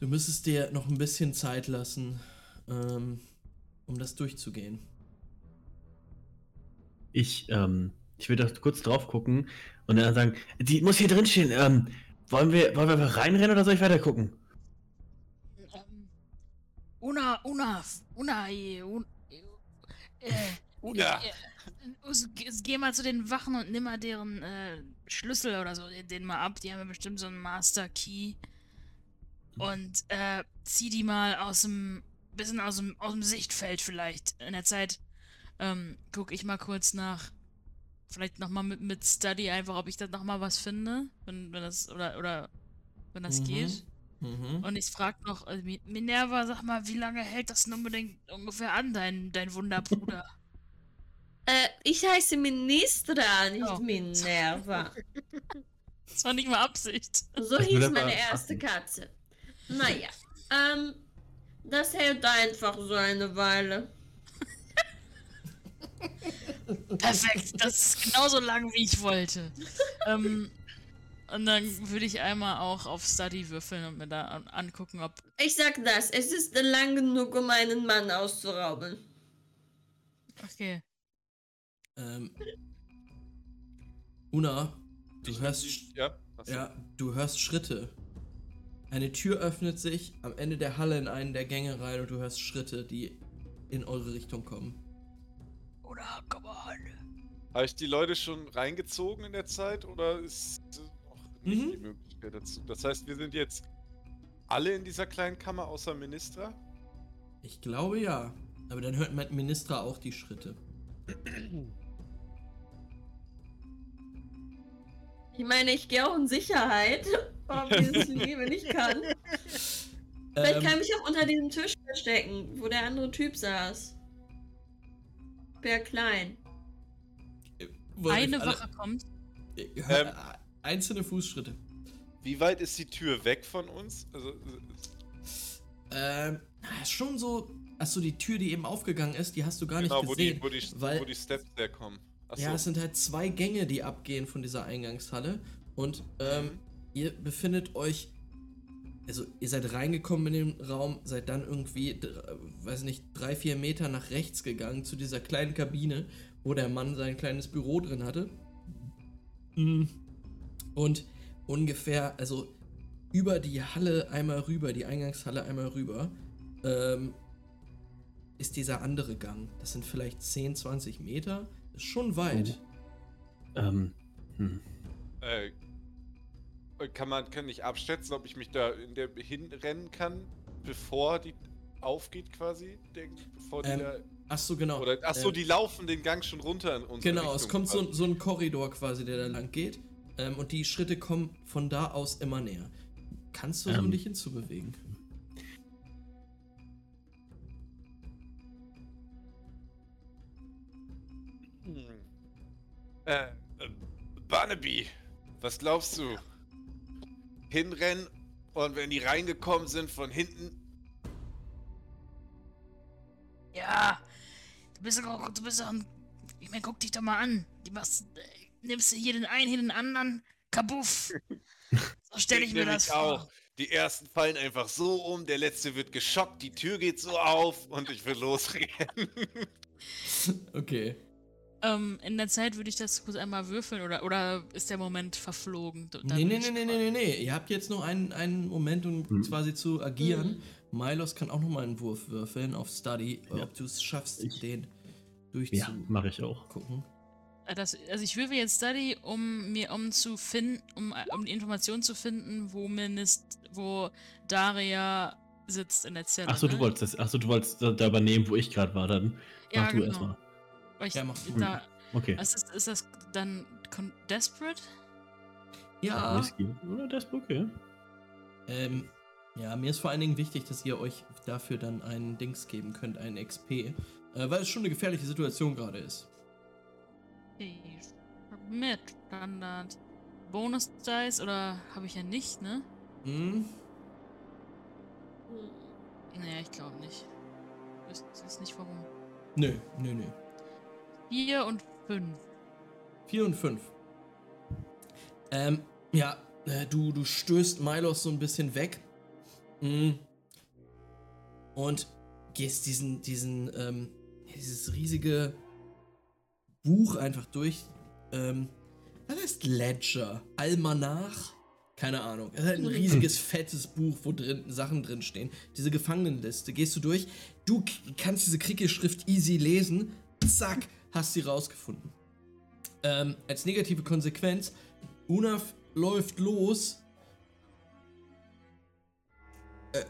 Du müsstest dir noch ein bisschen Zeit lassen, ähm, um das durchzugehen. Ich, ähm, ich will da kurz drauf gucken und dann sagen, die muss hier drin stehen. Ähm, wollen wir, wollen wir einfach reinrennen oder soll ich weiter gucken? Una, Una, Una, un, äh, (laughs) Una. äh, us- ge- Geh mal zu den Wachen und nimm mal deren äh, Schlüssel oder so, den mal ab. Die haben ja bestimmt so einen Master Key. Und äh, zieh die mal aus dem, bisschen aus dem, aus dem Sichtfeld vielleicht. In der Zeit ähm, guck ich mal kurz nach. Vielleicht nochmal mit, mit Study einfach, ob ich da nochmal was finde. Wenn, wenn das, oder, oder, wenn das Mhm. geht. Mhm. Und ich frag noch, äh, Mi- Minerva, sag mal, wie lange hält das denn unbedingt ungefähr an, dein, dein Wunderbruder? (laughs) Äh, ich heiße Ministra, nicht Oh. Minerva. (laughs) Das war nicht mal Absicht. So Das hieß meine erste. Katze. Naja, ähm, das hält einfach so eine Weile. (laughs) Perfekt, das ist genauso lang, wie ich wollte. ähm, und dann würde ich einmal auch auf Study würfeln und mir da an angucken, ob. Ich sag das, es ist lang genug, um einen Mann auszurauben. Okay. Ähm, Una, du hörst, Ja? Achso. ja, du hörst Schritte. Eine Tür öffnet sich am Ende der Halle in einen der Gänge rein und du hörst Schritte, die in eure Richtung kommen. Oder komm mal. Habe ich die Leute schon reingezogen in der Zeit oder ist nicht Mhm. die Möglichkeit dazu? Das heißt, wir sind jetzt alle in dieser kleinen Kammer außer Ministra? Ich glaube ja. Aber dann hört mein Minister auch die Schritte. Ich meine, ich gehe auch in Sicherheit. Obviously, wenn ich kann. Vielleicht kann Ähm, ich mich auch unter diesem Tisch verstecken, wo der andere Typ saß. Wär klein. Eine Wache kommt. Äh, Einzelne Fußschritte. Wie weit ist die Tür weg von uns? Also, Ähm, na, ist schon so. Achso, die Tür, die eben aufgegangen ist, die hast du gar genau, nicht wo gesehen. die, wo, die, weil, wo die Steps herkommen. Achso. ja, es sind halt zwei Gänge, die abgehen von dieser Eingangshalle. Und ähm, Mhm. ihr befindet euch also ihr seid reingekommen in den Raum, seid dann irgendwie, weiß nicht, drei, vier Meter nach rechts gegangen zu dieser kleinen Kabine, wo der Mann sein kleines Büro drin hatte. Mm. Und ungefähr, also über die Halle einmal rüber, die Eingangshalle einmal rüber, ähm, ist dieser andere Gang. Das sind vielleicht 10, 20 Meter. Ist schon weit. Ähm, hm. Äh, kann man kann ich abschätzen, ob ich mich da in der hinrennen kann, bevor die aufgeht quasi? Der, bevor die Ähm, da, Ach so, genau. oder, ach so, Ähm, die laufen den Gang schon runter in unsere Genau, es Richtung kommt so, so ein Korridor quasi, der da lang geht. Ähm, und die Schritte kommen von da aus immer näher. Kannst du um Ähm. dich hinzubewegen? Hm. Äh, äh, Barnaby, was glaubst du? Hinrennen und wenn die reingekommen sind von hinten, Ja, du bist doch, du bist doch ein. Ich meine, guck dich doch mal an. Die machst, äh, nimmst du hier den einen, hier den anderen. Kabuff. (laughs) So stelle ich mir das vor. Die ersten fallen einfach so um, der letzte wird geschockt, die Tür geht so auf und ich will losrennen. (laughs) Okay. Ähm, in der Zeit würde ich das kurz einmal würfeln oder, oder ist der Moment verflogen? D- dann Nee, nee, nee, nee, nee, nee, nee. Ihr habt jetzt nur einen, einen Moment, um Mhm. quasi zu agieren. Milos kann auch nochmal einen Wurf würfeln auf Study, Ja. ob du es schaffst, Ich- den Ja, durchzugucken. mache ich auch. Äh, Das, also ich würfel jetzt Study, um mir um zu finden, um, um die Information zu finden, wo Minist, wo Daria sitzt in der Zelle. Achso, du ne? wolltest das, achso, du wolltest da, da übernehmen, wo ich gerade war, dann ja, mach du genau. erstmal. Weil ich, Ja, mach du. da, Okay. was ist, ist das dann Con Desperate? Ja, Whisky. Oder das ist okay. ähm, ja, mir ist vor allen Dingen wichtig, dass ihr euch dafür dann einen Dings geben könnt, einen XP. Äh, weil es schon eine gefährliche Situation gerade ist. Okay, mit Standard. Bonus Dice oder habe ich ja nicht, ne? Hm? Naja, ich glaube nicht. Ich weiß nicht warum. Nö, nö, nö. 4 und 5. 4 und 5. Ähm, ja, äh, du, du stößt Milos so ein bisschen weg. Mm. Und gehst diesen, diesen, ähm, dieses riesige Buch einfach durch. Ähm, was heißt Ledger? Almanach? Keine Ahnung. Es ist halt ein riesiges, fettes Buch, wo drin Sachen drin stehen. Diese Gefangenenliste. Gehst du durch. Du kannst diese Kriegelschrift easy lesen. Zack, hast sie rausgefunden. Ähm, als negative Konsequenz, Unaf läuft los. Äh,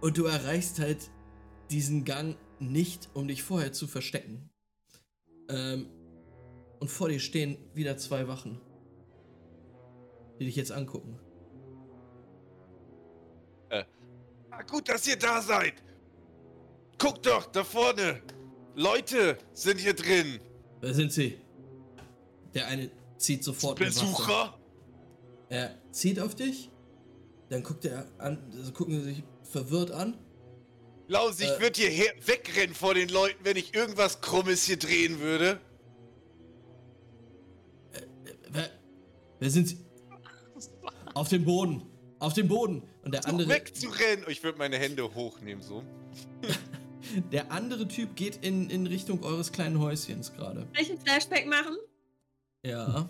und du erreichst halt diesen Gang nicht, um dich vorher zu verstecken. Ähm, und vor dir stehen wieder zwei Wachen. Die dich jetzt angucken. Ah, gut, dass ihr da seid. Guckt doch, da vorne. Leute sind hier drin. Wer sind sie? Der eine zieht sofort. Besucher? Er zieht auf dich. Dann guckt er an, also gucken sie sich verwirrt an. Laus, ich Äh. würde hier her wegrennen vor den Leuten, wenn ich irgendwas Krummes hier drehen würde. Wer sind sie? Auf dem Boden. Auf dem Boden. Und der andere, wegzurennen. Ich würde meine Hände hochnehmen, so. (laughs) der andere Typ geht in, in Richtung eures kleinen Häuschens gerade. Soll ich ein Flashback machen? Ja.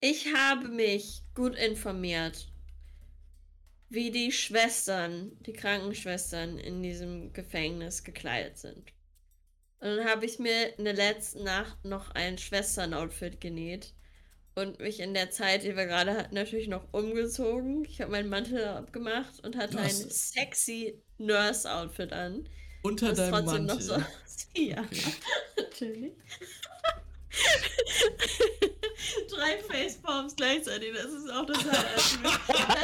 Ich habe mich gut informiert, wie die Schwestern, die Krankenschwestern in diesem Gefängnis gekleidet sind. Und dann habe ich mir in der letzten Nacht noch ein Schwestern-Outfit genäht und mich in der Zeit, die wir gerade hatten, natürlich noch umgezogen. Ich habe meinen Mantel abgemacht und hatte Du ein sexy Nurse-Outfit an. Unter deinem trotzdem Mantel. noch so. (laughs) Ja, (laughs) natürlich. (laughs) Drei Facepalms gleichzeitig, das ist auch das Highlight.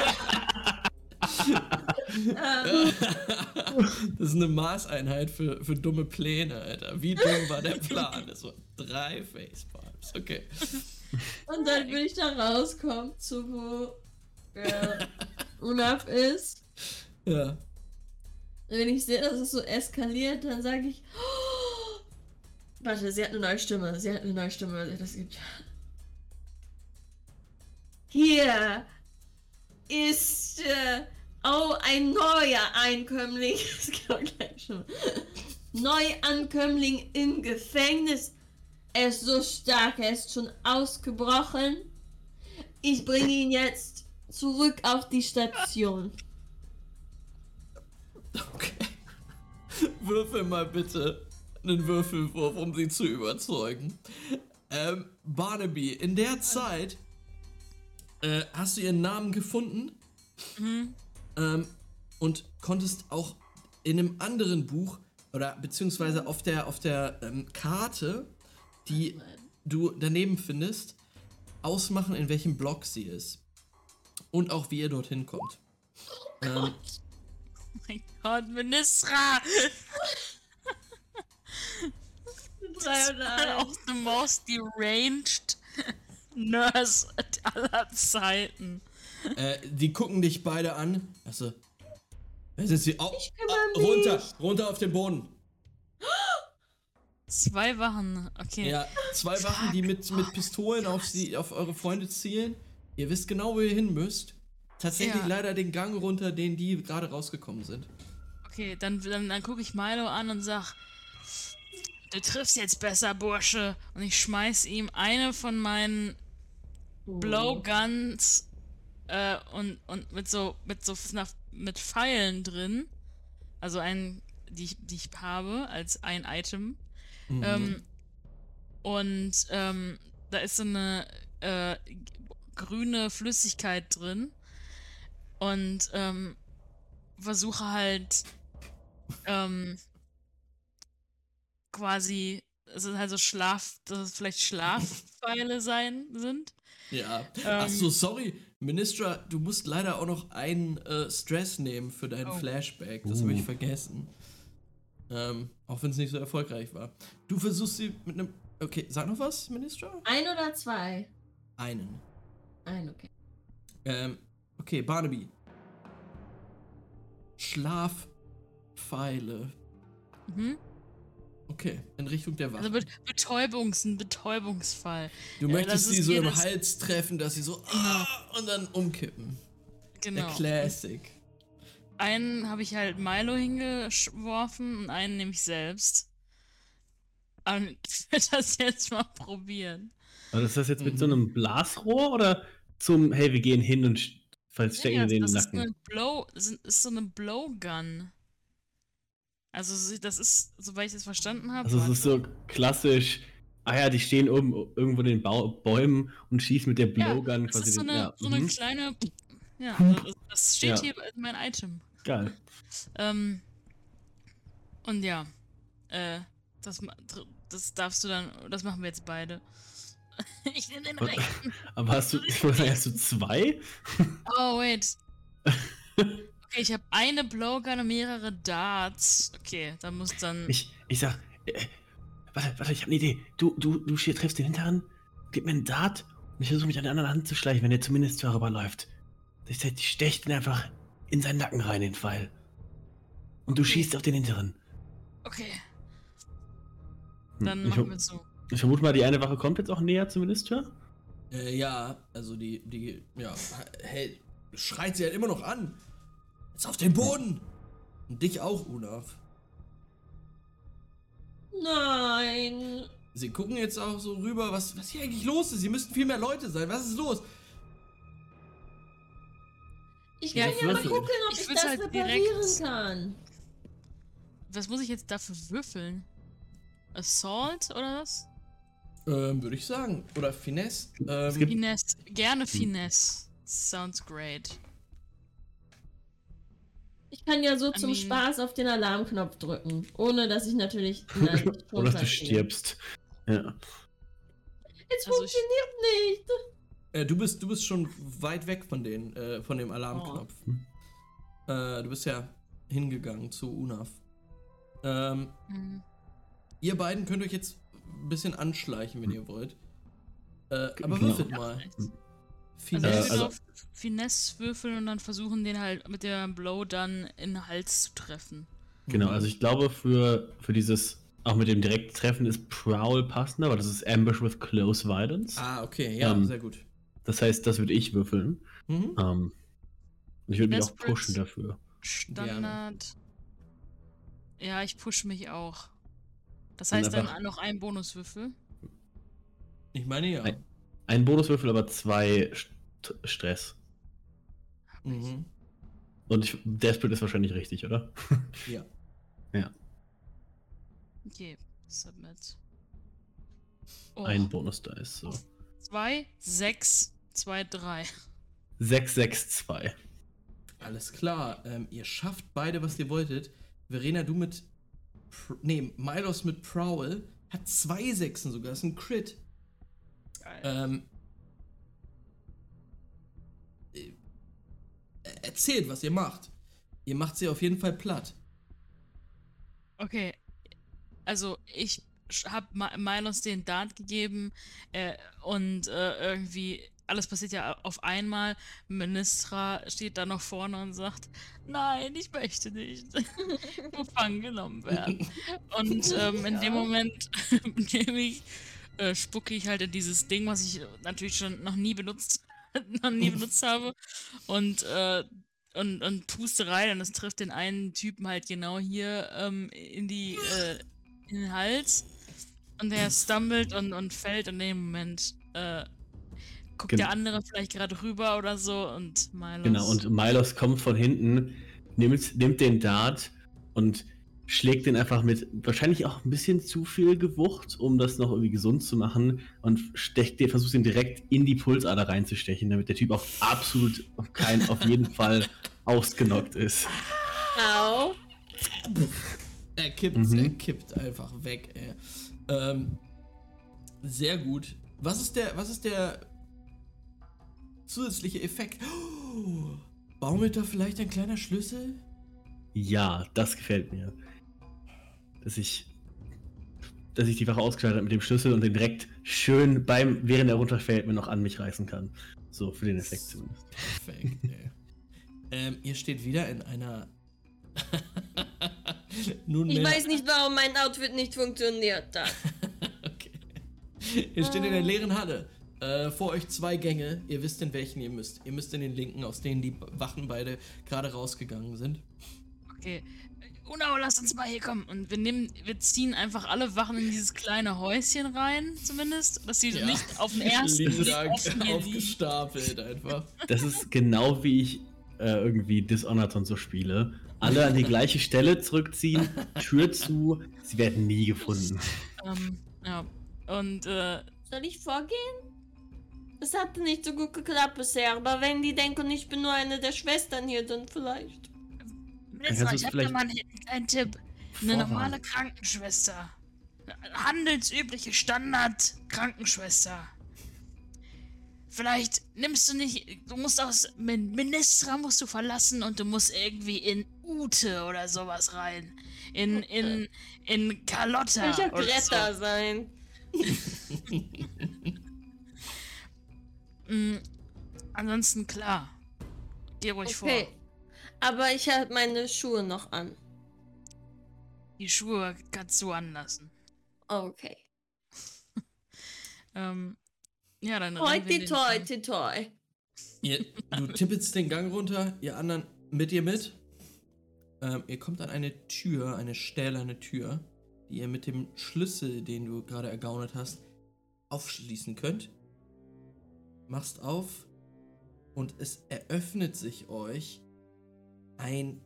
(laughs) das ist eine Maßeinheit für, für dumme Pläne, Alter. Wie dumm war der Plan? Das war drei Facepalms. Okay. und dann will ich da rauskommen, zu wo äh, (laughs) Unaf ist. Ja. Und wenn ich sehe, dass es so eskaliert, dann sage ich. "Oh!" Warte, sie hat eine neue Stimme. Sie hat eine neue Stimme, das gibt. Hier! ist äh, oh, ein neuer Einkömmling. (laughs) Das geht gleich schon. Neuankömmling im Gefängnis. Er ist so stark, er ist schon ausgebrochen. Ich bringe ihn jetzt zurück auf die Station. Okay. Würfel mal bitte einen Würfelwurf, um sie zu überzeugen. Ähm, Barnaby, in der Zeit äh, hast du ihren Namen gefunden ähm, und konntest auch in einem anderen Buch oder beziehungsweise auf der auf der ähm, Karte, die du daneben findest, ausmachen, in welchem Block sie ist und auch wie ihr dorthin kommt. Ähm, Oh mein Gott, Ministra! (laughs) Drei oder Auch the most deranged (laughs) Nurse aller Zeiten. Äh, die gucken dich beide an. Achso. Wer sind sie? Oh, kümmere ah, runter, runter auf den Boden. Zwei Wachen, okay. Ja, zwei Wachen, die mit, mit Pistolen auf sie, auf eure Freunde zielen. Ihr wisst genau, wo ihr hin müsst. Tatsächlich Ja. leider den Gang runter, den die gerade rausgekommen sind. Okay, dann, dann, dann gucke ich Milo an und sag, du triffst jetzt besser, Bursche. Und ich schmeiß ihm eine von meinen Blowguns äh, und, und mit so, mit so mit Pfeilen drin. Also ein, die ich, die ich habe als ein Item. Mhm. Ähm, und ähm, da ist so eine äh, grüne Flüssigkeit drin. Und ähm, versuche halt ähm, quasi, es ist halt so Schlaf, dass es vielleicht Schlafpfeile sein sind. Ja. Ähm, Ach so, sorry. Ministra, du musst leider auch noch einen äh, Stress nehmen für dein Oh. Flashback. Das habe ich Uh. vergessen. Ähm, auch wenn es nicht so erfolgreich war. Du versuchst sie mit einem. Okay, sag noch was, Ministra? Ein oder zwei? Einen. Ein, okay. Ähm, okay, Barnaby. Schlafpfeile. Mhm. Okay, in Richtung der Wache. Also Be Betäubungs, ein Betäubungsfall. du äh, möchtest sie ist so im Hals treffen, dass sie so ah, und dann umkippen. Genau. Der Classic. Einen habe ich halt Milo hingeworfen und einen nehme ich selbst. Aber (laughs) ich will das jetzt mal probieren. Aber ist das jetzt mit so Mhm. einem Blasrohr oder zum, hey, wir gehen hin und st- verstecken Ja, den das ist Nacken? eine Blow, das ist so eine Blowgun. Also das ist, soweit ich das verstanden habe. Also es ist so klassisch, ah ja, die stehen oben irgendwo in den Bau Bäumen und schießen mit der Blowgun das quasi ist so den- eine, ja, so eine mhm. kleine. Ja, also das steht Ja. hier in mein Item. Geil. Ähm, und ja, äh, das, das darfst du dann, das machen wir jetzt beide. (laughs) ich nehme den rechten. Aber hast du, ich muss sagen, hast du zwei? Oh, wait. (laughs) Okay, ich habe eine Blowgun und mehrere Darts. Okay, da muss dann. Ich, ich sag, äh, warte, warte, ich hab eine Idee. Du, du, du hier triffst den Hinteren, gib mir einen Dart und ich versuche mich an der anderen Hand zu schleichen, wenn der zumindest darüber läuft. Ich sag, ich stech ihn einfach in seinen Nacken rein, den Pfeil. Und du schießt auf den Hinteren. Okay, Hm, dann ich, machen wir es so. ich vermute mal, die eine Wache kommt jetzt auch näher zum Minister. Äh, ja, also die, die, ja, hey, schreit sie halt immer noch an. Jetzt auf den Boden! Und dich auch, Olaf. Nein. Sie gucken jetzt auch so rüber, was, was hier eigentlich los ist. Hier müssten viel mehr Leute sein. Was ist los? Ich kann ja mal gucken, ob Ich ich, das halt reparieren kann. Was muss ich jetzt dafür würfeln? Assault oder was? Ähm, würde ich sagen. Oder Finesse. Ähm, Finesse. Gerne Finesse. Sounds great. Ich kann ja so I zum mean- Spaß auf den Alarmknopf drücken. Ohne dass ich natürlich. (laughs) Nein, Oder dass du stirbst. Ja. Es Also ich- funktioniert nicht. äh, du, bist, du bist schon weit weg von, den, äh, von dem Alarmknopf. Äh, du bist ja hingegangen zu Unaf. Ähm, Hm. ihr beiden könnt euch jetzt ein bisschen anschleichen, wenn ihr wollt. Äh, aber Genau. würfelt mal. Also Finesse. also- auf Finesse würfeln und dann versuchen, den halt mit der Blow dann in den Hals zu treffen. Genau, also ich glaube, für, für dieses, auch mit dem Direkttreffen ist Prowl passender, aber das ist Ambush with Close Violence. Ah, okay, ja, Ähm, sehr gut. Das heißt, das würde ich würfeln. Mhm. Ähm, Und ich würde mich auch pushen dafür. Standard. Ja, ich push mich auch. Das heißt dann noch ein Bonuswürfel. Ich meine ja. Nein. Ein Bonuswürfel, aber zwei St Stress. Mhm. Und ich, Desperate ist wahrscheinlich richtig, oder? (laughs) Ja. Okay, Submit. Oh, Ein Bonus-Dice. So. 2, 6, 2, 3. 662. Alles klar. Ähm, ihr schafft beide, was ihr wolltet. Verena, du mit. Pr nee, Milos mit Prowl hat zwei Sechsen sogar. Das ist ein Crit. Ähm, äh, erzählt, was ihr macht. Ihr macht sie auf jeden Fall platt. Okay. Also, ich habe Milos den Dart gegeben äh, und äh, irgendwie alles passiert ja auf einmal. Ministra steht da noch vorne und sagt: Nein, ich möchte nicht (laughs) gefangen genommen werden. Und (laughs) ähm, in dem Moment (laughs) nehme ich, äh, spucke ich halt in dieses Ding, was ich natürlich schon noch nie benutzt, (laughs) noch nie benutzt habe. Und äh, und, und puste rein und es trifft den einen Typen halt genau hier ähm, in die äh, in den Hals und der stumbelt und, und fällt und in dem Moment äh, guckt Gen- der andere vielleicht gerade rüber oder so und Milos. Genau, und Milos kommt von hinten, nimmt, nimmt den Dart und schlägt den einfach mit wahrscheinlich auch ein bisschen zu viel Gewucht, um das noch irgendwie gesund zu machen und steckt den, versucht den direkt in die Pulsader reinzustechen, damit der Typ auch absolut auf keinen, auf jeden Fall (laughs) ausgenockt ist. Au. Er kippt, Mhm. er kippt einfach weg, ey. Ähm, sehr gut. Was ist der, was ist der zusätzliche Effekt? Oh, baumelt da vielleicht ein kleiner Schlüssel? Ja, das gefällt mir. Dass ich, dass ich die Wache ausgeschaltet habe mit dem Schlüssel und den direkt schön beim, während er runterfällt, mir noch an mich reißen kann. So, für den Effekt zumindest. Perfekt, ey. ähm, ihr steht wieder in einer. (laughs) Nun Ich weiß nicht, warum mein Outfit nicht funktioniert hat. (laughs) Okay. Ihr steht in der leeren Halle. Äh, vor euch zwei Gänge. Ihr wisst, in welchen ihr müsst. Ihr müsst in den linken, aus denen die Wachen beide gerade rausgegangen sind. Okay. Unau, lass uns mal hier kommen. Und wir nehmen, wir ziehen einfach alle Wachen in dieses kleine Häuschen rein, zumindest. Dass sie Ja. nicht auf den (laughs) ersten Blick aufgestapelt einfach. Das ist genau wie ich äh, irgendwie Dishonored und so spiele. Alle an die gleiche Stelle zurückziehen, Tür zu, sie werden nie gefunden. Ähm, ja. Und, äh, Soll ich vorgehen? Es hat nicht so gut geklappt bisher, aber wenn die denken, ich bin nur eine der Schwestern hier, dann vielleicht. Minister, ich hab vielleicht dir mal einen kleinen Tipp. Eine normale Krankenschwester. Eine Handelsübliche Standard-Krankenschwester. Vielleicht nimmst du nicht, du musst aus Min- Ministra musst du verlassen und du musst irgendwie in Ute oder sowas rein. In, in, in Carlotta. Oder Retter sein? So. (laughs) Mm, ansonsten klar. Geh ruhig Okay. vor. Aber ich habe meine Schuhe noch an. Die Schuhe kannst du anlassen. Okay. (laughs) Ähm, ja, dann toi, Gang. toi, toi. Ihr, du tippelst den Gang runter, ihr anderen mit ihr mit. Ähm, ihr kommt an eine Tür, eine stählerne Tür, die ihr mit dem Schlüssel, den du gerade ergaunert hast, aufschließen könnt. Machst auf und es eröffnet sich euch ein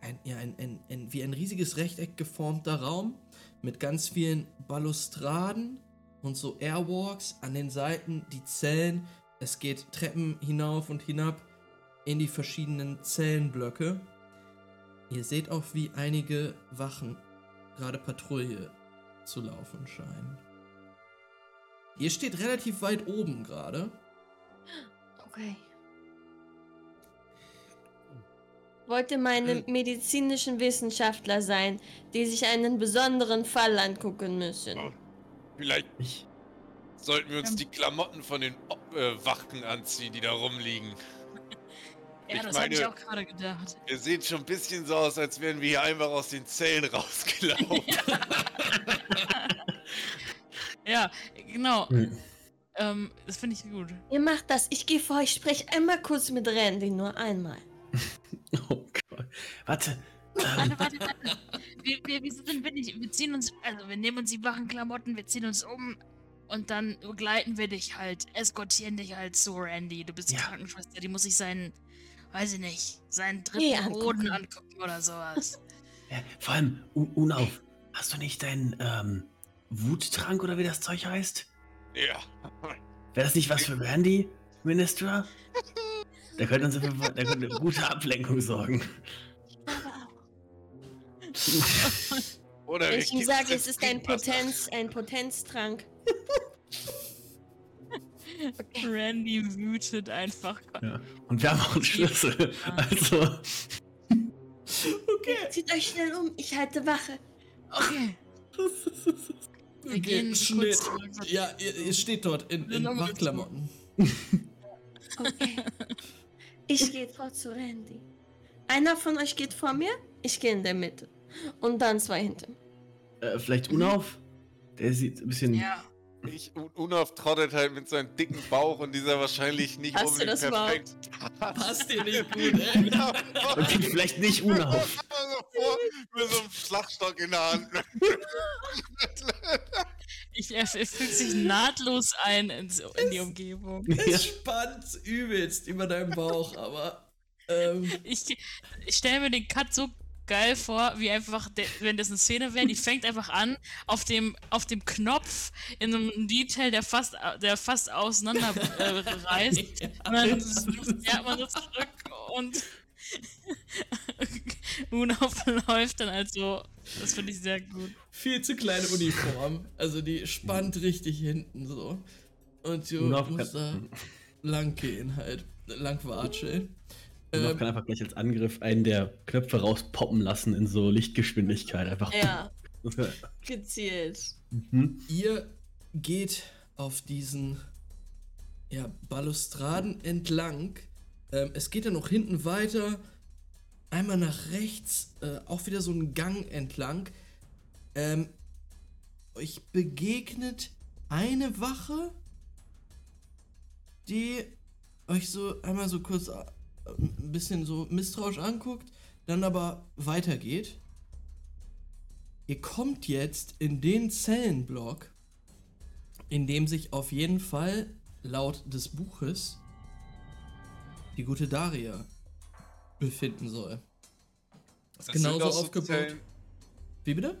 ein, ja, ein, ein, ein, wie ein riesiges Rechteck geformter Raum mit ganz vielen Balustraden und so Airwalks an den Seiten, die Zellen. Es geht Treppen hinauf und hinab in die verschiedenen Zellenblöcke. Ihr seht auch, wie einige Wachen gerade Patrouille zu laufen scheinen. Ihr steht relativ weit oben gerade. (gasps) Okay. Wollte meine medizinischen Wissenschaftler sein, die sich einen besonderen Fall angucken müssen. Vielleicht Ich, sollten wir uns Ähm. die Klamotten von den äh, Wachen anziehen, die da rumliegen. Ja, Ich das habe ich auch gerade gedacht. Wir sehen schon ein bisschen so aus, als wären wir hier einfach aus den Zellen (laughs) rausgelaufen. (laughs) Ja, genau. Hm. Ähm, das finde ich gut. Ihr macht das. Ich gehe vor, ich spreche einmal kurz mit Randy, nur einmal. (laughs) Oh Gott. Warte. Warte, warte, warte. Wir, wir, wir, sind, wir, nicht, wir ziehen uns, also wir nehmen uns die wachen Klamotten, wir ziehen uns um und dann begleiten wir dich halt, eskortieren dich halt zu Randy. Du bist die Ja. Krankenschwester, die muss sich seinen, weiß ich nicht, seinen Nee, dritten angucken. Boden angucken oder sowas. (laughs) Ja, vor allem, Un- Unauf, hast du nicht deinen ähm, Wuttrank oder wie das Zeug heißt? Ja. Wäre das nicht was für Randy, Minister? Der könnte uns für, der könnte eine gute Ablenkung sorgen. Oder ich ihm sage, es ist ein. Potenz, ein Potenztrank. (laughs) Randy wütet einfach. Ja. Und wir haben auch einen Schlüssel. Also, (laughs) Okay. Zieht euch schnell um, ich halte Wache. Okay, (laughs) wir Okay, gehen Schnitt. kurz. Ja, ihr, ihr steht dort in, in Wachklamotten. Okay. Ich gehe vor zu Randy. Einer von euch geht vor mir, ich gehe in der Mitte. Und dann zwei hinter mir. äh, vielleicht Unauf? Der sieht ein bisschen. Ja, Ich, Un- Unaf trottet halt mit seinem dicken Bauch und dieser wahrscheinlich nicht Hast du unbedingt das perfekt. Passt dir nicht (laughs) gut, ey. Ja, (laughs) Okay, vielleicht nicht Unauf. so vor, mit so einem Schlagstock in der Hand. (laughs) ich, er, er fügt sich nahtlos ein ins, in die Umgebung. Ja. Es spannt übelst über deinen Bauch, aber. Ähm, Ich, ich stelle mir den Cut so geil vor, wie einfach, wenn das eine Szene wäre, die fängt einfach an, auf dem, auf dem Knopf in so einem Detail, der fast, der fast auseinander äh, reißt. (laughs) Und dann (laughs) fährt man so zurück und (laughs) Unaf läuft dann halt so. Das finde ich sehr gut. viel zu kleine Uniform. Also die spannt richtig hinten so. Und du musst da lang gehen halt. Lang watscheln. Unauf Ähm, kann einfach gleich als Angriff einen der Knöpfe rauspoppen lassen in so Lichtgeschwindigkeit. Einfach. Ja, (laughs) gezielt. Mhm. ihr geht auf diesen ja, Balustraden entlang. Ähm, es geht dann noch hinten weiter. Einmal nach rechts, äh, auch wieder so einen Gang entlang. Ähm, euch begegnet eine Wache, die euch so einmal so kurz ein bisschen so misstrauisch anguckt, dann aber weitergeht. Ihr kommt jetzt in den Zellenblock, in dem sich auf jeden Fall laut des Buches die gute Daria befinden soll. Das Genauso sind auch so aufgebaut. Zellen, Wie bitte?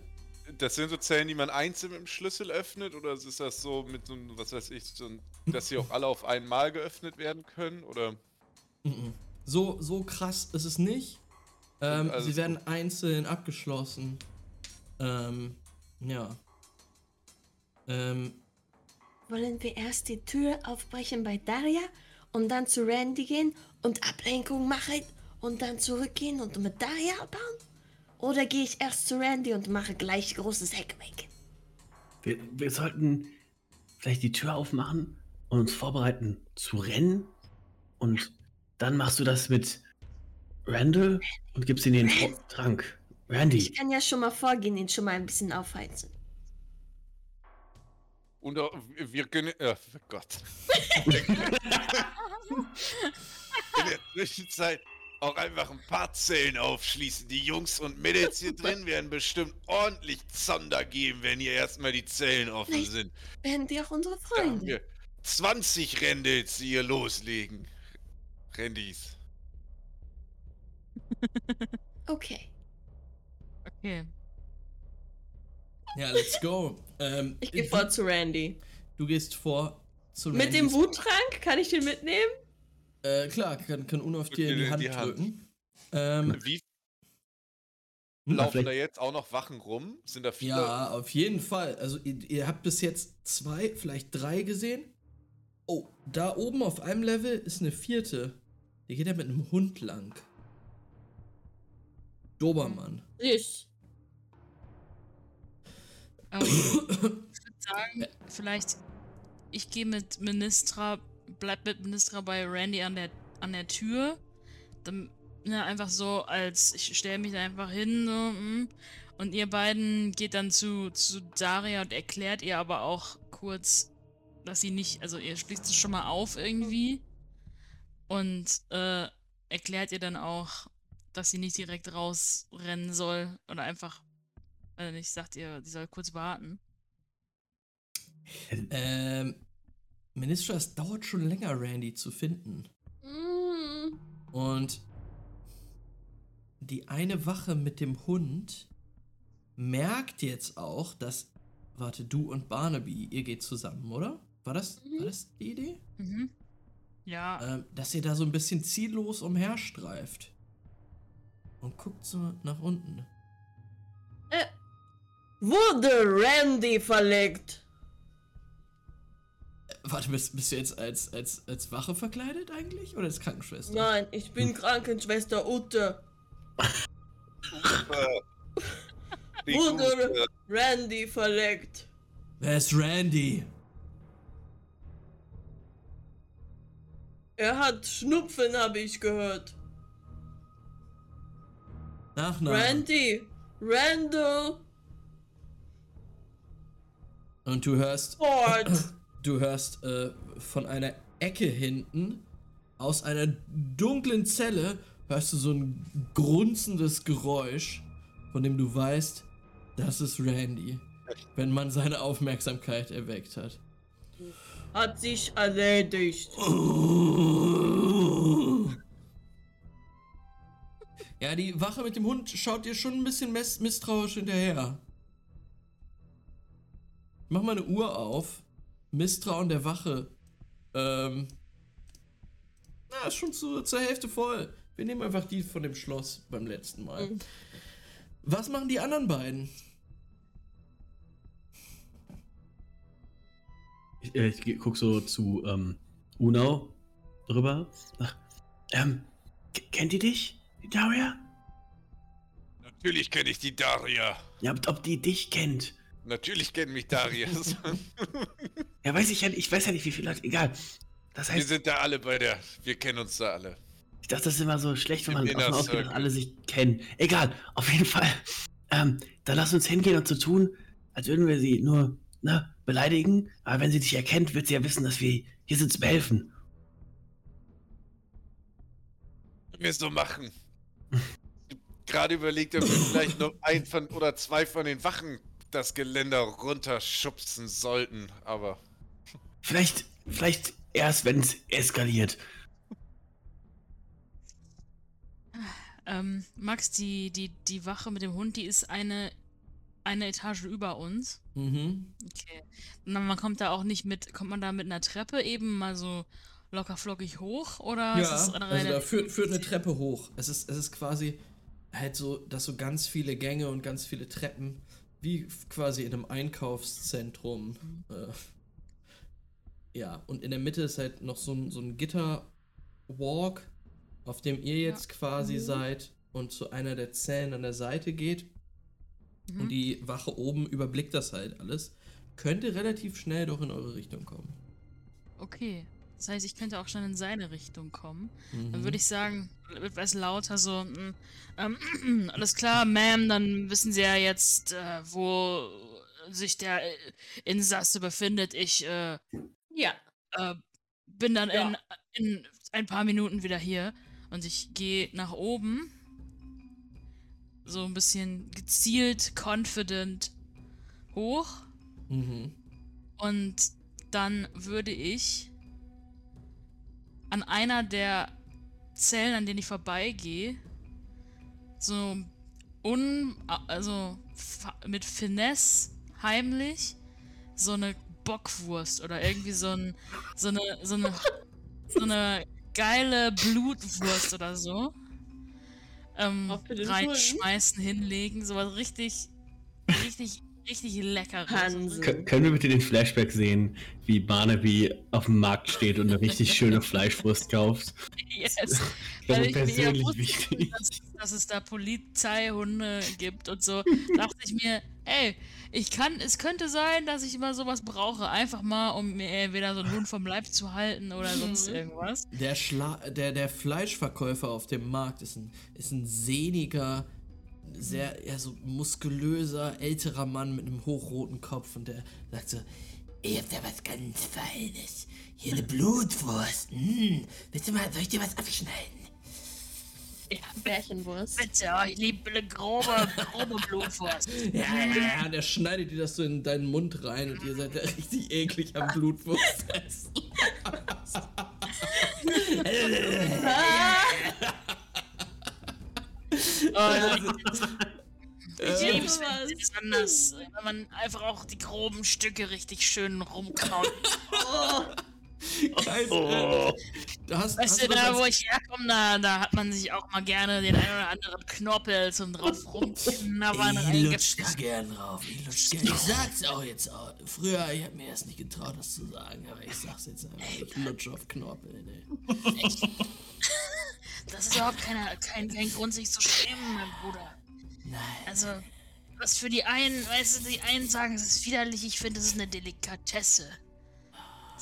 das sind so Zellen, die man einzeln mit dem Schlüssel öffnet, oder ist das so mit so einem, was weiß ich, so ein, dass sie auch alle auf einmal geöffnet werden können? Oder. So, so krass ist es nicht. Ähm, Also sie werden einzeln abgeschlossen. Ähm, ja. Ähm, Wollen wir erst die Tür aufbrechen bei Daria und dann zu Randy gehen und Ablenkung machen und dann zurückgehen und mit Daria abhauen? Oder gehe ich erst zu Randy und mache gleich großes Heckmaking? Wir, wir sollten vielleicht die Tür aufmachen und uns vorbereiten zu rennen. Und dann machst du das mit Randall und gibst ihm den Trank. Randy. Ich kann ja schon mal vorgehen, ihn schon mal ein bisschen aufheizen. Und auch, wir können. Oh Gott. (laughs) In der Zwischenzeit auch einfach ein paar Zellen aufschließen. Die Jungs und Mädels hier drin werden bestimmt ordentlich Zander geben, wenn hier erstmal die Zellen offen Vielleicht sind. Werden die auch unsere Da haben Freunde? wir 20 Rendels, die hier loslegen. Rendis. (laughs) Okay. Okay. ja, let's go. Ähm, Ich gehe vor zu Randy. Du gehst vor zu Mit dem Wuttrank? Kann ich den mitnehmen? Äh, klar, kann, kann Uno auf dir in die Hand die Hand. drücken. Ähm, Wie hm, laufen da jetzt auch noch Wachen rum? Sind da viele? Ja, auf jeden Fall. Also ihr, ihr habt bis jetzt zwei, vielleicht drei gesehen. Oh, da oben auf einem Level ist eine vierte. Die geht ja mit einem Hund lang. Dobermann. Ähm, ich würde sagen, vielleicht ich gehe mit Ministra, bleib mit Ministra bei Randy an der an der Tür. Dann, ne, einfach so als ich stelle mich einfach hin so, mm, und ihr beiden geht dann zu zu Daria und erklärt ihr aber auch kurz, dass sie nicht, also ihr schließt es schon mal auf irgendwie und äh, erklärt ihr dann auch, dass sie nicht direkt rausrennen soll oder einfach, äh, nicht, sagt ihr, sie soll kurz warten. Ähm, Minister, es dauert schon länger, Randy zu finden. Mm. Und die eine Wache mit dem Hund merkt jetzt auch, dass. Warte, du und Barnaby, ihr geht zusammen, oder? War das, Mhm. war das die Idee? Mhm. Ja, Ähm, dass ihr da so ein bisschen ziellos umherstreift. Und guckt so nach unten. Wurde Randy verlegt? Äh, warte, bist, bist du jetzt als, als, als Wache verkleidet eigentlich? Oder als Krankenschwester? Nein, ich bin Krankenschwester Ute. Wurde. (laughs) Randy verlegt? Wer ist Randy? Er hat Schnupfen, habe ich gehört. Nachname. Randy, Randall Und du hörst. Ford. (clears throat) Du hörst äh, von einer Ecke hinten, aus einer dunklen Zelle, hörst du so ein grunzendes Geräusch, von dem du weißt, das ist Randy, wenn man seine Aufmerksamkeit erweckt hat. Hat sich erledigt. (laughs) Ja, die Wache mit dem Hund schaut dir schon ein bisschen miss misstrauisch hinterher. Mach mal eine Uhr auf. Misstrauen der Wache. Ähm. Na, ist schon zu, zur Hälfte voll. Wir nehmen einfach die von dem Schloss beim letzten Mal. Mhm. Was machen die anderen beiden? Ich, äh, ich guck so zu ähm, Unau drüber. Ach, ähm, kennt ihr dich, die Daria? Natürlich kenne ich die Daria. Ja, ob, ob die dich kennt. Natürlich kennen mich Darias. (laughs) Ja, weiß ich ja nicht, ich weiß ja nicht, wie viele Leute. Egal. Das wir heißt, sind da alle bei der. Wir kennen uns da alle. ich dachte, das ist immer so schlecht, wenn man davon ausgeht, dass alle sich kennen. Egal, auf jeden Fall. Ähm, dann lass uns hingehen und so tun, als würden wir sie nur, ne, beleidigen. Aber wenn sie dich erkennt, wird sie ja wissen, dass wir hier sind zum Helfen. Wir so machen. (laughs) Gerade überlegt, ob wir vielleicht noch ein von oder zwei von den Wachen das Geländer runterschubsen sollten, aber Vielleicht, vielleicht erst, wenn es eskaliert. ähm, Max, die, die, die Wache mit dem Hund, die ist eine, eine Etage über uns. Mhm. Okay. Man kommt da auch nicht mit, kommt man da mit einer Treppe eben mal so locker flockig hoch oder Ja, also da führt, führt eine Treppe hoch. Es ist, es ist quasi halt so, dass so ganz viele Gänge und ganz viele Treppen, wie quasi in einem Einkaufszentrum. Äh, ja, und in der Mitte ist halt noch so ein, so ein Gitterwalk, auf dem ihr jetzt quasi Mhm. seid und zu einer der Zellen an der Seite geht. Mhm. Und die Wache oben überblickt das halt alles. Könnte relativ schnell doch in eure Richtung kommen. Okay. Das heißt, ich könnte auch schon in seine Richtung kommen. Dann Mhm. würde ich sagen, etwas lauter so, mm, ähm, (clears throat) alles klar, Ma'am, dann wissen Sie ja jetzt, äh, wo sich der äh, Insasse befindet. Ich äh, Ja. äh, bin dann Ja. in, in ein paar Minuten wieder hier und ich gehe nach oben. So ein bisschen gezielt, confident hoch. Mhm. Und dann würde ich an einer der Zellen, an denen ich vorbeigehe, so un, also mit Finesse heimlich so eine Bockwurst oder irgendwie so, ein, so eine so eine so eine geile Blutwurst oder so ähm, reinschmeißen, hinlegen, sowas richtig, richtig, richtig leckeres. (laughs) Hansen. Kö- können wir bitte den Flashback sehen, wie Barnaby auf dem Markt steht und eine richtig schöne (laughs) Fleischwurst kauft? Yes. Das Weil ist persönlich wusste, wichtig. dass, dass es da Polizeihunde gibt und so, (laughs) dachte ich mir, ey, ich kann, es könnte sein, dass ich immer sowas brauche, einfach mal, um mir entweder so einen Hund vom Leib zu halten oder sonst Mhm. irgendwas. Der, Schla der, der Fleischverkäufer auf dem Markt ist ein, ist ein sehniger, sehr ja, so muskulöser, älterer Mann mit einem hochroten Kopf und der sagt so, Ich hab da was ganz Feines. Hier eine Blutwurst. Hm. Willst du mal, soll ich dir was abschneiden? Bärchenwurst. Bitte, oh, ich liebe eine grobe, grobe Blutwurst. (laughs) Ja, ja, ja, der schneidet dir das so in deinen Mund rein und ihr seid ja richtig eklig am Blutwurst essen. (laughs) Oh, (laughs) ich Äh, liebe es, wenn es besonders, wenn man einfach auch die groben Stücke richtig schön rumkaut. (laughs) Scheiße. Oh. Du hast, Weißt hast du, da wo ich herkomme, da, da hat man sich auch mal gerne den einen oder anderen Knorpel zum drauf (laughs) rumknabbern Ich lutsch da gern drauf. Ich lutsch gern. Ich sag's auch jetzt auch. Früher, ich hab mir erst nicht getraut, das zu sagen, aber ich sag's jetzt einfach. Ich lutsch auf Knorpel, ne. (laughs) Das ist überhaupt keine, kein, kein Grund, sich zu schämen, mein Bruder. Nein. Also, was für die einen, weißt du, die einen sagen, es ist widerlich, ich finde, es ist eine Delikatesse.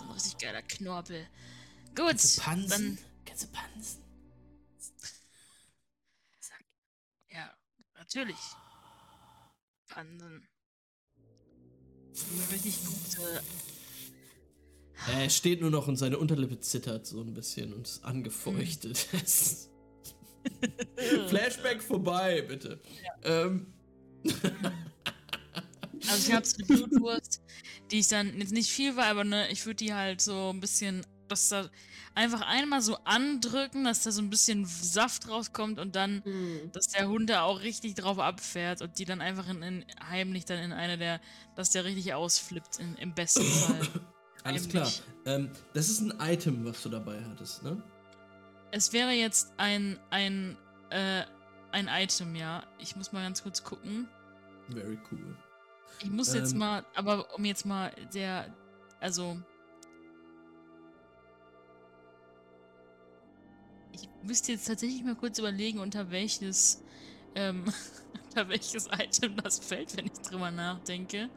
Ein richtig geiler Knorpel. Gut, Kannst du pansen? dann, Kannst du pansen? ja, natürlich. Pansen. Richtig gute. Er steht nur noch und seine Unterlippe zittert so ein bisschen und ist angefeuchtet. (laughs) (laughs) Flashback vorbei, bitte. Ähm, (laughs) Also ich habe so eine Blutwurst, die ich dann jetzt nicht viel war, aber ne, ich würde die halt so ein bisschen, dass da einfach einmal so andrücken, dass da so ein bisschen Saft rauskommt und dann, Hm. dass der Hund da auch richtig drauf abfährt und die dann einfach in, in heimlich dann in eine der, dass der richtig ausflippt in, im besten (coughs) Fall. alles klar. Ähm, das ist ein Item, was du dabei hattest, ne? Es wäre jetzt ein ein äh, ein Item, ja. Ich muss mal ganz kurz gucken. Very cool. Ich muss jetzt Ähm. mal, aber um jetzt mal der, also. Ich müsste jetzt tatsächlich mal kurz überlegen, unter welches, ähm, (laughs) unter welches Item das fällt, wenn ich drüber nachdenke.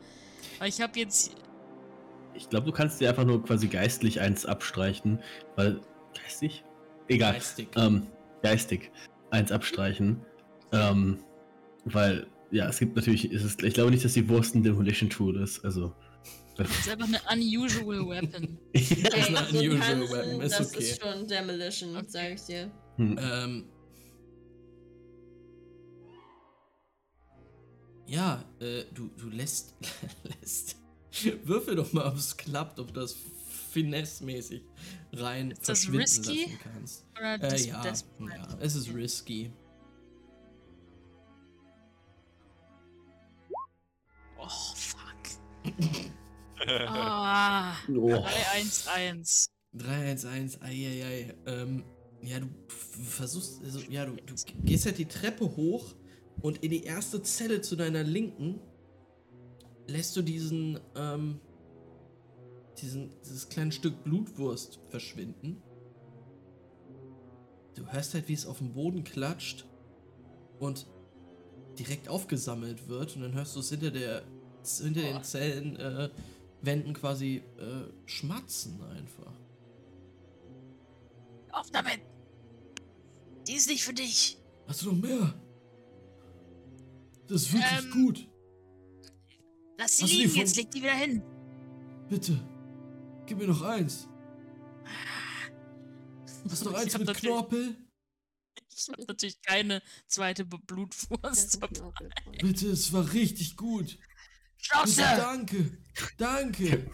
Weil ich habe jetzt, Ich glaube, du kannst dir einfach nur quasi geistlich eins abstreichen, weil. Geistig? Egal. Geistig. Ähm, geistig eins abstreichen. Ähm, weil, ja, es gibt natürlich, es ist, ich glaube nicht, dass die Wurst ein Demolition Tool ist. Also. das ist einfach eine unusual weapon. Das ist Okay, eine so ein unusual Pansen, weapon, ist das okay. ist schon Demolition, Okay. sag ich dir. Hm. Ähm. Ja, äh, du, du lässt, (laughs) lässt. Würfel doch mal, ob es klappt, ob das finesse-mäßig rein Ist das verschwinden risky? lassen kannst. Oder Äh, ja, ja, es ist risky. Oh, fuck. (laughs) ah, Oh. 311. 311, eieiei. Ähm, ja, du versuchst, also, ja, du, du gehst halt die Treppe hoch und in die erste Zelle zu deiner Linken lässt du diesen, ähm, diesen, dieses kleine Stück Blutwurst verschwinden. Du hörst halt, wie es auf dem Boden klatscht und direkt aufgesammelt wird und dann hörst du es hinter der, hinter den Boah. Zellen, äh, Wänden quasi, äh, schmatzen einfach. Auf damit! Die ist nicht für dich. Hast du noch mehr? Das ist wirklich Ähm, gut. Lass sie Hast liegen, jetzt leg die wieder hin. Bitte. Gib mir noch eins. Hast du noch eins mit Knorpel? Ich habe natürlich keine zweite Blutwurst. Knorpel. Bitte, es war richtig gut. Schnauze! danke. Danke.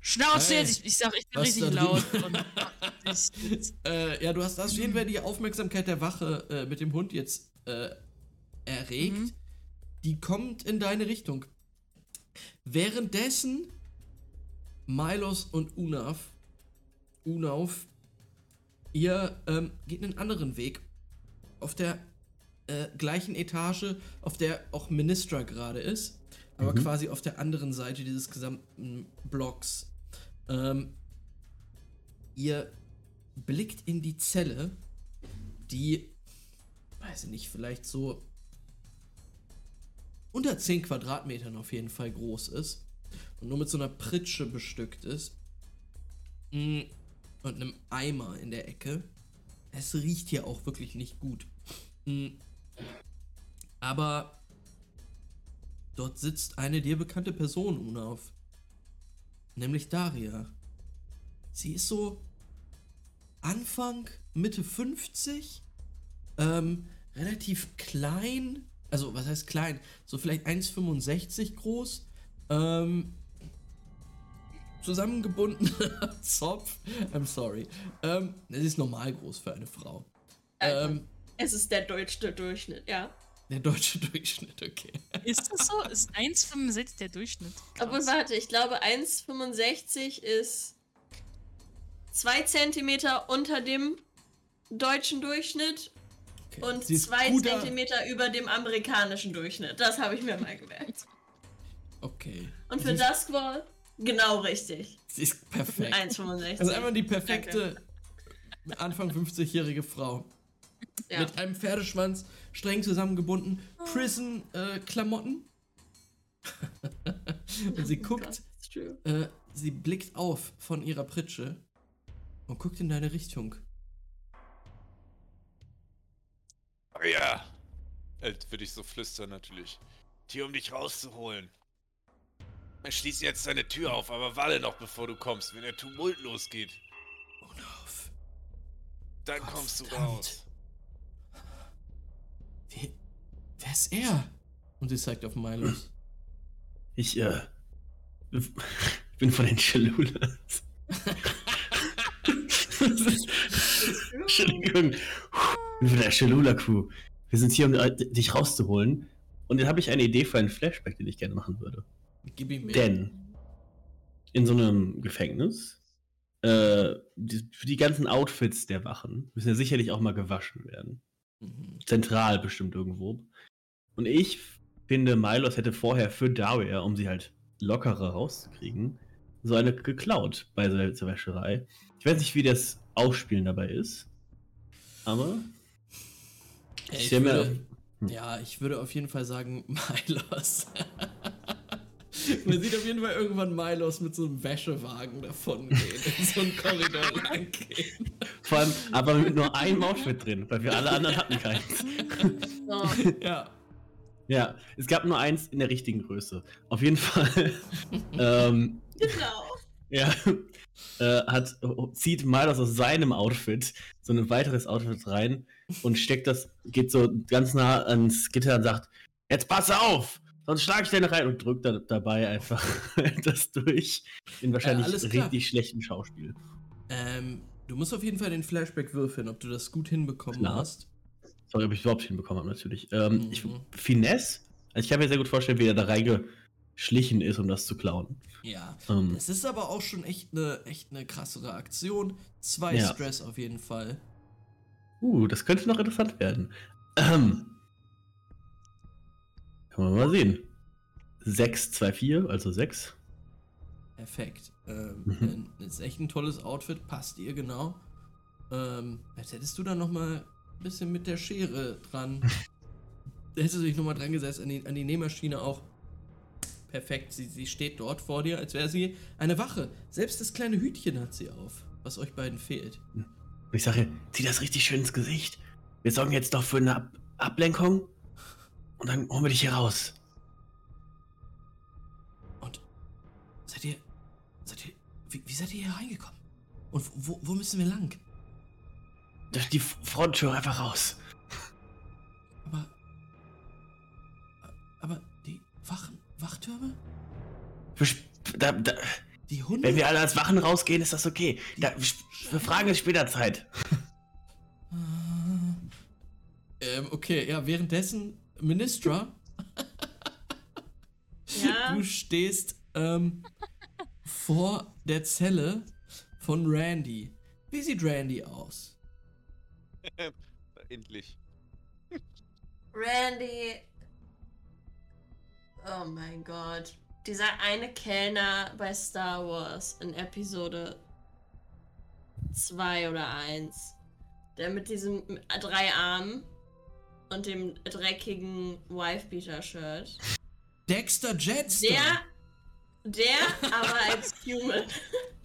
Schnauze Hey, jetzt! Ich, ich sag, ich bin richtig laut. (laughs) Äh, ja, du hast auf jeden Fall die Aufmerksamkeit der Wache äh, mit dem Hund jetzt äh, erregt. Mhm. Die kommt in deine Richtung. Währenddessen Milos und Unaf, Unauf, ihr ähm, geht einen anderen Weg. Auf der äh, gleichen Etage, auf der auch Ministra gerade ist, aber Mhm. quasi auf der anderen Seite dieses gesamten Blocks. Ähm, ihr blickt in die Zelle, die, weiß ich nicht, vielleicht so unter 10 Quadratmetern auf jeden Fall groß ist und nur mit so einer Pritsche bestückt ist Mm, und einem Eimer in der Ecke. Es riecht hier auch wirklich nicht gut. Mm, Aber dort sitzt eine dir bekannte Person, Unauf. nämlich Daria. Sie ist so Anfang, Mitte 50, ähm, relativ klein, also was heißt klein? So vielleicht 1,65 groß, ähm, zusammengebundener (laughs) Zopf. I'm sorry. Ähm, sie ist normal groß für eine Frau. Ähm, Es ist der deutsche Durchschnitt, ja. Der deutsche (laughs) Durchschnitt, okay. Ist das so? Ist 1,65 der Durchschnitt? Aber Krass. warte, ich glaube 1,65 ist 2 Zentimeter unter dem deutschen Durchschnitt okay. und Sie ist 2 guter- Zentimeter über dem amerikanischen Durchschnitt. Das habe ich mir mal gemerkt. Okay. Und für Duskball genau richtig. Sie ist perfekt. 1,65. Also einmal die perfekte Anfang 50-jährige Frau. Ja. Mit einem Pferdeschwanz, streng zusammengebunden, Prison-Klamotten. (laughs) und sie guckt, That's true. äh, sie blickt auf von ihrer Pritsche und guckt in deine Richtung. Ach ja. Als würde ich so flüstern natürlich. Hier, um dich rauszuholen. Schließ jetzt deine Tür auf, aber warte noch, bevor du kommst. Wenn der Tumult losgeht, Unauf. dann Gott kommst du verdammt. raus. Wer ist er? Und sie zeigt auf Milos. Ich, äh. Ich bin von den Chalulas. Entschuldigung. Ich bin von der Chalula-Crew. Wir sind hier, um äh, dich rauszuholen. Und dann habe ich eine Idee für einen Flashback, den ich gerne machen würde. Gib ihm mehr. Denn in so einem Gefängnis, äh, die, für die ganzen Outfits der Wachen müssen ja sicherlich auch mal gewaschen werden. Mhm. Zentral bestimmt irgendwo. Und ich finde, Milos hätte vorher für Daria, um sie halt lockerer rauszukriegen, so eine geklaut bei der Wäscherei. Ich weiß nicht, wie das Ausspielen dabei ist. Aber Ja, ich ich würde, Hm. ja, ich würde auf jeden Fall sagen (laughs) Milos. (laughs) Man sieht auf jeden Fall irgendwann Milos mit so einem Wäschewagen davon gehen, in so einen Korridor (laughs) lang gehen. vor allem aber mit nur einem Outfit drin, weil wir alle anderen hatten keins. So. Ja, Ja, es gab nur eins in der richtigen Größe. Auf jeden Fall. (laughs) ähm, Genau. ja, äh, hat, zieht Milos aus seinem Outfit so ein weiteres Outfit rein und steckt das, geht so ganz nah ans Gitter und sagt: Jetzt pass auf! Sonst schlag ich dir rein und drückt da, dabei einfach (laughs) das durch. In wahrscheinlich alles klar. richtig schlechten Schauspiel. ähm, du musst auf jeden Fall den Flashback würfeln, ob du das gut hinbekommen Klar. hast. Sorry, ob ich überhaupt hinbekommen habe, natürlich. Ähm, Mhm. ich, Finesse? Also ich kann mir sehr gut vorstellen, wie er da reingeschlichen ist, um das zu klauen. Ja. Ähm, Es ist aber auch schon echt eine echt eine krassere Aktion. Zwei Ja. Stress auf jeden Fall. Uh, das könnte noch interessant werden. Ähm. Kann man mal sehen. 6, 2, 4, also 6. Perfekt. Ähm, Mhm. ist echt ein tolles Outfit, passt ihr genau. Ähm, als hättest du da noch mal ein bisschen mit der Schere dran. (laughs) da hättest du dich noch mal dran gesetzt an die, an die Nähmaschine auch. Perfekt, sie, sie steht dort vor dir, als wäre sie eine Wache. Selbst das kleine Hütchen hat sie auf, was euch beiden fehlt. Ich sage, zieh das richtig schön ins Gesicht. Wir sorgen jetzt noch für eine Ab Ablenkung. Und dann holen wir dich hier raus. Und seid ihr. Seid ihr. Wie, wie seid ihr hier reingekommen? Und wo, wo müssen wir lang? Durch die Fronttür einfach raus. Aber. Aber die Wachen, Wachtürme? Da, da, Die Hunde? wenn wir alle als Wachen rausgehen, ist das okay. Da, wir fragen es später Zeit. (laughs) Ähm, okay, ja, währenddessen, Ministra, (laughs) Ja. du stehst ähm, vor der Zelle von Randy. Wie sieht Randy aus? (laughs) Endlich. Randy. Oh mein Gott. Dieser eine Kellner bei Star Wars in Episode 2 oder 1. Der mit diesem drei Armen und dem dreckigen Wifebeater-Shirt. Dexter Jetster. Der, der aber als Human. (laughs)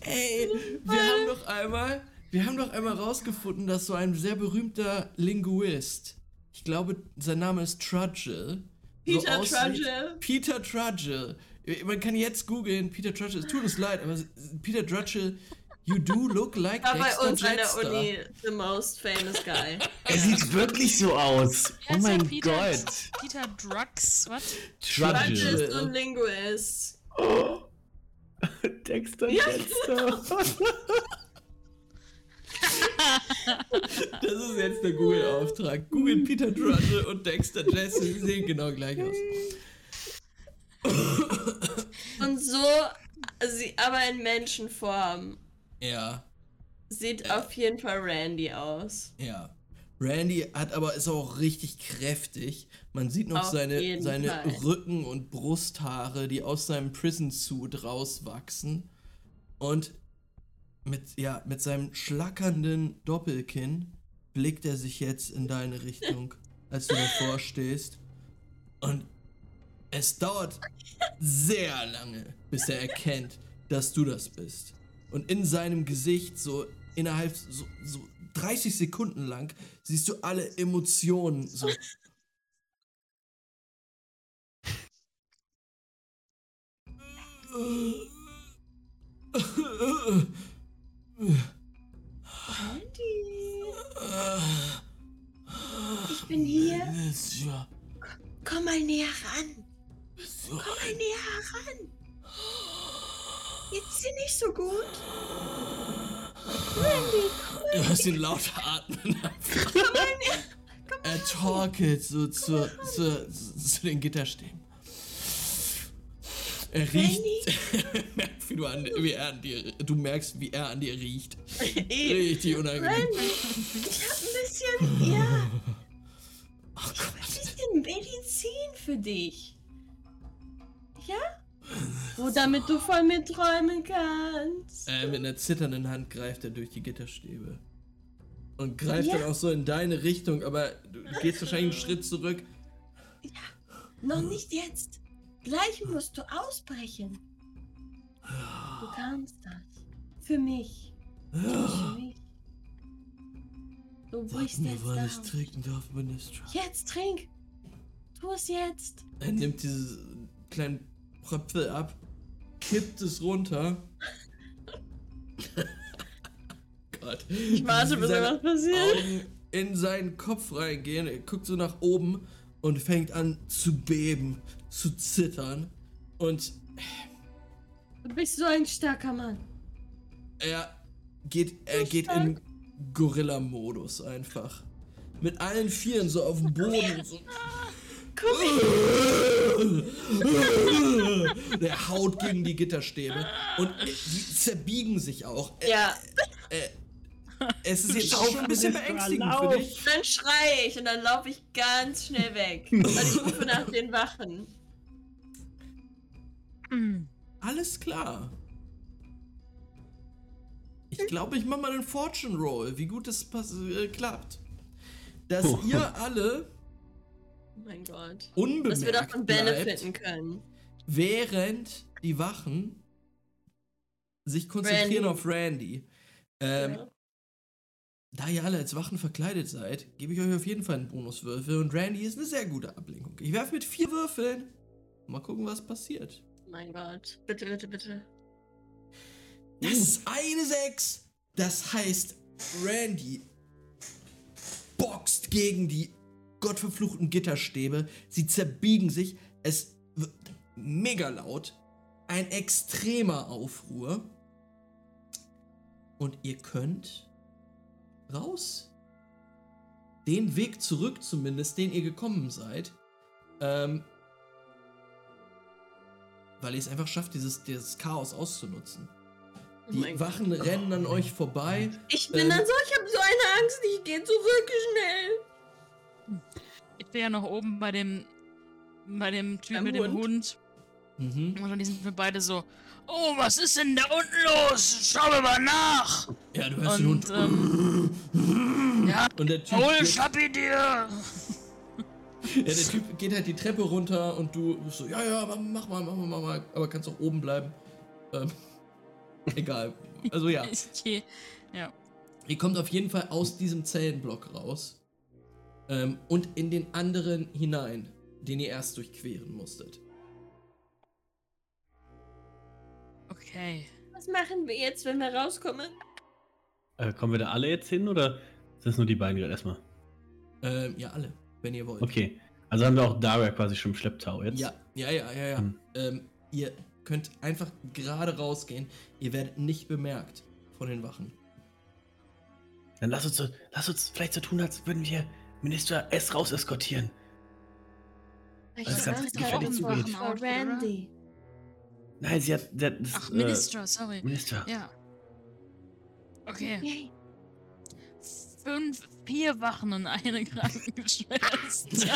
Ey, wir haben doch einmal, wir haben doch einmal rausgefunden, dass so ein sehr berühmter Linguist, ich glaube, sein Name ist Trudgill, Peter aussieht. Trudgell. Peter Trudgell. Man kann jetzt googeln, Peter Trudgell. Es tut uns leid, aber Peter Trudgell, you do look like War bei uns an der. Uni the most famous guy. Er sieht wirklich so aus. Oh mein Peter, Gott. Peter Drugs, was? Trudgell ist Trudgell. so ein Linguist. Oh. (laughs) Dexter Ja, Jetster. (laughs) Das ist jetzt der Google-Auftrag. Google Peter Trudgell und Dexter Jesse. Sehen genau gleich aus. Und so, sie, aber in Menschenform. Ja, Sieht auf jeden Fall Randy aus. ja. Randy hat aber ist auch richtig kräftig. Man sieht noch Auf seine, seine Fall. Rücken- und Brusthaare, die aus seinem Prison-Suit rauswachsen. Und mit, ja, mit seinem schlackernden Doppelkinn blickt er sich jetzt in deine Richtung, (laughs) als du davor stehst. Und es dauert sehr lange, bis er erkennt, dass du das bist. Und in seinem Gesicht, so innerhalb so, so 30 Sekunden lang, siehst du alle Emotionen so. Ich bin hier. Komm mal näher ran. Komm mal näher heran. Geht's dir nicht so gut? Randy, Du hörst ihn laut atmen. er torkelt so zu, zu, zu, zu den Gitterstäben. Er riecht. (laughs) wie du, an, wie er an dir, du merkst, wie er an dir riecht. Richtig unangenehm. Ich hab ein bisschen, ja, ein bisschen Medizin für dich. Ja? Oh, damit du voll mitträumen kannst. Äh, mit einer zitternden Hand greift er durch die Gitterstäbe. Und greift Ja. dann auch so in deine Richtung, aber du gehst wahrscheinlich einen Schritt zurück. Noch nicht jetzt. Gleich musst du ausbrechen. Du kannst das. Für mich. Für mich. Du brichst mir, jetzt wann ich trinken darf. Jetzt trink. Tu es jetzt. Er nimmt diese kleinen Pröpfel ab, kippt es runter. (laughs) Gott. Ich warte, bis was passiert. Augen in seinen Kopf reingehen. Er guckt so nach oben und fängt an zu beben, zu zittern. Und Du bist so ein starker Mann. er geht, er geht in Gorilla-Modus einfach. Mit allen Vieren so auf dem Boden. So. Der haut gegen die Gitterstäbe und äh, die zerbiegen sich auch. Äh, Ja, Es ist jetzt schon ein bisschen beängstigend für dich. dann schrei ich und dann laufe ich ganz schnell weg. Und ich rufe nach den Wachen. Alles klar. Ich glaube, ich mache mal einen Fortune Roll, wie gut es pass- äh, klappt. Dass Oh. ihr alle mein Gott. Dass unbemerkt wir davon benefiten können. während die Wachen sich konzentrieren Randy. auf Randy. Ähm, Ja. Da ihr alle als Wachen verkleidet seid, gebe ich euch auf jeden Fall einen Bonuswürfel und Randy ist eine sehr gute Ablenkung. Ich werfe mit vier Würfeln. Mal gucken, was passiert. Mein Gott. Bitte, bitte, bitte. Das ist eine 6. Das heißt, Randy boxt gegen die gottverfluchten Gitterstäbe. Sie zerbiegen sich. Es wird mega laut. Ein extremer Aufruhr. Und ihr könnt raus. Den Weg zurück zumindest, den ihr gekommen seid. Ähm, weil ihr es einfach schafft, dieses, dieses Chaos auszunutzen. Oh Die Gott. Wachen rennen an euch vorbei. Ich bin Ähm, dann so, ich habe so eine Angst, ich gehe zurück schnell. Ich bin ja noch oben bei dem bei dem Typ mit dem Hund. Mhm. Und dann sind wir beide so, oh, was ist denn da unten los? Schau mir mal nach. Ja, du hörst den Und, Hund. ähm, (laughs) ja, und der Typ, hol Schappi dir. (laughs) ja, der Typ geht halt die Treppe runter und du bist so, ja, ja, mach mal, mach mal, mach mal, aber kannst auch oben bleiben. Ähm, (laughs) egal. Also ja, Okay. Ja. ihr kommt auf jeden Fall aus diesem Zellenblock raus ähm, und in den anderen hinein. den ihr erst durchqueren musstet. Okay. Was machen wir jetzt, wenn wir rauskommen? Äh, kommen wir da alle jetzt hin oder sind das nur die beiden gerade erstmal? Ähm, ja, alle, wenn ihr wollt. Okay. Also haben wir auch Daria quasi schon im Schlepptau jetzt? Ja, ja, ja, ja, ja. Hm. Ähm, ihr könnt einfach gerade rausgehen. Ihr werdet nicht bemerkt von den Wachen. Dann lass uns, so, lass uns vielleicht so tun, als würden wir Minister S raus eskortieren. Ich Das ist ganz gefährlich vor- zugehen. vor Randy. Nein, sie hat. Sie hat das, Ach, äh, Minister, sorry. Minister. Ja. Okay. Yay. Fünf, vier Wachen und eine Krankenschwester. (laughs) (laughs)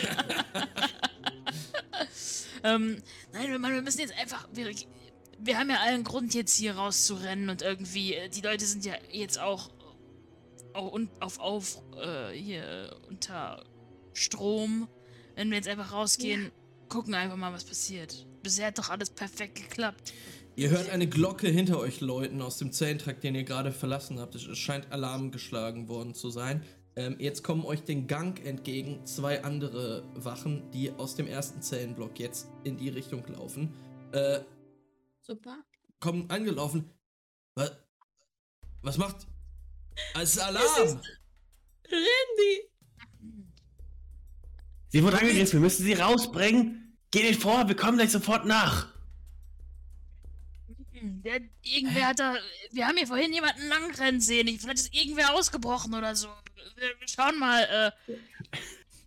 ähm, nein, wir, wir müssen jetzt einfach. Wir, wir haben ja allen Grund, jetzt hier rauszurennen und irgendwie. äh, Die Leute sind ja jetzt auch. Auch un, auf, auf. Äh, hier unter Strom. Wenn wir jetzt einfach rausgehen, gucken einfach mal, was passiert. Bisher hat doch alles perfekt geklappt. Ihr hört eine Glocke hinter euch läuten aus dem Zellentrakt, den ihr gerade verlassen habt. Es scheint Alarm geschlagen worden zu sein. Ähm, jetzt kommen euch den Gang entgegen zwei andere Wachen, die aus dem ersten Zellenblock jetzt in die Richtung laufen. Äh, Super. kommen angelaufen. Was, was macht? Es ist Alarm! Randy! Sie wurde angegriffen, wir müssen sie rausbringen. Geh nicht vor, wir kommen gleich sofort nach. Hm, Der, irgendwer hat da. Wir haben hier vorhin jemanden langrennen sehen. Ich- Vielleicht ist irgendwer ausgebrochen oder so. Wir, wir schauen mal. Äh,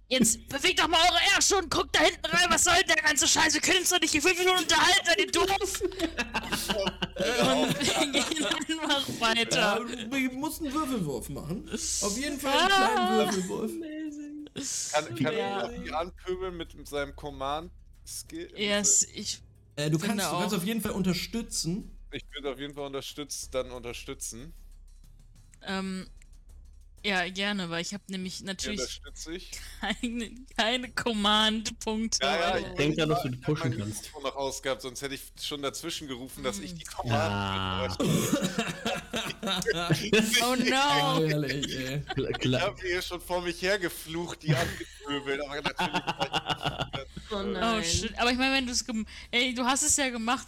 jetzt bewegt doch mal eure Ärsche und guckt da hinten rein. Was soll denn der ganze Scheiß? Wir können uns doch nicht hier fünf Minuten unterhalten, seid ihr doof? Und wir gehen einfach weiter. Ja, wir mussten einen Würfelwurf machen. Auf jeden Fall einen Ah. kleinen Würfelwurf. Kann, kann Ja. er die anpöbeln mit, mit seinem Command-Skill? Yes, ich. Äh, du, kannst, du kannst auf jeden Fall unterstützen. Ich würde auf jeden Fall unterstützt, dann unterstützen. Ähm. Ja, gerne, weil ich habe nämlich Die natürlich ich. keine, keine Command-Punkte. Ja, ja, ich Denk dran, dass du ich hab pushen kannst. Mikrofon noch ausgehabt, sonst hätte ich schon dazwischen gerufen, dass ich die Command Ah. Oh no! Ehrlich, ey. Ich habe hier schon vor mich hergeflucht, die angepöbelt, aber natürlich. Oh Oh nein. shit. Aber ich meine, wenn du es Ey, du hast es ja gemacht,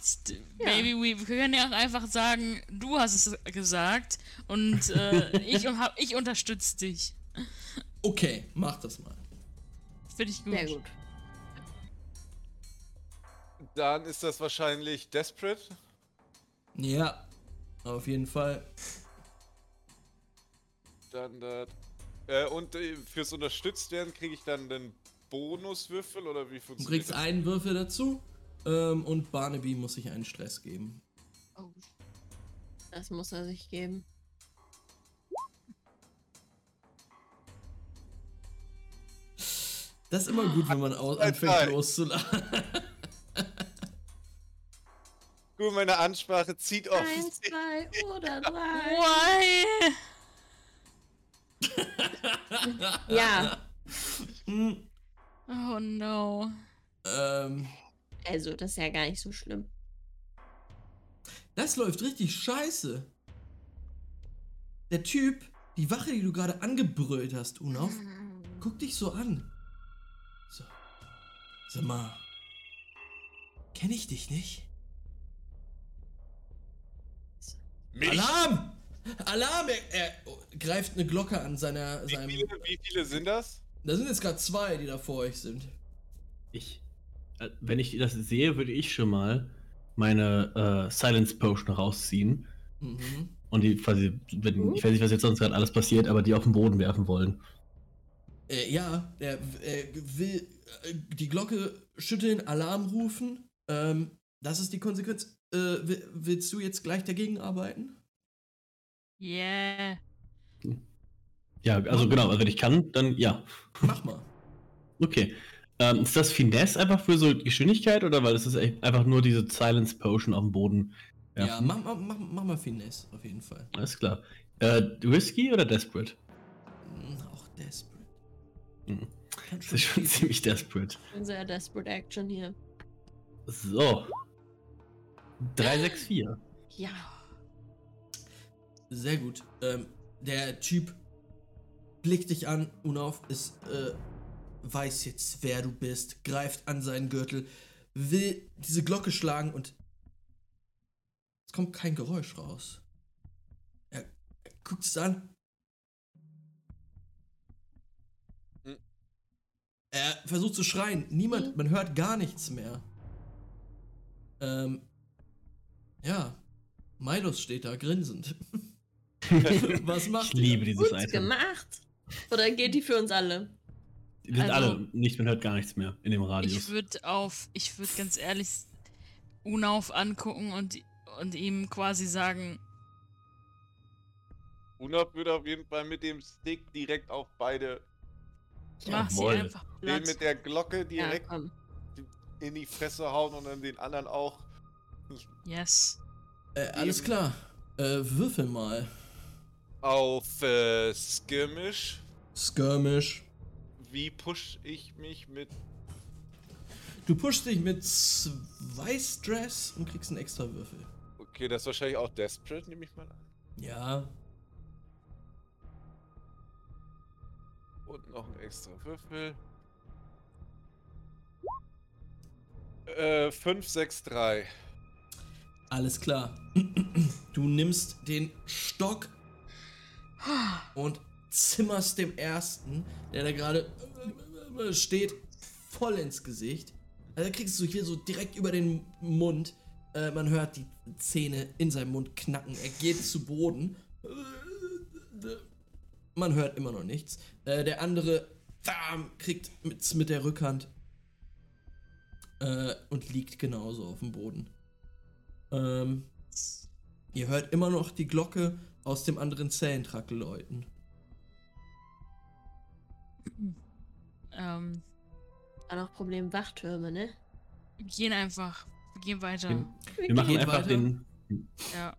Ja. Baby. We wir können ja auch einfach sagen, du hast es gesagt und äh, (laughs) ich, hab, ich unterstütze dich. Okay, mach das mal. Finde ich gut. Sehr gut. Dann ist das wahrscheinlich Desperate. Ja, auf jeden Fall. Dann das. Äh, und äh, fürs unterstützt werden kriege ich dann den Bonuswürfel oder wie Du funktioniert kriegst einen Würfel dazu. Ähm, und Barnaby muss sich einen Stress geben. Oh, Das muss er sich geben. Das ist immer gut, wenn man au- Drei, anfängt loszulachen. (laughs) Gut, meine Ansprache zieht auf. Eins, zwei oder drei. Why? Ja, (laughs) Hm, Oh no. ähm, also das ist ja gar nicht so schlimm. das läuft richtig scheiße. Der Typ, die Wache, die du gerade angebrüllt hast, Unauf, guck dich so an. So. Sag mal. Kenn ich dich nicht? Mich? Alarm! Alarm! Er, er greift eine Glocke an seiner, Wie seinem. viele, wie viele sind das? Da sind jetzt gerade zwei, die da vor euch sind. Ich, äh, wenn ich das sehe, würde ich schon mal meine äh, Silence Potion rausziehen Mhm. und die quasi, wenn, ich weiß nicht, was jetzt sonst gerade alles passiert, aber die auf den Boden werfen wollen. Äh, ja, er äh, will äh, die Glocke schütteln, Alarm rufen. Ähm, das ist die Konsequenz. Äh, wi- willst du jetzt gleich dagegen arbeiten? Yeah. Ja, also genau, also wenn ich kann, dann ja. Mach mal. Okay. Ähm, ist das Finesse einfach für so Geschwindigkeit oder weil es ist einfach nur diese Silence Potion auf dem Boden? Ja, mach, mach, mach, mach mal Finesse, auf jeden Fall. Alles klar. Äh, Risky oder Desperate? Hm, auch Desperate. Mhm. Das ist schon viel- ziemlich desperate. Sehr desperate Action hier. So. 364. Ja. Sehr gut. Ähm, der Typ blickt dich an, Unauf ist äh, weiß jetzt, wer du bist, greift an seinen Gürtel, will diese Glocke schlagen und es kommt kein Geräusch raus. Er, er guckt es an. Hm. Er versucht zu schreien. Niemand, man hört gar nichts mehr. Ähm, ja, Milos steht da grinsend. (laughs) (laughs) Was macht Ich liebe dieses Gut Item. gemacht. Oder geht die für uns alle? Wir sind Also- alle nicht, man hört gar nichts mehr in dem Ich Radius. würde auf, ich würde ganz ehrlich Unauf angucken und, und ihm quasi sagen, Unab würde auf jeden Fall mit dem Stick direkt auf beide, mach sie einfach den platt. mit der Glocke Ja, direkt komm. in die Fresse hauen und dann den anderen auch. Yes. Äh, alles klar. Äh, würfel mal. Auf äh, Skirmish. Skirmish. Wie push ich mich mit. Du pushst dich mit zwei Stress und kriegst einen extra Würfel. Okay, das ist wahrscheinlich auch Desperate, nehme ich mal an. Ja. Und noch ein extra Würfel. Äh, 5, 6, 3. Alles klar. (clears throat) Du nimmst den Stock und zimmerst dem ersten, der da gerade steht, voll ins Gesicht. Also kriegst du hier so direkt über den Mund. Äh, man hört die Zähne in seinem Mund knacken. Er geht zu Boden. Man hört immer noch nichts. Äh, der andere bam, kriegt mit, mit der Rückhand äh, und liegt genauso auf dem Boden. Ähm, ihr hört immer noch die Glocke aus dem anderen Zellentrakt läuten. Ähm, War noch Problem Wachtürme, ne? wir gehen einfach. Wir gehen weiter. Wir, wir machen einfach weiter. den. Ja.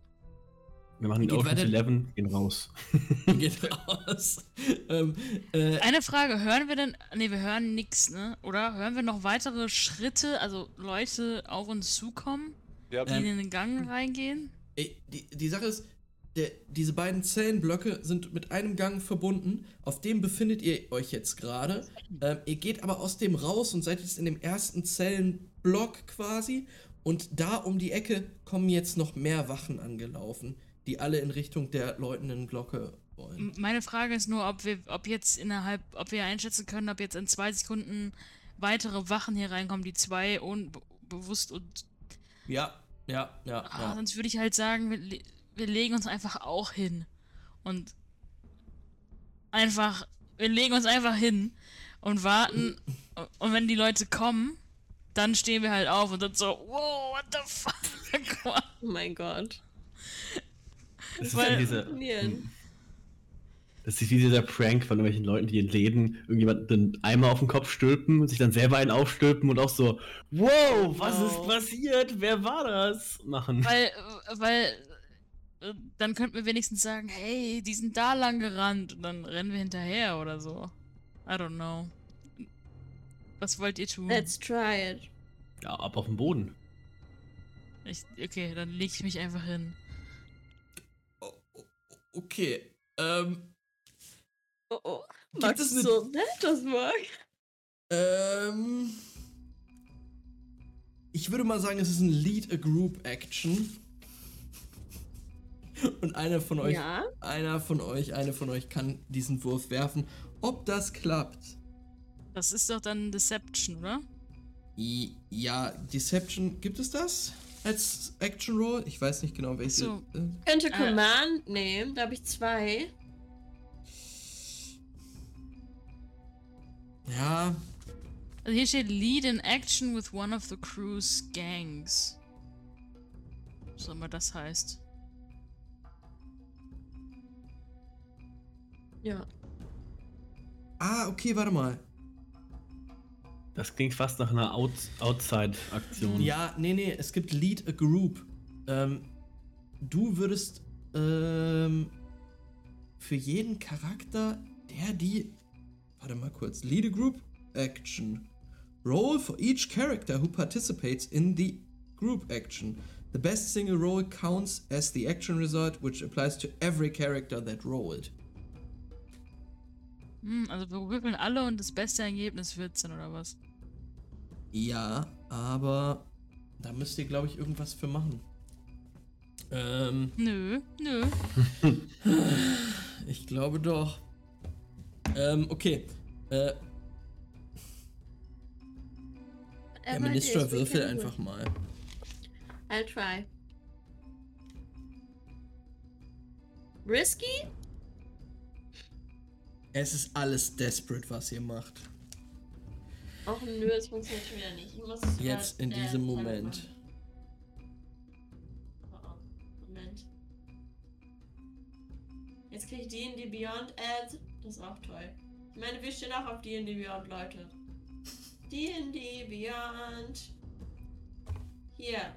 Wir machen den Ocean's weiter. Eleven, gehen raus. (laughs) Geht raus. (laughs) ähm, äh, Eine Frage, hören wir denn. Ne, wir hören nix, ne? Oder? Hören wir noch weitere Schritte, also Leute auf uns zukommen, Ja, die Ähm, in den Gang reingehen? Ey, die, die Sache ist, der, diese beiden Zellenblöcke sind mit einem Gang verbunden. Auf dem befindet ihr euch jetzt gerade. Ähm, ihr geht aber aus dem raus und seid jetzt in dem ersten Zellenblock quasi. Und da um die Ecke kommen jetzt noch mehr Wachen angelaufen, die alle in Richtung der läutenden Glocke wollen. Meine Frage ist nur, ob wir, ob jetzt innerhalb, ob wir einschätzen können, ob jetzt in zwei Sekunden weitere Wachen hier reinkommen, die zwei unbewusst und. Ja, ja, ja, Ah, ja. sonst würde ich halt sagen, wir, le- wir legen uns einfach auch hin. Und einfach, wir legen uns einfach hin und warten. und wenn die Leute kommen, dann stehen wir halt auf und dann so, wow, what the fuck? Oh mein Gott. Das ist Weil- ja diese. Nieren. Das ist wie dieser Prank von irgendwelchen Leuten, die in Läden irgendjemand den Eimer auf den Kopf stülpen und sich dann selber einen aufstülpen und auch so, wow, was Wow. ist passiert? Wer war das? Machen. weil, weil, dann könnten wir wenigstens sagen, hey, die sind da lang gerannt und dann rennen wir hinterher oder so. I don't know. Was wollt ihr tun? Let's try it. Ja, ab auf den Boden. Ich, okay, dann leg ich mich einfach hin. Okay. Ähm, Oh oh. Max es ist ne- so nett, das mag. Ähm. Ich würde mal sagen, es ist ein Lead a Group Action. Und einer von euch, Ja. einer von euch, eine von euch kann diesen Wurf werfen. Ob das klappt? Das ist doch dann Deception, oder? I, ja, Deception, gibt es das als Action Roll? Ich weiß nicht genau, welche. So. äh, Könnte Äh. Command nehmen, da habe ich zwei. Ja, Also hier steht Lead in Action with one of the crew's gangs. Was auch immer das heißt. Ja. ah, okay, warte mal. Das klingt fast nach einer Out Outside-Aktion. Ja, nee, nee, es gibt Lead a Group. Ähm, du würdest ähm, für jeden Charakter, der die. Warte mal kurz. Lead a Group Action. Roll for each character who participates in the group action. The best single roll counts as the action result, which applies to every character that rolled. Hm, also wir würfeln alle und das beste Ergebnis 14 oder was? Ja, aber da müsst ihr, glaube ich, irgendwas für machen. Ähm, Nö, nö. (laughs) ich glaube doch. Ähm, okay. Äh, der Minister würfel einfach mal. I'll try. Risky? Es ist alles desperate, was ihr macht. Och nö, es funktioniert schon wieder nicht. Ich muss es Jetzt über- in äh, diesem Moment. Oh, oh, Moment. Jetzt krieg ich D&D Beyond Ad. Das ist auch toll. Ich meine, wir stehen auch auf D&D Beyond, Leute. D&D Beyond. Hier.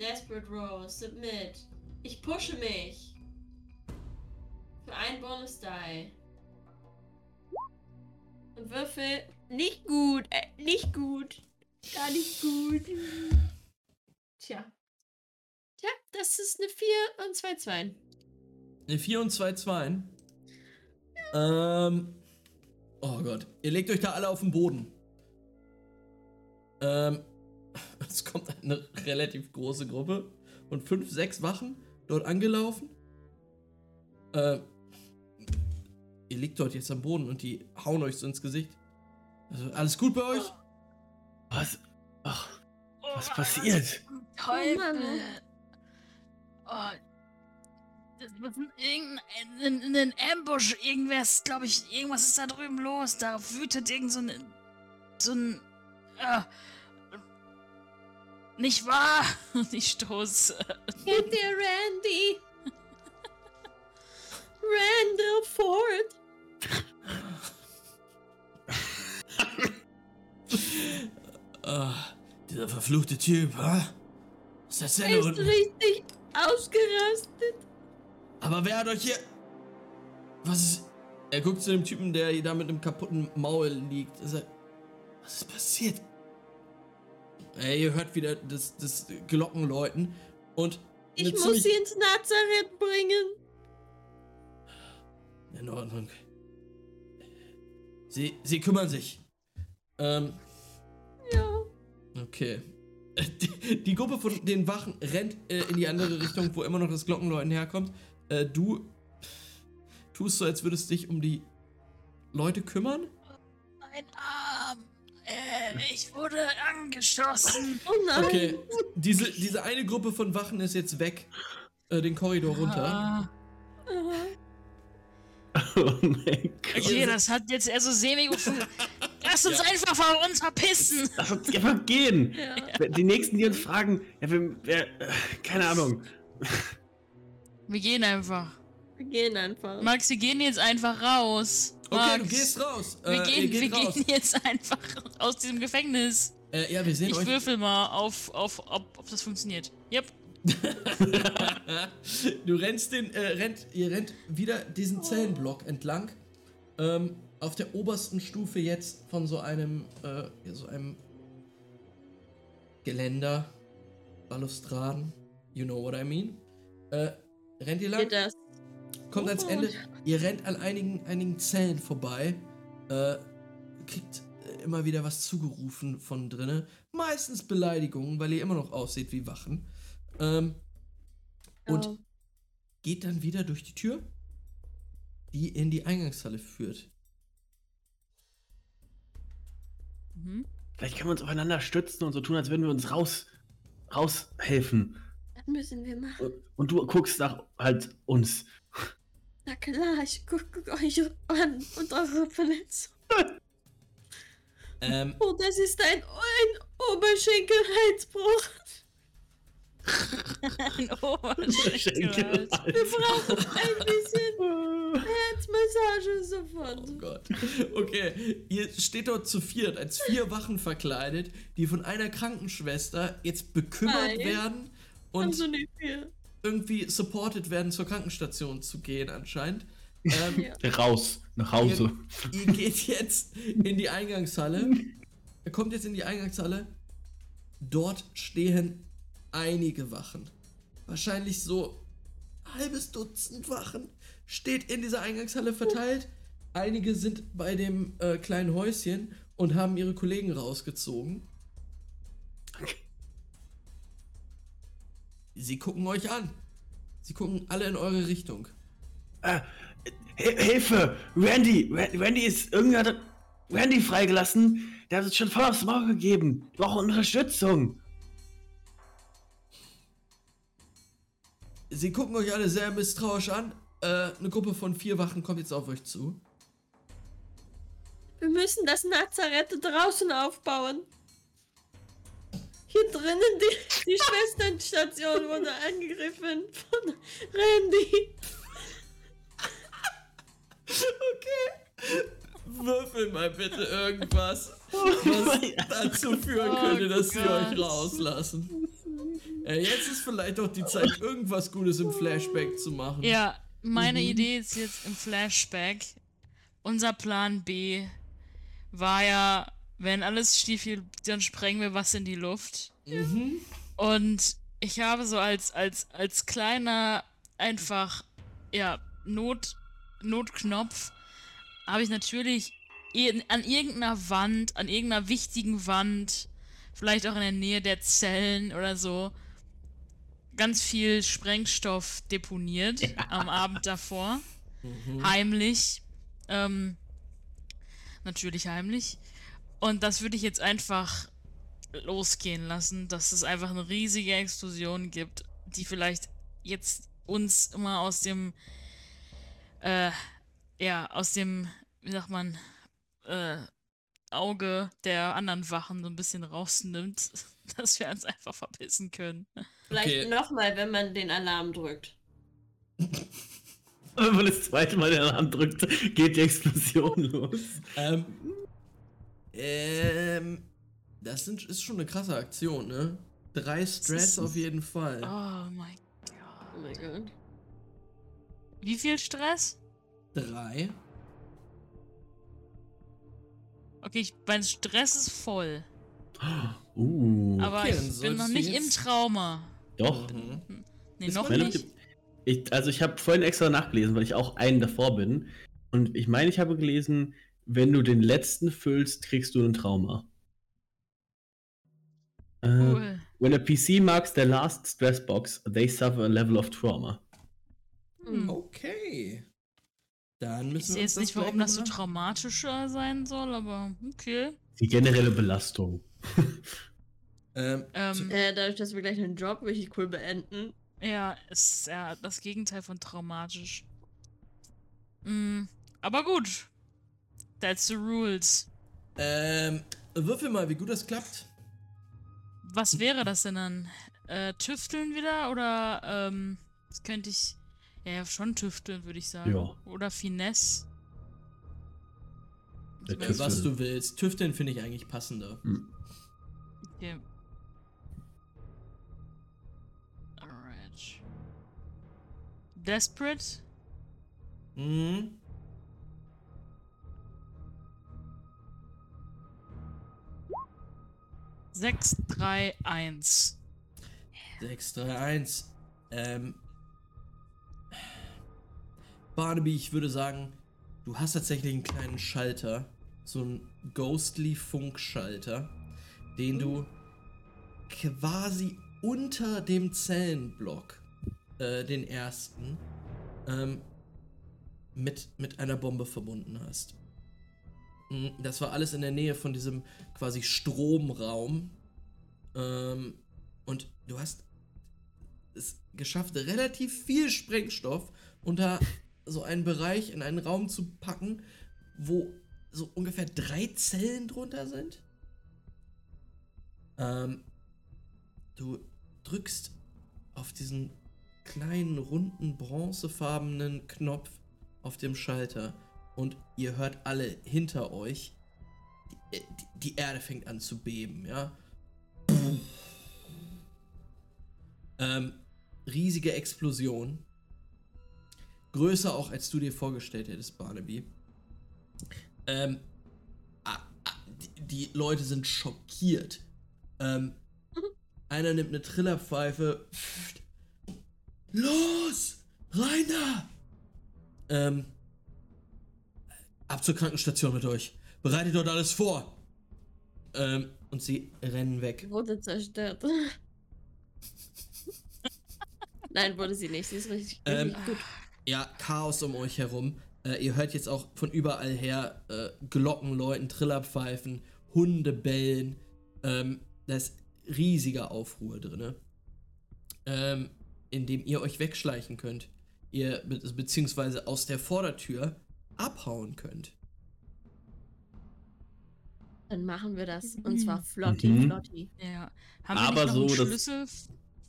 Desperate Roll. Submit. Ich pushe mich. Für einen Bonus-Die. Und würfel nicht gut. Äh, nicht gut. Gar nicht gut. Tja. Tja, das ist eine 4 und zwei Zweien. Eine 4 und zwei Zweien. Ähm. Oh Gott. Ihr legt euch da alle auf den Boden. Ähm. (laughs) Es kommt eine relativ große Gruppe und fünf, sechs Wachen dort angelaufen. Ähm. Ihr liegt dort jetzt am Boden und die hauen euch so ins Gesicht. Also, alles gut bei euch? Was? Ach, was passiert? Teufel. Mann. Oh. Das was ist irgendein ein, ein Ambush, irgendwas, glaube ich, irgendwas ist da drüben los. Da wütet irgend so ein. so ein. Äh, nicht wahr? Und (laughs) ich stoße. Get der Randy. (laughs) Randall Ford. (laughs) Ah, dieser verfluchte Typ, ha? Was ist Er denn ist unten? richtig ausgerastet. Aber wer hat euch hier. Was ist. Er guckt zu dem Typen, der hier da mit einem kaputten Maul liegt. Er sagt, was ist passiert? Ey, ihr hört wieder das, das Glockenläuten und. Ich muss sie ins Nazareth bringen. In Ordnung. Sie, sie kümmern sich. Ähm, Ja. okay. (laughs) Die, die Gruppe von den Wachen rennt äh, in die andere Richtung, wo immer noch das Glockenläuten herkommt. Äh, du tust so, als würdest du dich um die Leute kümmern. Mein Arm. Äh, ich wurde angeschossen. Oh nein. Okay, diese, diese eine Gruppe von Wachen ist jetzt weg. Äh, den Korridor runter. Ah, (laughs) Oh mein Gott. okay, das hat jetzt eher so semi. (laughs) Lass uns einfach von uns verpissen. Lass uns einfach gehen. (laughs) Ja. Die nächsten, die uns fragen, ja, wer, äh, keine Ahnung. Wir gehen einfach. Wir gehen einfach. Max, wir gehen jetzt einfach raus. Okay, Max, du gehst raus. Wir, Äh, gehen, wir raus. gehen jetzt einfach aus diesem Gefängnis. Äh, ja, wir sehen Ich euch. würfel mal auf, auf ob, ob das funktioniert. Yep. Du rennst den, äh, rennt, ihr rennt wieder diesen Zellenblock entlang. Ähm, auf der obersten Stufe jetzt von so einem, äh, so einem Geländer, Balustraden, you know what I mean. Äh, rennt ihr lang? Das? Kommt ans Oh. Ende. Ihr rennt an einigen, einigen Zellen vorbei. Äh, kriegt äh, immer wieder was zugerufen von drinne. Meistens Beleidigungen, weil ihr immer noch aussieht wie Wachen. Ähm, und Oh. geht dann wieder durch die Tür, die in die Eingangshalle führt. Mhm. Vielleicht können wir uns aufeinander stützen und so tun, als würden wir uns raus, raushelfen. Das müssen wir machen. Und, und du guckst nach halt uns. Na klar, ich gucke euch an und eure Verletzung. Ähm, Oh, das ist ein, ein Oberschenkelhalsbruch. Ein Oberschenkel. Wir brauchen ein bisschen Herzmassage sofort. oh Gott. Okay, ihr steht dort zu viert, als vier Wachen verkleidet, die von einer Krankenschwester jetzt bekümmert Hi. werden und Also irgendwie supported werden, zur Krankenstation zu gehen anscheinend. Ähm, Ja. Raus, nach Hause. Ihr geht jetzt in die Eingangshalle. Ihr kommt jetzt in die Eingangshalle. Dort stehen einige Wachen. Wahrscheinlich so ein halbes Dutzend Wachen. Steht in dieser Eingangshalle verteilt. einige sind bei dem äh, kleinen Häuschen und haben ihre Kollegen rausgezogen. Sie gucken euch an. Sie gucken alle in eure Richtung. Äh, Hi- Hilfe! Randy! Ra- Randy ist irgendwer Randy freigelassen. Der hat uns schon voll aufs Maul gegeben. Wir brauchen Unterstützung. Sie gucken euch alle sehr misstrauisch an. Äh, eine Gruppe von vier Wachen kommt jetzt auf euch zu. Wir müssen das Nazareth draußen aufbauen. Hier drinnen, die, die (laughs) Schwesternstation wurde angegriffen von Randy. Okay. Würfel mal bitte irgendwas, was dazu führen Oh könnte, dass sie euch rauslassen. Äh, jetzt ist vielleicht auch die Zeit, irgendwas Gutes im Flashback zu machen. Ja, meine Idee ist jetzt im Flashback. Unser Plan B war ja, wenn alles schief geht, dann sprengen wir was in die Luft. Mhm. Und ich habe so als, als, als kleiner, einfach, ja, Not, Notknopf, habe ich natürlich an irgendeiner Wand, an irgendeiner wichtigen Wand, vielleicht auch in der Nähe der Zellen oder so, ganz viel Sprengstoff deponiert am Abend davor. Heimlich. Ähm, natürlich heimlich. Und das würde ich jetzt einfach losgehen lassen, dass es einfach eine riesige Explosion gibt, die vielleicht jetzt uns immer aus dem, äh, ja, aus dem, wie sagt man, äh, Auge der anderen Wachen so ein bisschen rausnimmt, (laughs) dass wir uns einfach verpissen können. Vielleicht Okay. nochmal, wenn man den Alarm drückt. (laughs) Wenn man das zweite Mal den Alarm drückt, geht die Explosion (laughs) los. Ähm, ähm, das sind, ist schon eine krasse Aktion, ne? Drei Strats ist- auf jeden Fall. Oh mein Oh mein Gott. Wie viel Stress? Drei. Okay, ich, mein Stress ist voll. (gasps) Uh. Aber Okay, ich bin noch nicht im Trauma. Doch. Mhm. Nee, Ist noch nicht. Ich, also ich habe vorhin extra nachgelesen, weil ich auch einen davor bin. Und ich meine, ich habe gelesen, wenn du den letzten füllst, kriegst du ein Trauma. Äh, Cool. when a PC marks their last stress box, they suffer a level of trauma. Hm. Okay. Dann Ich müssen sehe wir uns jetzt nicht, warum das so traumatischer sein soll, aber okay. Die generelle Belastung. (laughs) ähm, Ähm, Äh, dadurch, dass wir gleich einen Job richtig cool beenden. ja, ist ja das Gegenteil von traumatisch. Mm, aber gut. That's the rules. ähm, würfel mal, wie gut das klappt. Was wäre das denn dann? Äh, tüfteln wieder oder ähm, das könnte ich. Ja, ja, schon tüfteln, würde ich sagen. Ja. Oder Finesse. Der Ich mein, Äh, was du willst. Tüfteln finde ich eigentlich passender. Hm. Okay. Alright. Desperate? Mhm. Sechs, drei, eins. 6, 3, 1. Ähm. Barnaby, ich würde sagen, du hast tatsächlich einen kleinen Schalter. So einen ghostly Funkschalter, den du quasi unter dem Zellenblock, äh, den ersten, ähm, mit, mit einer Bombe verbunden hast. Mm, Das war alles in der Nähe von diesem quasi Stromraum. Ähm, und du hast es geschafft, relativ viel Sprengstoff unter so einen Bereich in einen Raum zu packen, wo so ungefähr drei Zellen drunter sind. Ähm, du drückst auf diesen kleinen, runden, bronzefarbenen Knopf auf dem Schalter und ihr hört alle hinter euch, die, die, Erde fängt an zu beben, ja. Ähm, riesige Explosion. Größer auch, als du dir vorgestellt hättest, Barnaby. Ähm, die, Leute sind schockiert. Ähm, einer nimmt eine Trillerpfeife. Pft. Los! Rein da! Ähm, ab zur Krankenstation mit euch. Bereitet dort alles vor. Ähm, und sie rennen weg. Wurde zerstört. (laughs) Nein, wurde sie nicht. Sie ist richtig, Ähm, richtig gut. Ja, Chaos um euch herum. Äh, ihr hört jetzt auch von überall her äh, Glocken läuten, Trillerpfeifen, Hunde bellen. Ähm, da ist riesiger Aufruhr drin. Ähm, in dem ihr euch wegschleichen könnt. Ihr be beziehungsweise aus der Vordertür abhauen könnt. Dann machen wir das. Und zwar flotti, Mhm. flotti. Ja. Haben Aber wir nicht noch so, einen Schlüssel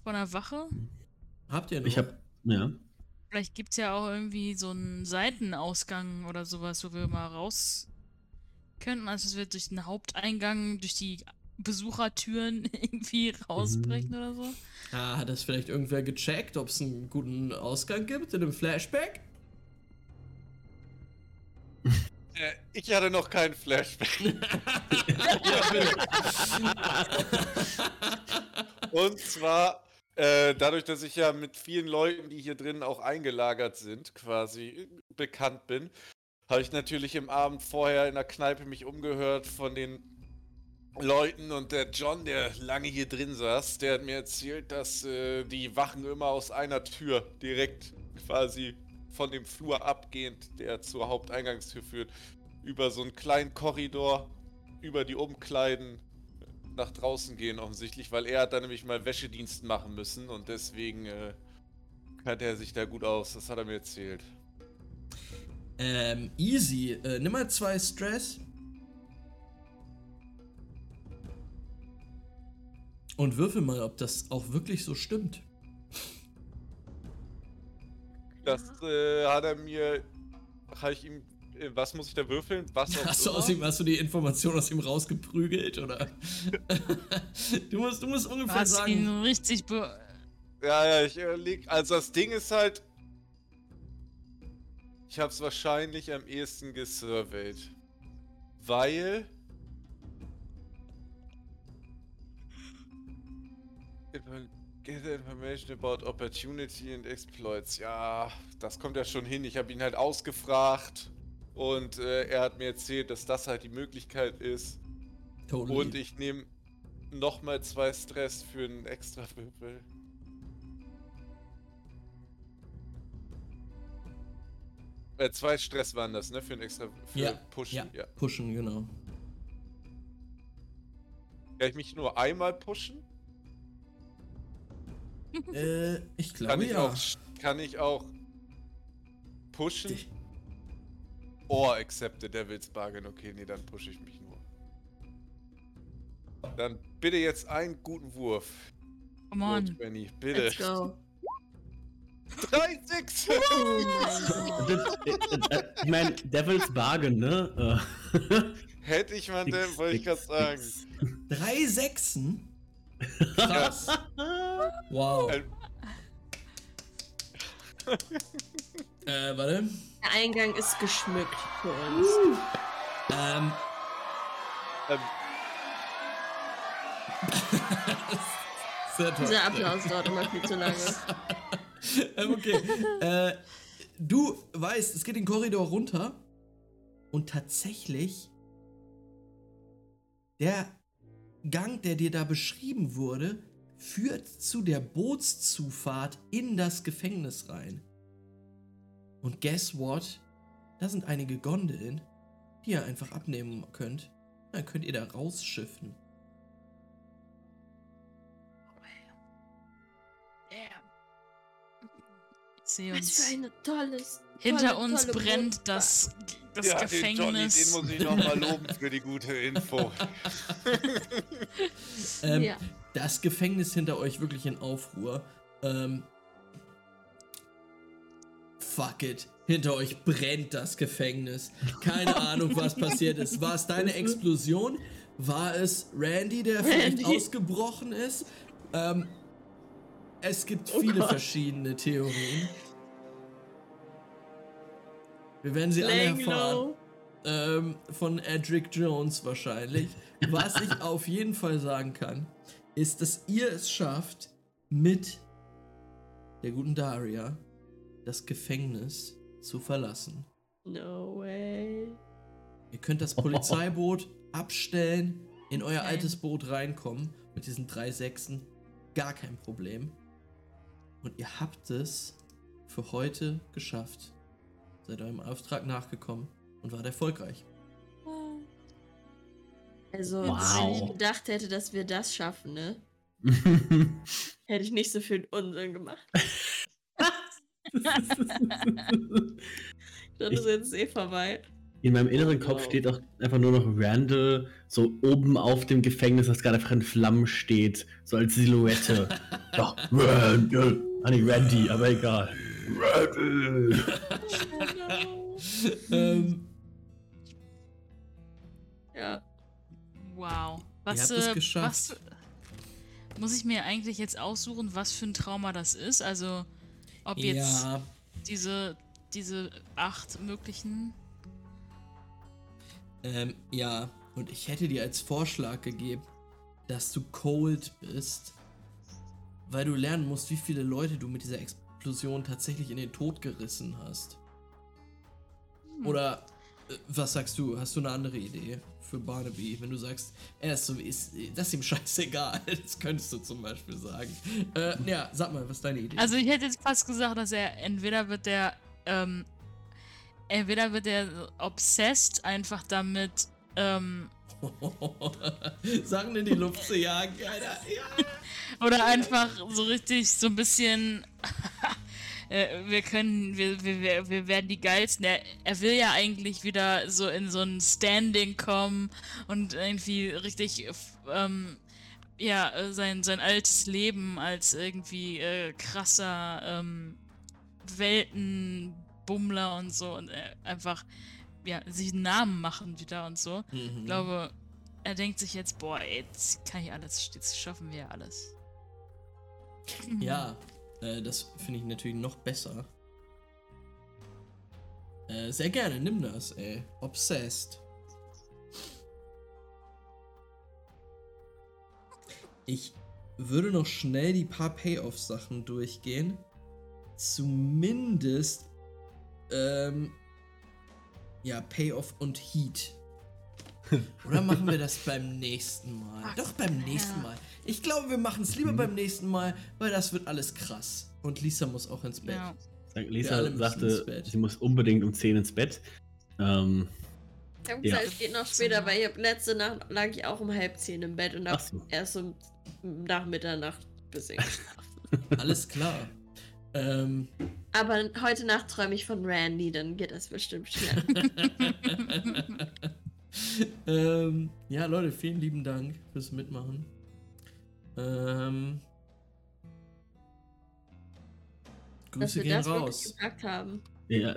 von der Wache? Habt ihr noch? Ich hab. Ja. Vielleicht gibt es ja auch irgendwie so einen Seitenausgang oder sowas, wo wir mal raus könnten. Also, dass wir durch den Haupteingang, durch die Besuchertüren (laughs) irgendwie rausbrechen oder so. Ah, hat das vielleicht irgendwer gecheckt, ob es einen guten Ausgang gibt in einem Flashback? (laughs) Äh, ich hatte noch keinen Flashback. (laughs) Und zwar, äh, dadurch, dass ich ja mit vielen Leuten, die hier drin auch eingelagert sind, quasi äh, bekannt bin, habe ich natürlich im Abend vorher in der Kneipe mich umgehört von den Leuten und der John, der lange hier drin saß, der hat mir erzählt, dass äh, die Wachen immer aus einer Tür direkt quasi von dem Flur abgehend, der zur Haupteingangstür führt, über so einen kleinen Korridor, über die Umkleiden nach draußen gehen offensichtlich, weil er hat da nämlich mal Wäschedienst machen müssen und deswegen äh, kannte er sich da gut aus. Das hat er mir erzählt. Ähm, easy. Äh, nimm mal zwei Stress. Und würfel mal, ob das auch wirklich so stimmt. Das äh, hat er mir. Habe ich ihm. Äh, Was muss ich da würfeln? Was Hast du, aus ihm, hast du die Information aus ihm rausgeprügelt, oder? (laughs) du, musst, du musst Du ungefähr hast sagen. ihn richtig be Ja, ja, ich überleg. Also das Ding ist halt. Ich habe es wahrscheinlich am ehesten gesurveyed. Weil. Get information about opportunity and exploits. Ja, das kommt ja schon hin. Ich habe ihn halt ausgefragt und äh, er hat mir erzählt, dass das halt die Möglichkeit ist. Totally. Und ich nehme nochmal zwei Stress für einen extra Würfel. Äh, zwei Stress waren das, ne? Für einen extra für ja, Pushen. ja, Ja. pushen, genau. Kann ich mich nur einmal pushen? äh, ich Kann glaube ich ja. auch kann ich auch pushen? Dich- Or accept the devil's bargain. Okay, nee, dann pushe ich mich nur. Dann bitte jetzt einen guten Wurf. Come on. Gut, Benny, bitte. Let's go. 3, 6! Oh mein Gott. Das, äh, äh, ich meine, Devil's Bargain, ne? (laughs) Hätte ich mal denn, Nix, wollte ich gerade sagen. nix. Drei Sechsen? Krass. (laughs) wow. Äh, warte. Der Eingang ist geschmückt für uns. Ähm, Ähm, (laughs) sehr toll. Dieser Applaus dauert immer viel zu lange. (laughs) ähm, okay. äh, du weißt, es geht den Korridor runter und tatsächlich der Gang, der dir da beschrieben wurde, führt zu der Bootszufahrt in das Gefängnis rein. Und guess what? Da sind einige Gondeln, die ihr einfach abnehmen könnt. Dann könnt ihr da rausschiffen. Ich sehe Was für uns. eine tolles. Hinter tolle, uns tolle brennt Botschaft. das, das ja, den Johnny, den Gefängnis. muss ich nochmal (laughs) loben für die gute Info. (laughs) Ähm, Ja. Das Gefängnis hinter euch wirklich in Aufruhr. Ähm, fuck it. Hinter euch brennt das Gefängnis. Keine Ahnung, was passiert ist. War es deine Explosion? War es Randy, der vielleicht Randy. ausgebrochen ist? Ähm, es gibt viele verschiedene Theorien. Wir werden sie alle erfahren. Ähm, von Edric Jones wahrscheinlich. Was ich auf jeden Fall sagen kann, ist, dass ihr es schafft, mit der guten Daria das Gefängnis zu verlassen. No way. Ihr könnt das (laughs) Polizeiboot abstellen, in euer Okay. altes Boot reinkommen mit diesen drei Sechsen. Gar kein Problem. Und ihr habt es für heute geschafft. Seid eurem Auftrag nachgekommen und wart erfolgreich. Also, Wow. wenn ich gedacht hätte, dass wir das schaffen, ne? (laughs) Hätte ich nicht so viel Unsinn gemacht. (laughs) (laughs) Dann ist jetzt eh vorbei. In meinem inneren Kopf Wow. steht auch einfach nur noch Randall so oben auf dem Gefängnis, das gerade einfach in Flammen steht, so als Silhouette. (laughs) Doch, Randall. Ah, nee, Randy, aber egal. Randall. (laughs) ähm, Ja. Wow. Was, habt es äh, geschafft. was muss ich mir eigentlich jetzt aussuchen, was für ein Trauma das ist? Also, ob jetzt ja, diese, diese acht möglichen. ähm, ja. Und ich hätte dir als Vorschlag gegeben, dass du cold bist, weil du lernen musst, wie viele Leute du mit dieser Explosion tatsächlich in den Tod gerissen hast. Oder äh, was sagst du? Hast du eine andere Idee für Barnaby? Wenn du sagst, er ist so wie ist, das ist ihm scheißegal. (laughs) Das könntest du zum Beispiel sagen. Äh, ja, sag mal, was ist deine Idee? Also, ich hätte jetzt fast gesagt, dass er entweder wird der, ähm, entweder wird er obsessed einfach damit, ähm, (laughs) Sachen in die Luft zu jagen, Alter. Ja. (laughs) Oder einfach so richtig so ein bisschen. Äh, wir können, wir, wir, wir- werden die geilsten. Er, er will ja eigentlich wieder so in so ein Standing kommen und irgendwie richtig, ähm, ja, sein, sein altes Leben als irgendwie äh, krasser ähm, Weltenbummler und so und äh, einfach, ja, sich einen Namen machen wieder und so. Mhm. Ich glaube, er denkt sich jetzt, boah, ey, jetzt kann ich alles, jetzt schaffen wir alles. Ja, (laughs) äh, das finde ich natürlich noch besser. Äh, sehr gerne, nimm das, ey. Obsessed. Ich würde noch schnell die paar Payoff-Sachen durchgehen. Zumindest, ähm, ja, Payoff und Heat. Oder machen wir das beim nächsten Mal? Ach, Doch, beim nächsten ja. Mal. Ich glaube, wir machen es lieber beim nächsten Mal, weil das wird alles krass. Und Lisa muss auch ins Bett. Ja. Wir Lisa sagte, Bett. sie muss unbedingt um 10 ins Bett. Ähm, Ich hab Ja. es geht noch später, weil ich hab letzte Nacht lag ich auch um halb zehn im Bett und hab Ach so. erst um nach Mitternacht bis (laughs) ich. Alles klar. ähm, Aber heute Nacht träume ich von Randy, dann geht das bestimmt schnell. (laughs) (laughs) ähm, ja, Leute, vielen lieben Dank fürs Mitmachen. Ähm, dass Grüße wir gehen das raus. gepackt haben. ja,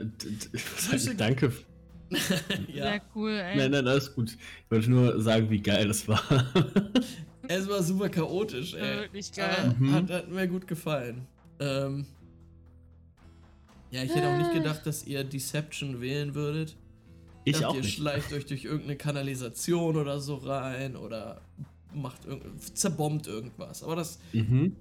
(laughs) danke. (laughs) ja, Sehr cool, ey. Nein, nein, alles gut. Ich wollte nur sagen, wie geil das war. es war super chaotisch, War ey. wirklich geil. Mhm. hat, hat mir gut gefallen. Ähm, ja, ich hätte auch nicht gedacht, dass ihr Deception wählen würdet. Ich dachte, auch ihr nicht. schleicht euch durch irgendeine Kanalisation oder so rein oder macht irgend zerbombt irgendwas. Aber das Mhm.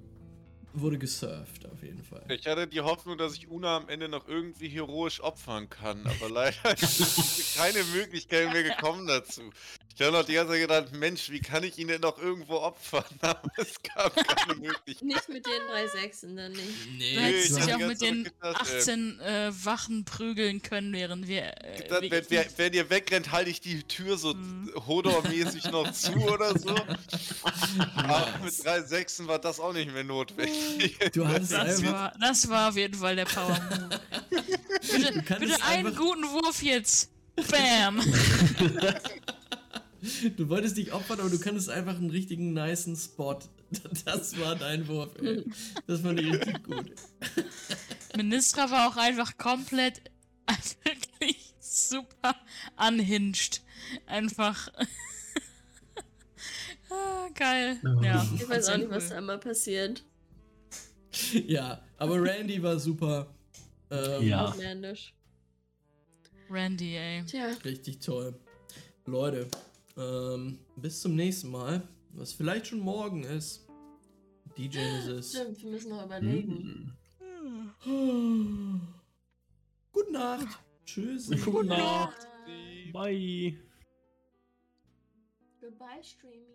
Wurde gesurft auf jeden Fall. Ich hatte die Hoffnung, dass ich Una am Ende noch irgendwie heroisch opfern kann, aber leider (laughs) ist keine Möglichkeit mehr gekommen dazu. Ich habe noch die ganze Zeit gedacht, Mensch, wie kann ich ihn denn noch irgendwo opfern? (laughs) Aber es gab keine Möglichkeit. Nicht mit den drei Sechsen, dann nicht. Nee, Du hättest ich dich auch mit den gedacht, äh, 18 äh, Wachen prügeln können, während wir. Äh, Dann, wenn, wer- wenn ihr wegrennt, halte ich die Tür so Mhm. Hodor-mäßig noch zu oder so. (laughs) Aber mit drei Sechsen war das auch nicht mehr notwendig. (laughs) Du hattest das, einfach, war, das war auf jeden Fall der Power Move. (laughs) bitte Du kannst bitte einen einfach- guten Wurf jetzt. Bam! (laughs) du wolltest dich opfern, aber du kanntest einfach einen richtigen nicen Spot. Das war dein Wurf, ey. Das fand ich richtig gut. Ministra war auch einfach komplett wirklich super unhinged. Einfach. ah, geil. Ja, Ich weiß auch nicht, was da immer passiert. (laughs) Ja, aber Randy war super. Ähm, Ja. Outlandish. Randy, ey. Tja, Richtig toll. Leute, ähm, bis zum nächsten Mal, was vielleicht schon morgen ist. DJ ist stimmt, wir müssen noch überlegen. Mhm. Gute Nacht. Tschüss. Gute Nacht. Bye. Goodbye, Streamies.